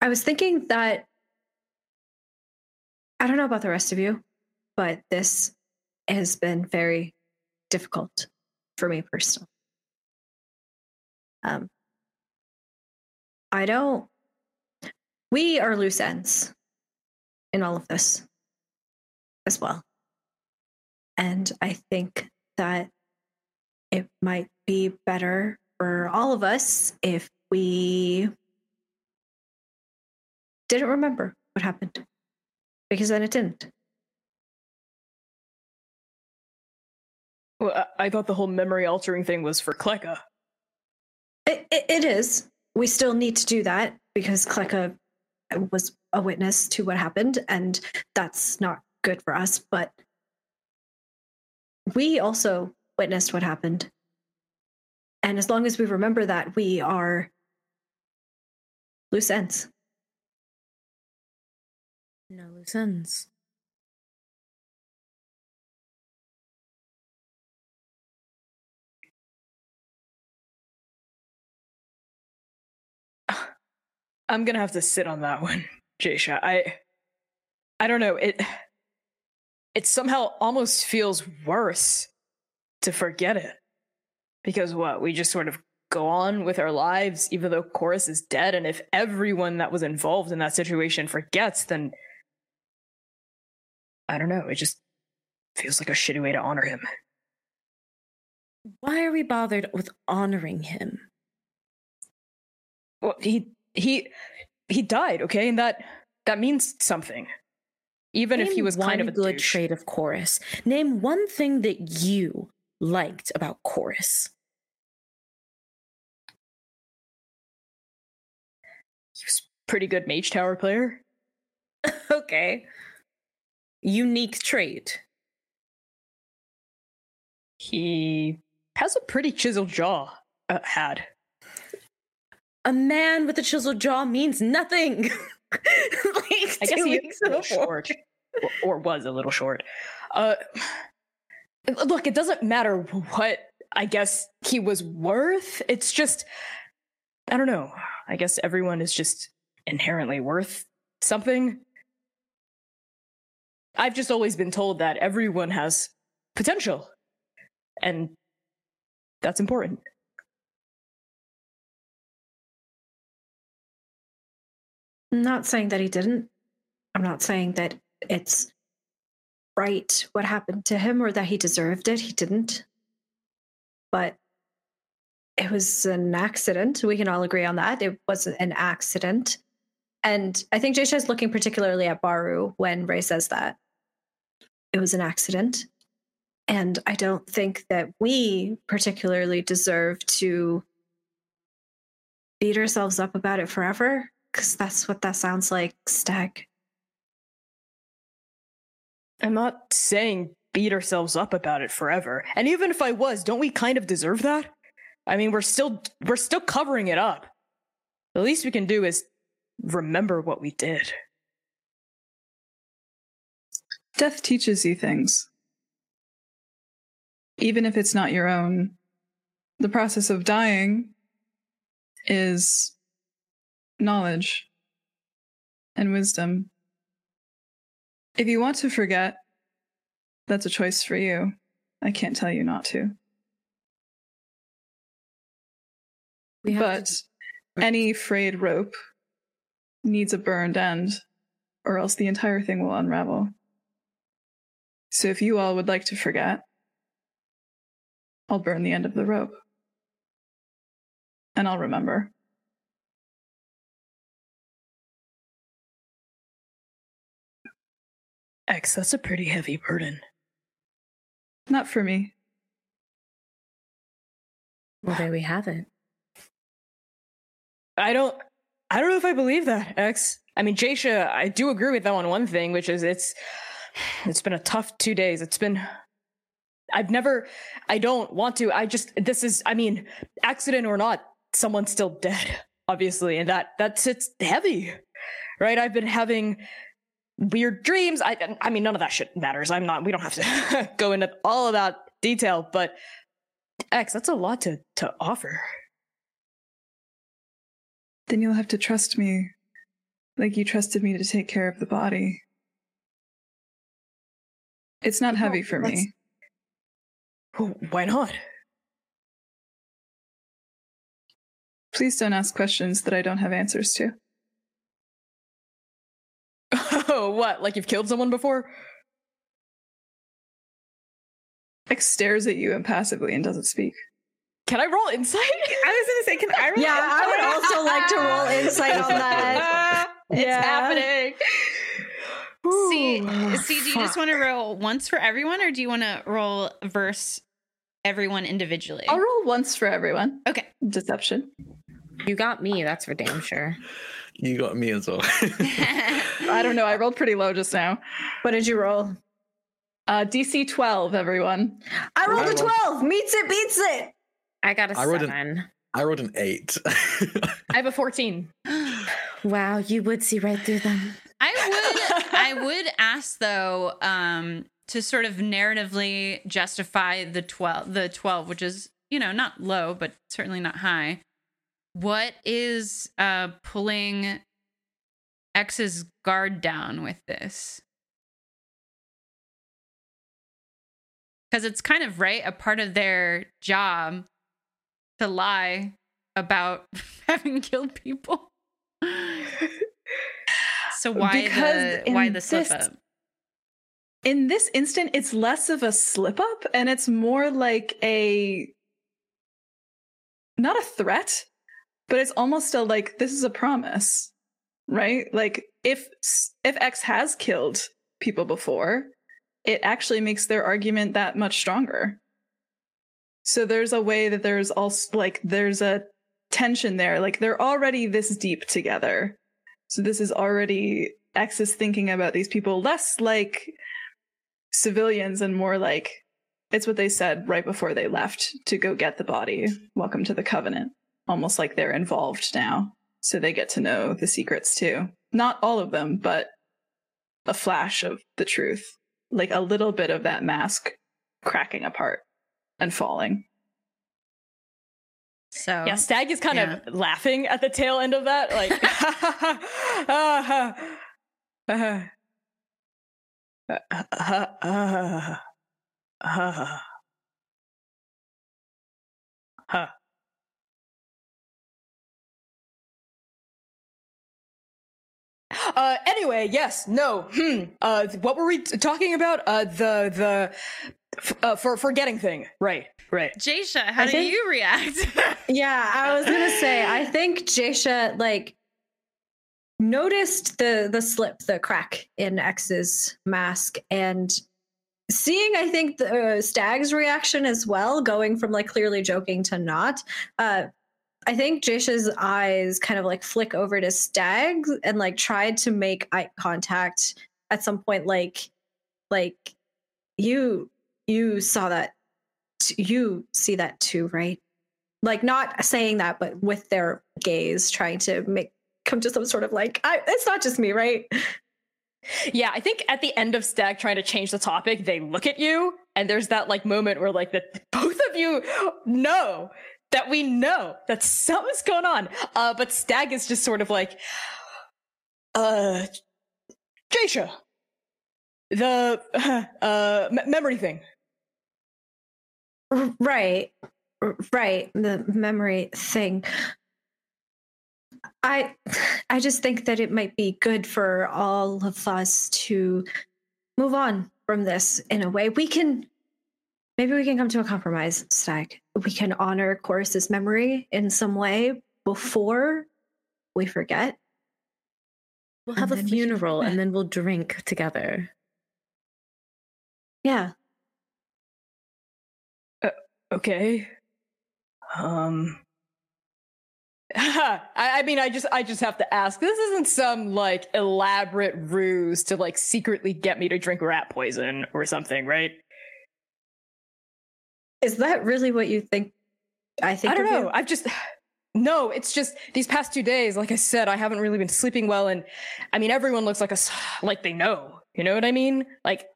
I was thinking that I don't know about the rest of you, but this has been very difficult for me personally. Um, I don't. We are loose ends in all of this as well. And I think that it might be better for all of us if we didn't remember what happened because then it didn't. Well, I, thought the whole memory altering thing was for Kleka. It, it, it is. We still need to do that because Kleka was a witness to what happened, and that's not good for us. But we also witnessed what happened. And as long as we remember that, we are loose ends. No loose ends. I'm gonna have to sit on that one, Jaisha. I I don't know. It it somehow almost feels worse to forget it. Because what, we just sort of go on with our lives even though Chorus is dead, and if everyone that was involved in that situation forgets, then I don't know, it just feels like a shitty way to honor him. Why are we bothered with honoring him? Well, he he he died, okay, and that that means something. Even if he was kind of a good douche. trait of Chorus. Name one thing that you liked about Chorus. He was pretty good Mage Tower player. okay. Unique trait. He has a pretty chiseled jaw. Uh, had. A man with a chiseled jaw means nothing. like I guess two he is a little short, or, or was a little short. Uh, look, it doesn't matter what I guess he was worth. It's just, I don't know. I guess everyone is just inherently worth something. I've just always been told that everyone has potential, and that's important. I'm not saying that he didn't. I'm not saying that it's right what happened to him or that he deserved it. He didn't. But it was an accident. We can all agree on that. It was an accident. And I think Jaisha is looking particularly at Baru when Ray says that. It was an accident. And I don't think that we particularly deserve to beat ourselves up about it forever because that's what that sounds like, Stag. I'm not saying beat ourselves up about it forever. And even if I was, don't we kind of deserve that? I mean, we're still we're still covering it up. The least we can do is remember what we did. Death teaches you things. Even if it's not your own. The process of dying is knowledge and wisdom. If you want to forget, that's a choice for you. I can't tell you not to. But to- any frayed rope needs a burned end, or else the entire thing will unravel. So if you all would like to forget, I'll burn the end of the rope. And I'll remember. X, that's a pretty heavy burden. Not for me. well, there we have it. I don't I don't know if I believe that, X. I mean, Jaisha, I do agree with that on one thing, which is it's it's been a tough two days. It's been I've never I don't want to. I just this is I mean, accident or not, someone's still dead, obviously, and that that's it's heavy. Right? I've been having weird dreams. I I mean, none of that shit matters. I'm not we don't have to go into all of that detail, but X, that's a lot to to offer. Then you'll have to trust me like you trusted me to take care of the body. It's not heavy for me. Why not? Please don't ask questions that I don't have answers to. Oh, what? Like you've killed someone before? X stares at you impassively and doesn't speak. Can I roll insight? I was gonna say, can I? roll Yeah, I would also like to roll insight on that. it's Yeah. happening. See, Ooh, see, do you just want to roll once for everyone, or do you want to roll verse everyone individually? I'll roll once for everyone. Okay. Deception. You got me. That's for damn sure. You got me as well. I don't know. I rolled pretty low just now. What did you roll? Uh, DC 12, everyone. I rolled I a rolled- 12. Meets it, beats it. I got a I rolled an- seven. I rolled an eight. I have a 14. Wow, you would see right through them. I would I would ask though um to sort of narratively justify the 12 the 12 which is you know not low but certainly not high. What is uh pulling X's guard down with this? Cuz it's kind of right a part of their job to lie about having killed people. So why Because the why the slip this- up? In this instant, it's less of a slip up and it's more like a. Not a threat, but it's almost a like, this is a promise, right? Like, if if X has killed people before, it actually makes their argument that much stronger. So there's a way that there's also like there's a tension there. Like they're already this deep together. So this is already X is thinking about these people less like civilians and more like it's what they said right before they left to go get the body. Welcome to the covenant. Almost like they're involved now. So they get to know the secrets too. Not all of them, but a flash of the truth. Like a little bit of that mask cracking apart and falling. So Yeah, Stag is kind Yeah. of laughing at the tail end of that. Like, Uh, anyway, yes, no, hmm. Uh, what were we t- talking about? Uh, the the f- uh, for forgetting thing. Right, right. Jaisha, how I do think- you react? Yeah, I was gonna say, I think Jaisha like noticed the the slip, the crack in X's mask, and seeing, I think the uh, Stag's reaction as well, going from like clearly joking to not. Uh, I think Jaisha's eyes kind of like flick over to Stag and like tried to make eye contact at some point, like like you you saw that you see that too, right? like not saying that but with their gaze trying to make come to some sort of like I, it's not just me right Yeah, I think at the end of Stag trying to change the topic, they look at you, and there's that like moment where like the both of you know that we know that something's going on. Uh, but Stag is just sort of like, uh, Jaisha, the uh me- memory thing. Right right the memory thing i i just think that it might be good for all of us to move on from this in a way we can maybe we can come to a compromise stag we can honor chorus's memory in some way before we forget We'll And have a then we funeral and then we'll drink together. yeah Okay. Um. I, I mean, I just, I just have to ask. This isn't some like elaborate ruse to like secretly get me to drink rat poison or something, right? Is that really what you think i think I don't of you? know. I've just no. It's just these past two days. Like I said, I haven't really been sleeping well, and I mean, everyone looks like a like they know. You know what I mean? Like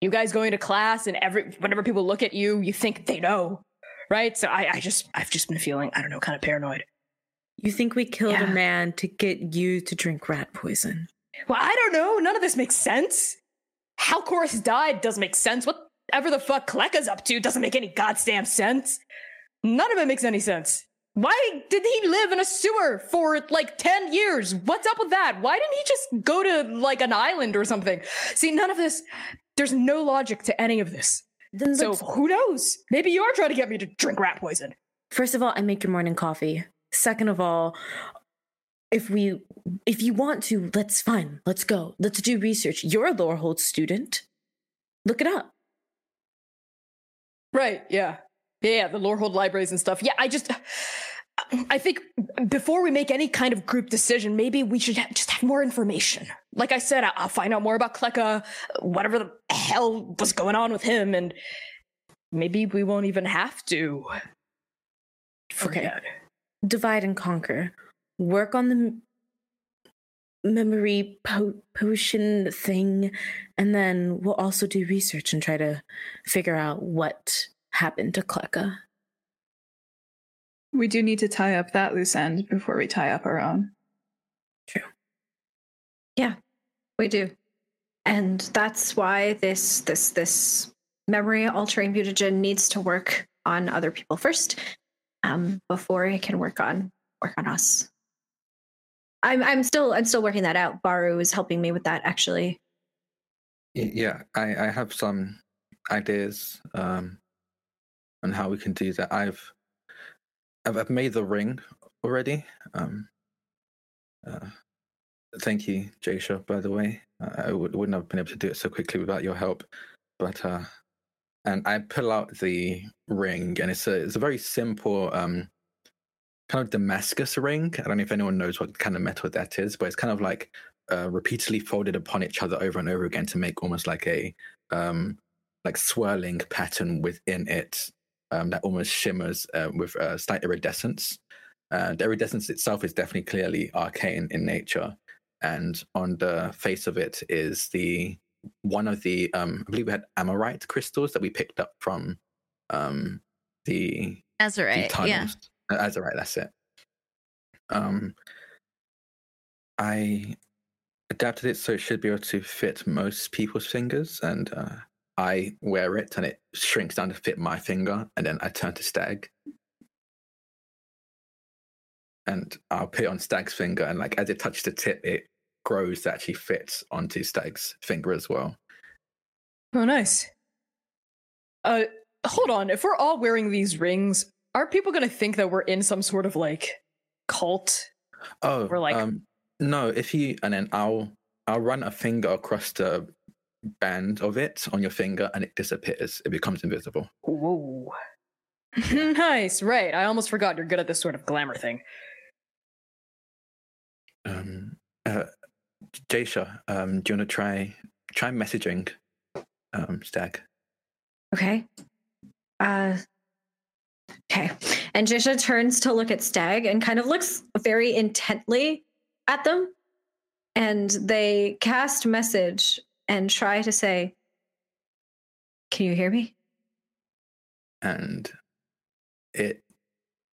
you guys going to class, and every whenever people look at you, you think they know, right? So I, I just, I've just been feeling, I don't know, kind of paranoid. You think we killed Yeah. a man to get you to drink rat poison? Well, I don't know. None of this makes sense. how Chorus died doesn't make sense. Whatever the fuck Kleka's up to doesn't make any goddamn sense. None of it makes any sense. Why did he live in a sewer for like 10 years? What's up with that? Why didn't he just go to like an island or something? See, none of this, there's no logic to any of this. Then So who knows? Maybe you're trying to get me to drink rat poison. First of all, I make your morning coffee. Second of all, if we if you want to, let's fine. Let's go. Let's do research. You're a Lorehold student. Look it up. Right, yeah. Yeah, the Lorehold libraries and stuff. Yeah, I just I think before we make any kind of group decision, maybe we should ha- just have more information. Like I said, I- I'll find out more about Kleka, whatever the hell was going on with him, and maybe we won't even have to. Forget. Divide and conquer. Work on the memory po- potion thing, and then we'll also do research and try to figure out what happened to Kleka. We do need to tie up that loose end before we tie up our own. True. Yeah, we do. And that's why this this this memory altering mutagen needs to work on other people first, um, before it can work on work on us. I'm I'm still I'm still working that out. Baru is helping me with that actually. Yeah, I, I have some ideas um, on how we can do that. I've I've, I've made the ring already. Um, uh, thank you, Jaisha. By the way, I, would, wouldn't have been able to do it so quickly without your help. But uh, and I pull out the ring, and it's a it's a very simple um, kind of Damascus ring. I don't know if anyone knows what kind of metal that is, but it's kind of like uh, repeatedly folded upon each other over and over again to make almost like a um, like swirling pattern within it um, that almost shimmers uh, with uh, slight iridescence. Uh, the iridescence itself is definitely clearly arcane in nature, and on the face of it is the one of the um, I believe we had amorite crystals that we picked up from um, the the Azurite, tunnels. yeah. Uh, Azurite, that's it. Um, I adapted it so it should be able to fit most people's fingers, and uh, I wear it, and it shrinks down to fit my finger, and then I turn to Stag, and I'll put it on Stag's finger, and like as it touches the tip, it grows to actually fit onto Stag's finger as well. Oh, nice. Uh, hold on. If we're all wearing these rings, are people gonna think that we're in some sort of like cult? Oh, Or, like- um, no. If you and then I'll I'll run a finger across the band of it on your finger, and it disappears. It becomes invisible. Whoa. nice. Right. I almost forgot you're good at this sort of glamour thing. Um, uh, Jaisha, um, do you want to try try messaging um, Stag? Okay. Uh okay. And Jaisha turns to look at Stag and kind of looks very intently at them. And they cast message and try to say, Can you hear me? And it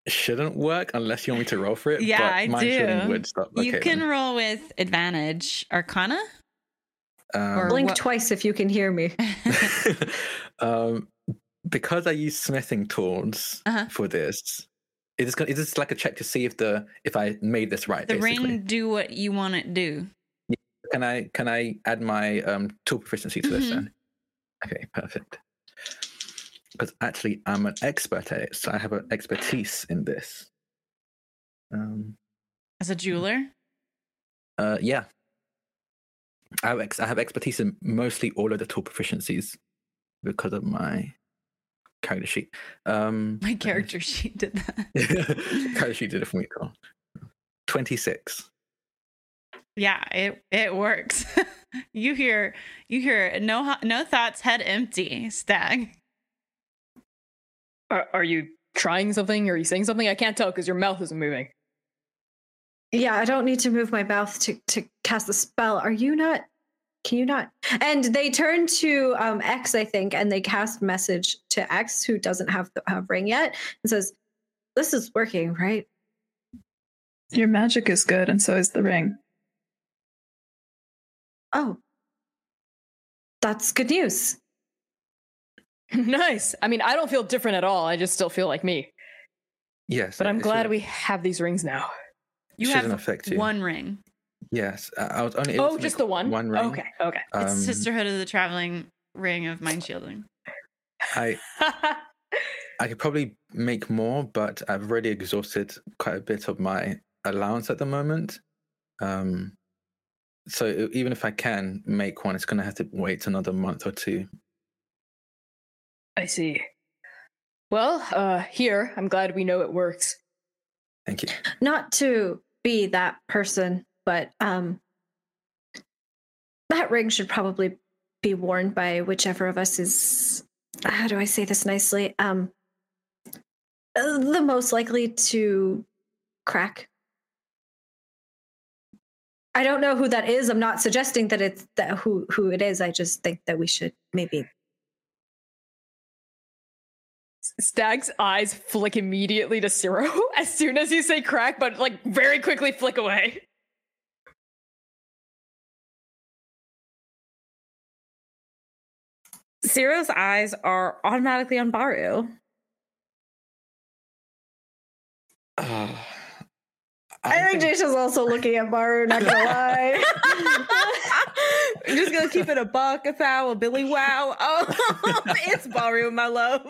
shouldn't work unless you want me to roll for it. Yeah, but I my feeling do. Would stop. you can roll with advantage. Arcana? Um, or Blink what- twice if you can hear me. um, because I use smithing tools Uh-huh. for this, is this, gonna- is this like a check to see if the if I made this right? the basically? ring do what you want it do. Can I can I add my um, tool proficiency to this Mhm. then? Okay, perfect. Because actually, I'm an expert at it, so I have an expertise in this. Um, As a jeweler? uh, yeah, I have ex- I have expertise in mostly all of the tool proficiencies because of my character sheet. Um, My character sheet did that. character sheet did it for me. Cool. Twenty six. Yeah, it it works. you hear you hear no no thoughts, head empty, stag. Are, are you trying something? Are you saying something? I can't tell because your mouth isn't moving. Yeah, I don't need to move my mouth to, to cast the spell. Are you not? Can you not? And they turn to um, X, I think, and they cast message to X, who doesn't have the have ring yet, and says, "This is working, right?" Your magic is good, and so is the ring. Oh, that's good news. nice. I mean, I don't feel different at all. I just still feel like me. Yes, But I'm glad should- we have these rings now. You shouldn't have affect you. one ring. Yes, I I was only. Oh, just the one? One ring. Okay, okay. It's Um, Sisterhood of the Traveling Ring of Mind Shielding. I I could probably make more, but I've already exhausted quite a bit of my allowance at the moment. Um, so even if I can make one, it's going to have to wait another month or two. I see. Well, uh, here, I'm glad we know it works. Thank you. Not to be that person, but um that ring should probably be worn by whichever of us is how do I say this nicely? Um the most likely to crack. I don't know who that is. I'm not suggesting that it's that who who it is. I just think that we should maybe Stag's eyes flick immediately to Cirro as soon as you say crack, but like very quickly flick away. Cirro's eyes are automatically on Baru. Uh, I think Jaisha's also looking at Baru, not gonna lie. I'm just gonna keep it a buck, a thou, a Billy Wow. Oh, it's Baru, my love.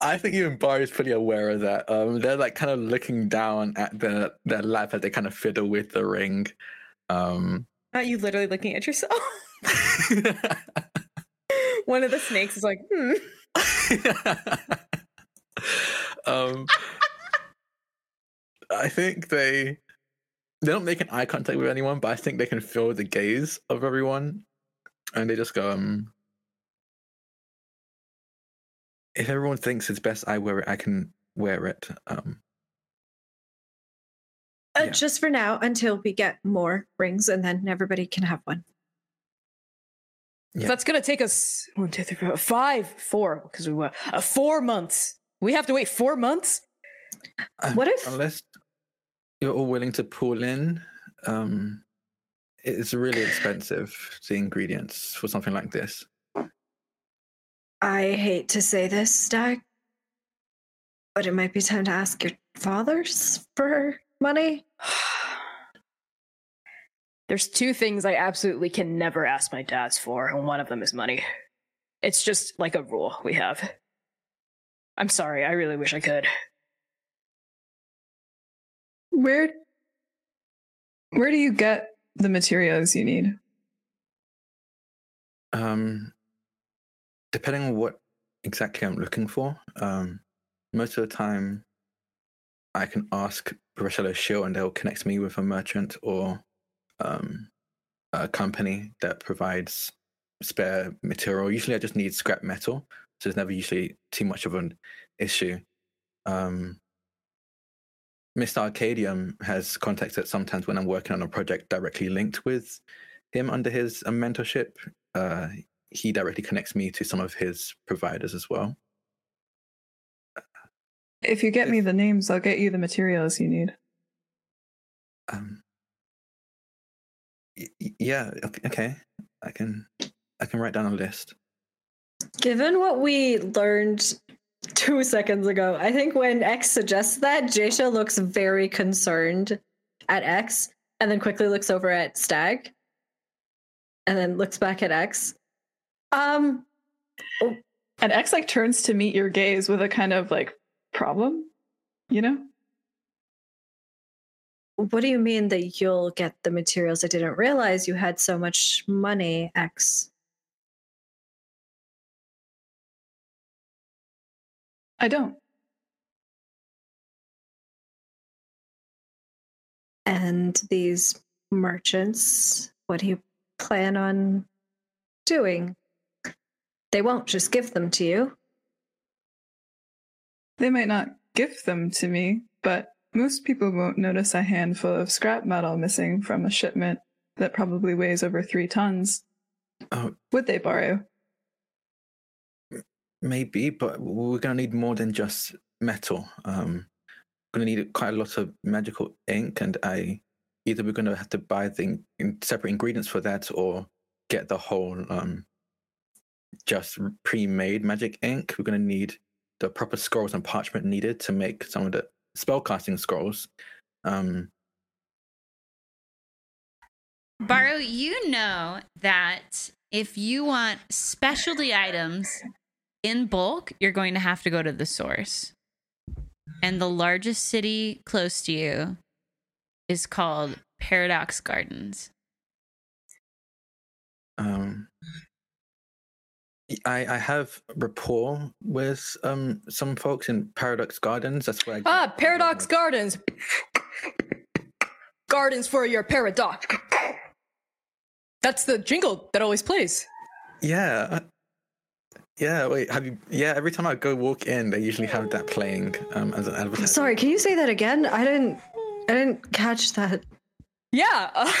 I think even Bar is pretty aware of that. Um, they're like kind of looking down at their their lap as they kind of fiddle with the ring. Um, Not you literally looking at yourself. One of the snakes is like, hmm. um, I think they they don't make an eye contact with anyone, but I think they can feel the gaze of everyone, and they just go, um, "If everyone thinks it's best I wear it, I can wear it." Um, Uh, Yeah. Just for now, until we get more rings, and then everybody can have one. Yeah. That's gonna take us one, two, three, four, five, four, because we were uh, four months. We have to wait four months. uh, What if- unless you're all willing to pull in, um, it's really expensive the ingredients for something like this. I hate to say this, Stag, but it might be time to ask your fathers for money. There's two things I absolutely can never ask my dads for, and one of them is money. It's just like a rule we have. I'm sorry, I really wish I could. Where where do you get the materials you need? Um, depending on what exactly I'm looking for, um, most of the time I can ask Barichello Shield and they'll connect me with a merchant or um, a company that provides spare material. Usually I just need scrap metal, so there's never usually too much of an issue. Um, Mr. Arcadium has contacted sometimes when I'm working on a project directly linked with him under his uh, mentorship. Uh, he directly connects me to some of his providers as well. If you get me the names, I'll get you the materials you need. Um, yeah, ok- okay. I can I can write down a list. Given what we learned two seconds ago, I think when X suggests that, Jaisha looks very concerned at X and then quickly looks over at Stag and then looks back at X. Um, And X like turns to meet your gaze with a kind of like problem, you know? What do you mean that you'll get the materials? I didn't realize you had so much money, X. I don't. And these merchants, what do you plan on doing? They won't just give them to you. They might not give them to me, but most people won't notice a handful of scrap metal missing from a shipment that probably weighs over three tons. Oh, Would they borrow? maybe, but we're gonna need more than just metal. Um, we're gonna need quite a lot of magical ink, and I either we're gonna have to buy the in- separate ingredients for that, or get the whole um just pre-made magic ink. We're gonna need the proper scrolls and parchment needed to make some of the spellcasting scrolls. Um, Baru, you know that if you want specialty items in bulk, you're going to have to go to the source. And the largest city close to you is called Paradox Gardens. um, I, I have rapport with um some folks in Paradox Gardens. That's where I get- Ah, Paradox Gardens. Gardens for your paradox. That's the jingle that always plays. Yeah. Yeah, wait, have you yeah, every time I go walk in they usually have that playing um as an advertisement. Sorry, can you say that again? I didn't. I didn't catch that. Yeah. uh,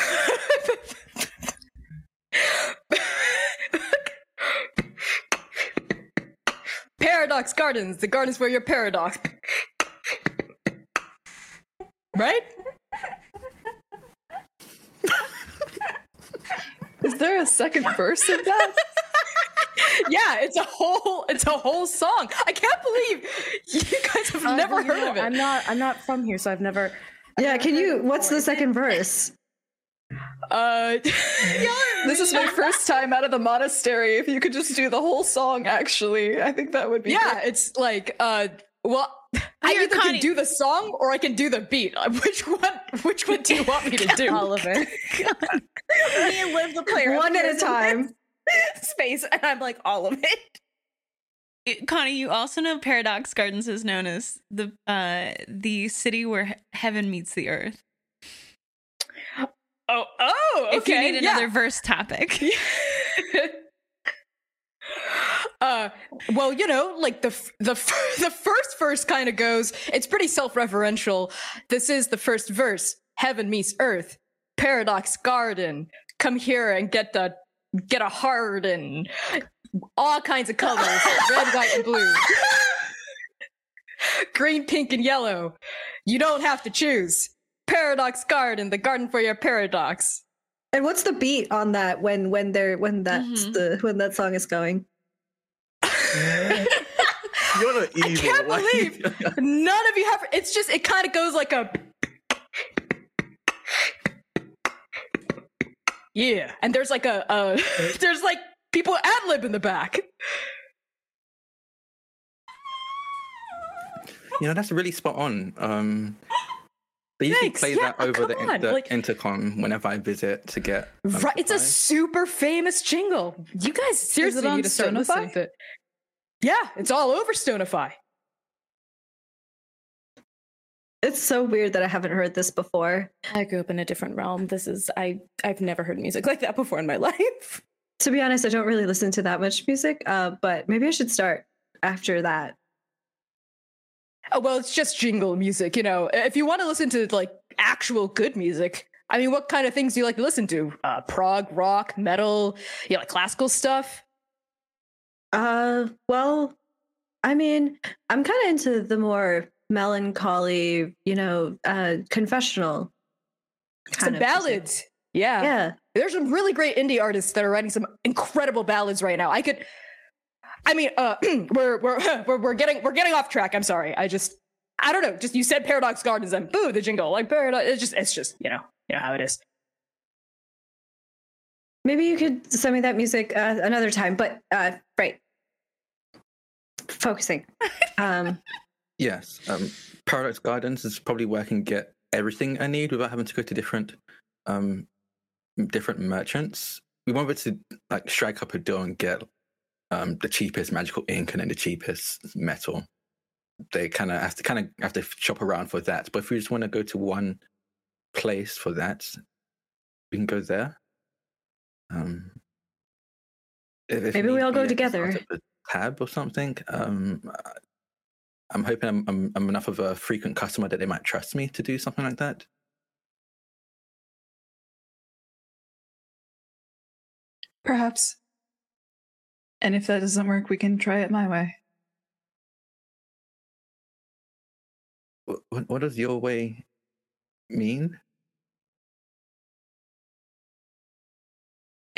paradox Gardens, the gardens for your paradox. Right? Is there a second verse of that? Yeah, it's a whole it's a whole song. I can't believe you guys have Uh, never well, heard know, of it. I'm not. I'm not from here, so I've never. Yeah, can you? What's the second verse? Uh This is my first time out of the monastery. If you could just do the whole song, actually, I think that would be. Yeah, great. it's like uh well I Here, either Connie- can do the song or I can do the beat. Which one which one do you want me to do? All of it. Me live the player. One at a time. Space, and I'm like all of it. It- Connie, you also know Paradox Gardens is known as the uh the city where heaven meets the earth. Oh, oh, okay. If you need yeah. another verse topic. uh well you know like the the f- the first verse kind of goes it's pretty self-referential this is the first verse heaven meets earth paradox garden come here and get the get a heart and all kinds of colors red white and blue green pink and yellow you don't have to choose paradox garden the garden for your paradox And what's the beat on that when when they're when that's Mhm. the when that song is going? You're not evil. can't Why- believe- None of you have. It's just it kind of goes like a. Yeah, and there's like a, a there's like people ad lib in the back. You know, that's really spot on. Um, they usually Thanks. play Yeah, that over the, come on, the like- intercom whenever I visit to get. um, Right, it's a super famous jingle. You guys seriously on need to start Stonify? listening to it. Yeah, it's all over Stonify. It's so weird that I haven't heard this before. I grew up in a different realm. This is I. I've never heard music like that before in my life. To be honest, I don't really listen to that much music, uh, but maybe I should start after that. Oh, well, it's just jingle music, you know. If you want to listen to like actual good music, I mean, what kind of things do you like to listen to? Uh, prog, rock, metal, yeah, like classical stuff. Uh, well, I mean, I'm kind of into the more melancholy, you know, uh, confessional. Some kind of music. ballads. Yeah. Yeah. There's some really great indie artists that are writing some incredible ballads right now. I could I mean, uh we're we're we're, we're getting we're getting off track. I'm sorry. I just I don't know. Just you said Paradox Gardens and boo the jingle. Like Paradox it's just it's just, you know, you know how it is. Maybe you could send me that music uh, another time, but uh, right. Focusing. Um, Yes, um, Paradox Gardens is probably where I can get everything I need without having to go to different, um, different merchants. We wanted to like strike up a deal and get um, the cheapest magical ink and then the cheapest metal. They kind of have to kind of have to shop around for that. But if we just want to go to one place for that, we can go there. Um, if- if Maybe we all go together. start up a tab or something. Um, I'm hoping I'm, I'm I'm enough of a frequent customer that they might trust me to do something like that. Perhaps. And if that doesn't work, we can try it my way. What, what, what does your way mean?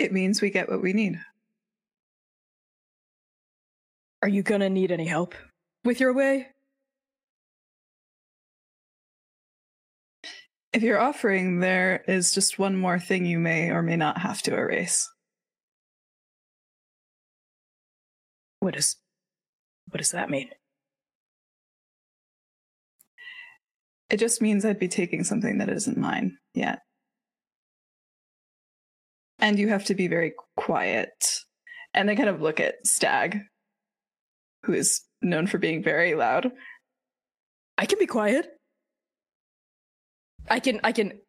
it means we get what we need. Are you gonna need any help with your way? If you're offering, there is just one more thing you may or may not have to erase. What is what does that mean? It just means I'd be taking something that isn't mine yet. And you have to be very quiet. And they kind of look at Stag, who is known for being very loud. I can be quiet. I can I can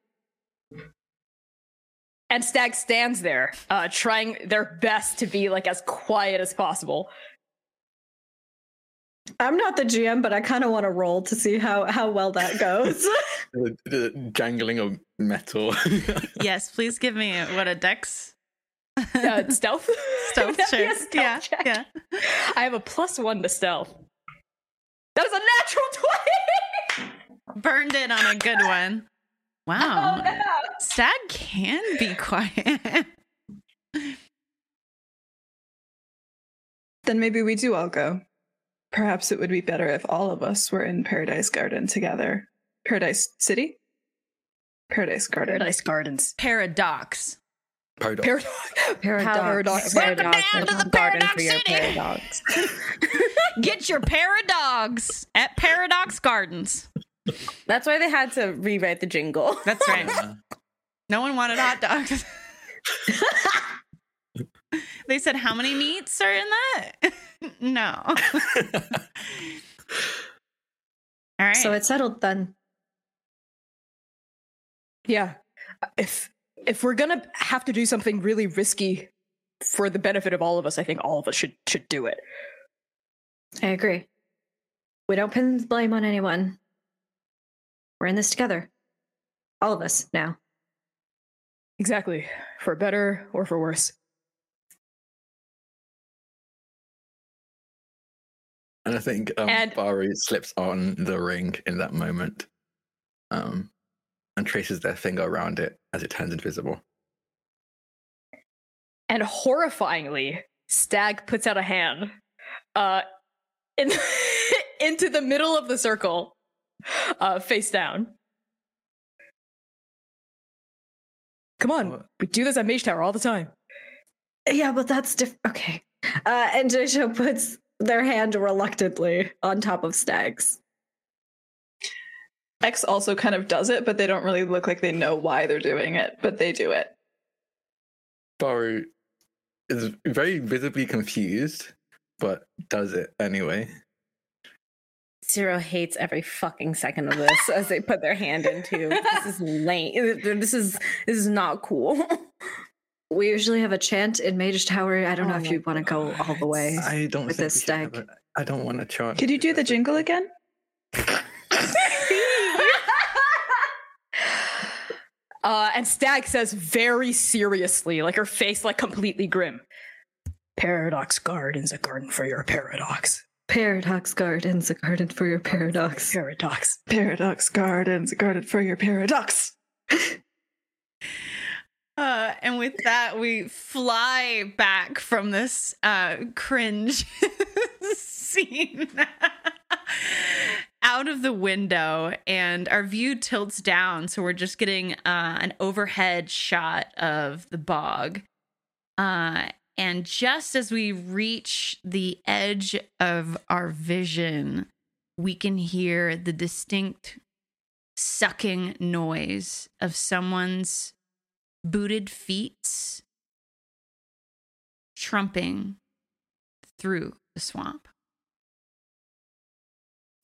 and Stag stands there, uh, trying their best to be like as quiet as possible. I'm not the GM, but I kind of want to roll to see how how well that goes. The, the jangling of metal. yes, please give me a, what a dex Uh, stealth? stealth Would that check. stealth yeah, check? yeah. I have a plus one to stealth. That was a natural 20! Burned it on a good one. Wow. Oh, no. Stag can be quiet. Then maybe we do all go. Perhaps it would be better if all of us were in Paradise Garden together. Paradise City? Paradise Garden. Paradise Gardens. Paradox. Paradox. Paradox. Paradox. Paradox. Paradox. down to the Paradox your City. paradox. Get your paradogs at Paradox Gardens. That's why they had to rewrite the jingle. That's right. Yeah. No one wanted hot dogs. they said, How many meats are in that? no. All right. so it's settled then. Yeah. If if we're gonna have to do something really risky for the benefit of all of us, I think all of us should should do it. I agree. We don't pin blame on anyone. We're in this together. All of us now. Exactly. For better or for worse. And I think um, And- Baru slips on the ring in that moment um, and traces their finger around it as it turns invisible. And horrifyingly, Stag puts out a hand uh in into the middle of the circle, uh face down. Come on, What? we do this at Mage Tower all the time. Yeah, but that's different. Okay. Uh, and Jaisha puts their hand reluctantly on top of Stag's. X also kind of does it, but they don't really look like they know why they're doing it, but they do it. Baru is very visibly confused, but does it anyway. Cirro hates every fucking second of this as they put their hand into. This is lame. This is this is not cool. We usually have a chant in Mage Tower. I don't know Oh if you want to go all the way. I don't With think this we should have stag. a- I don't want to chant. Could you do the jingle again? Uh, and Stag says very seriously, like her face like completely grim. Paradox Garden's a garden for your paradox. Paradox Gardens, a garden for your paradox. Paradox. Paradox Gardens, a garden for your paradox. Uh, and with that, we fly back from this uh, cringe scene out of the window, and our view tilts down. So we're just getting uh, an overhead shot of the bog. Uh, and just as we reach the edge of our vision, we can hear the distinct sucking noise of someone's booted feet trumping through the swamp.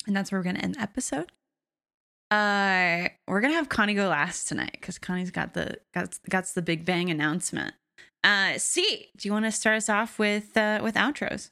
And that's where we're going to end the episode. Uh, we're gonna have Connie go last tonight because Connie's got the got got the big bang announcement. Uh, C, do you want to start us off with uh with outros?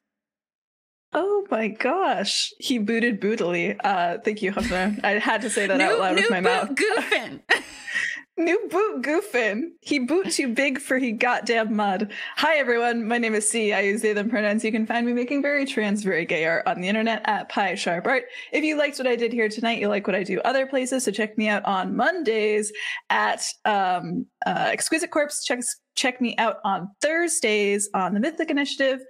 Oh my gosh. He booted bootily. Uh thank you, Huffman. I had to say that out loud with my boot mouth. goofing. New boot goofin. He boot too big for he goddamn mud. Hi everyone, my name is C. I use they them pronouns. You can find me making very trans, very gay art on the internet at Pi Sharp Art. If you liked what I did here tonight, you like what I do other places. So check me out on Mondays at um, uh, Exquisite Corpse. Check check me out on Thursdays on the Mythic Initiative.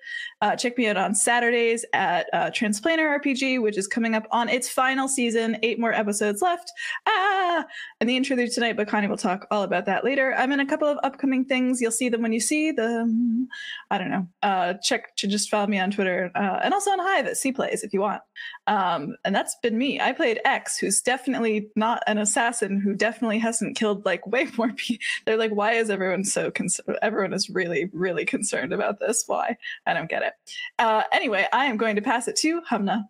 Uh, check me out on Saturdays at uh, Transplanar RPG, which is coming up on its final season. Eight more episodes left. Ah! And the interlude tonight, but Connie will talk all about that later. I'm in a couple of upcoming things. You'll see them when you see them. I don't know. Uh, check to just follow me on Twitter uh, and also on Hive at C Plays if you want. Um, and that's been me. I played X, who's definitely not an assassin, who definitely hasn't killed like way more people. They're like, why is everyone so concerned? Everyone is really, really concerned about this. Why? I don't get it. Uh, anyway, I am going to pass it to Humna.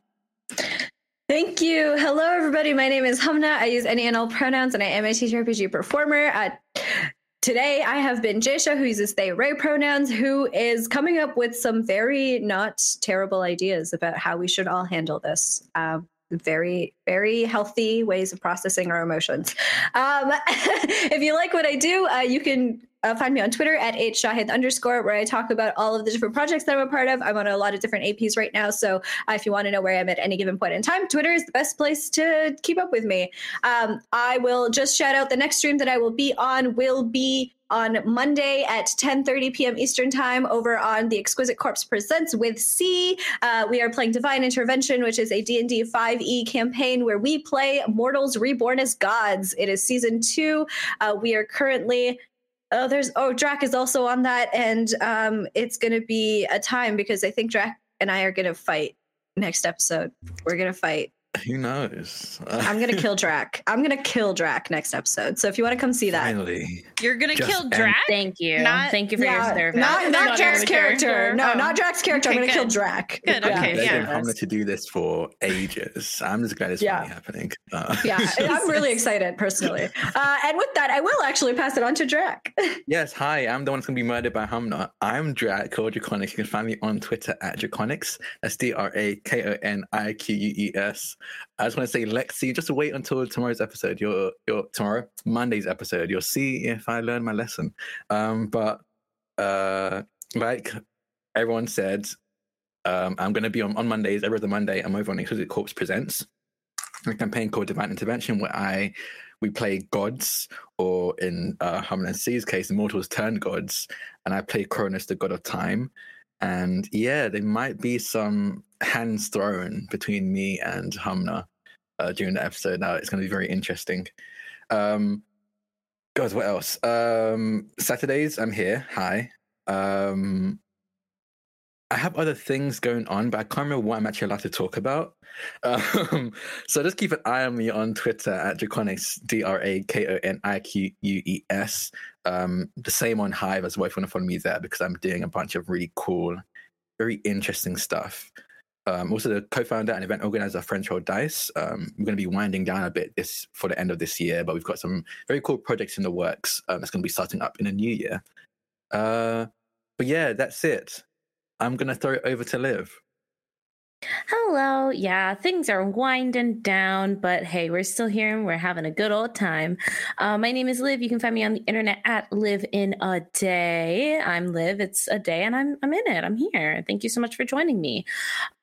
Thank you. Hello, everybody. My name is Humna. I use any and all pronouns, and I am a TTRPG performer. Uh, today, I have been Jaisha, who uses they, Ray pronouns, who is coming up with some very not terrible ideas about how we should all handle this. Um, very, very healthy ways of processing our emotions. Um, if you like what I do, uh, you can uh, find me on Twitter at hshahid underscore, where I talk about all of the different projects that I'm a part of. I'm on a lot of different APs right now. So uh, if you want to know where I'm at any given point in time, Twitter is the best place to keep up with me. Um, I will just shout out the next stream that I will be on will be on Monday at 10:30 p.m. Eastern Time over on the Exquisite Corpse Presents with C. Uh, we are playing Divine Intervention, which is a D&D 5e campaign where we play mortals reborn as gods. It is season two. Uh, we are currently oh there's oh Drac is also on that, and um, it's to be a time because I think Drac and I are to fight next episode. We're to fight. Who knows? I'm gonna kill Drac. I'm gonna kill Drac next episode. So if you want to come see that, Finally. You're gonna Just kill end- Drac. Thank you. Not- Thank you for yeah, your service. not not Not Drac's character. character. No, Oh. not Drac's character. Okay, I'm gonna kill. Drac. Good, Yeah. okay, They've yeah. been Hamlet to do this for ages. I'm just glad it's Yeah. finally happening. Uh, Yeah, I'm really excited personally. Uh, and with that, I will actually pass it on to Drac. Yes, hi, I'm the one that's going to be murdered by Humna. I'm Drac, or Drakoniques. You can find me on Twitter at Drakoniques. That's D R A K O N I Q U E S. I just want to say, Lexi, just wait until tomorrow's episode, your, your tomorrow, Monday's episode. You'll see if I learn my lesson. Um, but uh, like everyone said, um, I'm going to be on, on Mondays, every other Monday. I'm over on Exquisite Corpse Presents, a campaign called Divine Intervention, where I we play gods, or in uh, Hamlin C's case, mortals turn gods, and I play Cronus, the god of time. And yeah, there might be some hands thrown between me and Humna uh, during the episode. Now it's going to be very interesting. Um, God, what else? Um, Saturdays, I'm here. Hi. Um, I have other things going on, but I can't remember what I'm actually allowed to talk about. Um, so just keep an eye on me on Twitter at Drakoniques, D R A K O N I Q U E S. Um, the same on Hive as well if you want to follow me there because I'm doing a bunch of really cool, very interesting stuff. Um, also, the co-founder and event organizer of French Roll Dice. Um, we're going to be winding down a bit this for the end of this year, but we've got some very cool projects in the works um, that's going to be starting up in the new year. Uh, but yeah, that's it. I'm going to throw it over to Liv. Hello. Yeah, things are winding down, but hey, we're still here and we're having a good old time. Uh, my name is Liv. You can find me on the internet at Live in a Day. I'm Liv. It's a day, and I'm I'm in it. I'm here. Thank you so much for joining me.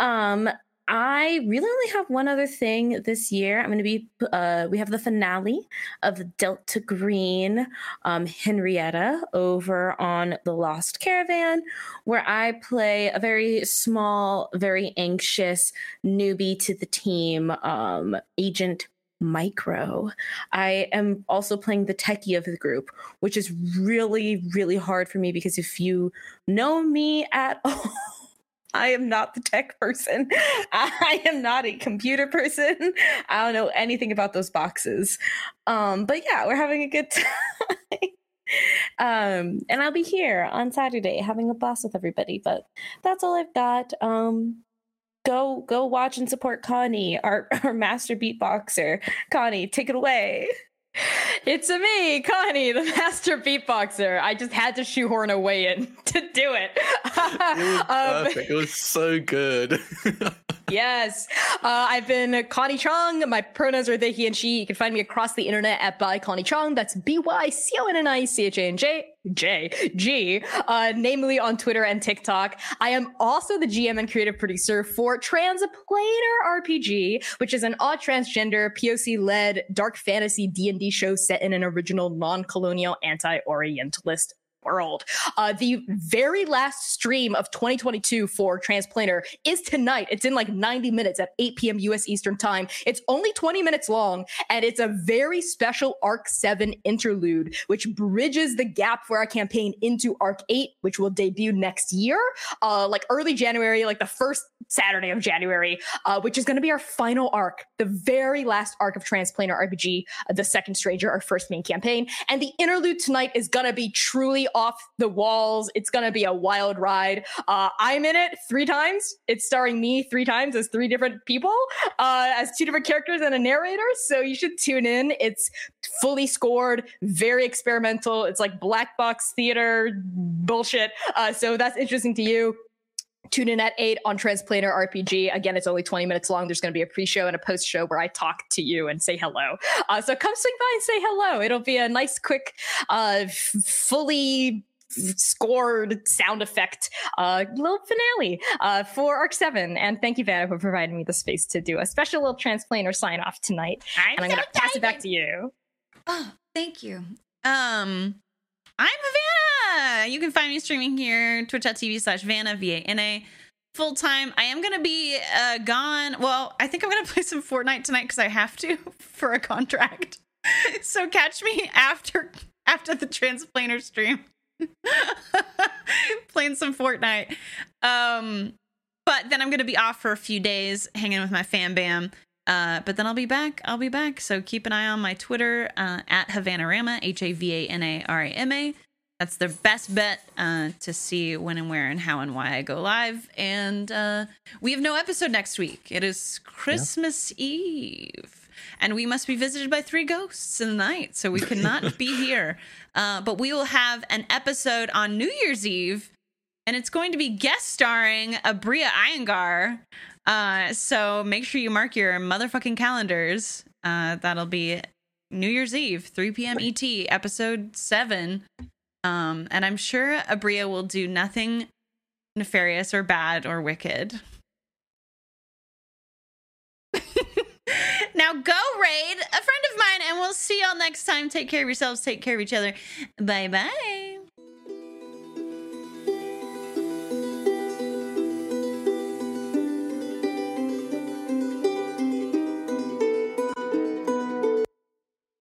Um, I really only have one other thing this year. I'm going to be. Uh, we have the finale of Delta Green, um, Henrietta, over on the Lost Caravan where I play a very small, very anxious newbie to the team, um, Agent Micro. I am also playing the techie of the group, which is really, really hard for me because if you know me at all, I am not the tech person. I am not a computer person. I don't know anything about those boxes. Um, but yeah, we're having a good time. um, and I'll be here on Saturday having a blast with everybody. But that's all I've got. Um, go go watch and support Connie, our, our master beatboxer. Connie, take it away. It's a me, Connie, the master beatboxer. I just had to shoehorn a way in to do it. It was Um. It was so good. yes. Uh, I've been Connie Chong. My pronouns are they, he, and she. You can find me across the internet at by Connie Chong. That's B Y C O N N I C H A N J. J G, uh, namely on Twitter and TikTok. I am also the GM and creative producer for Transplanar RPG, which is an odd transgender POC-led dark fantasy D&D show set in an original non-colonial anti-Orientalist world. Uh, the very last stream of 2022 for Transplanar is tonight. It's in like 90 minutes at 8 p.m. US Eastern Time. It's only 20 minutes long, and it's a very special Arc 7 interlude, which bridges the gap for our campaign into Arc 8, which will debut next year, uh, like early January, like the first Saturday of January, uh, which is going to be our final arc, the very last arc of Transplanar RPG, uh, the second Stranger, our first main campaign. And the interlude tonight is going to be truly off the walls. It's going to be a wild ride. Uh, I'm in it three times. It's starring me three times as three different people, uh, as two different characters and a narrator. So you should tune in. It's fully scored, very experimental. It's like black box theater bullshit. Uh, so that's interesting to you tune in at 8 on Transplanar RPG. Again, it's only 20 minutes long. There's going to be a pre show and a post show where I talk to you and say hello. Uh, so come swing by and say hello. It'll be a nice, quick, uh, fully scored sound effect uh little finale uh for arc 7 and thank you vanna for providing me the space to do a special little transplanar sign off tonight I'm and i'm so gonna pass it back to you Oh, thank you. Um, I'm Havana. You can find me streaming here, twitch.tv slash Vanna, V-A-N-A. Full time. I am going to be uh, gone. Well, I think I'm going to play some Fortnite tonight because I have to for a contract. so catch me after after the transplanar stream. Playing some Fortnite. Um, but then I'm going to be off for a few days hanging with my fan bam. Uh, but then I'll be back. I'll be back. So keep an eye on my Twitter uh, at Havanarama, H A V A N A R A M A. That's the best bet uh, to see when and where and how and why I go live. And uh, we have no episode next week. It is Christmas Eve. And we must be visited by three ghosts in the night. So we cannot be here. Uh, but we will have an episode on New Year's Eve. And it's going to be guest starring Abria Iyengar. Uh, so make sure you mark your motherfucking calendars. Uh, that'll be New Year's Eve, 3 p.m. ET, episode seven. Um, and I'm sure Abria will do nothing nefarious or bad or wicked. now go raid a friend of mine, and we'll see y'all next time. Take care of yourselves. Take care of each other. Bye bye.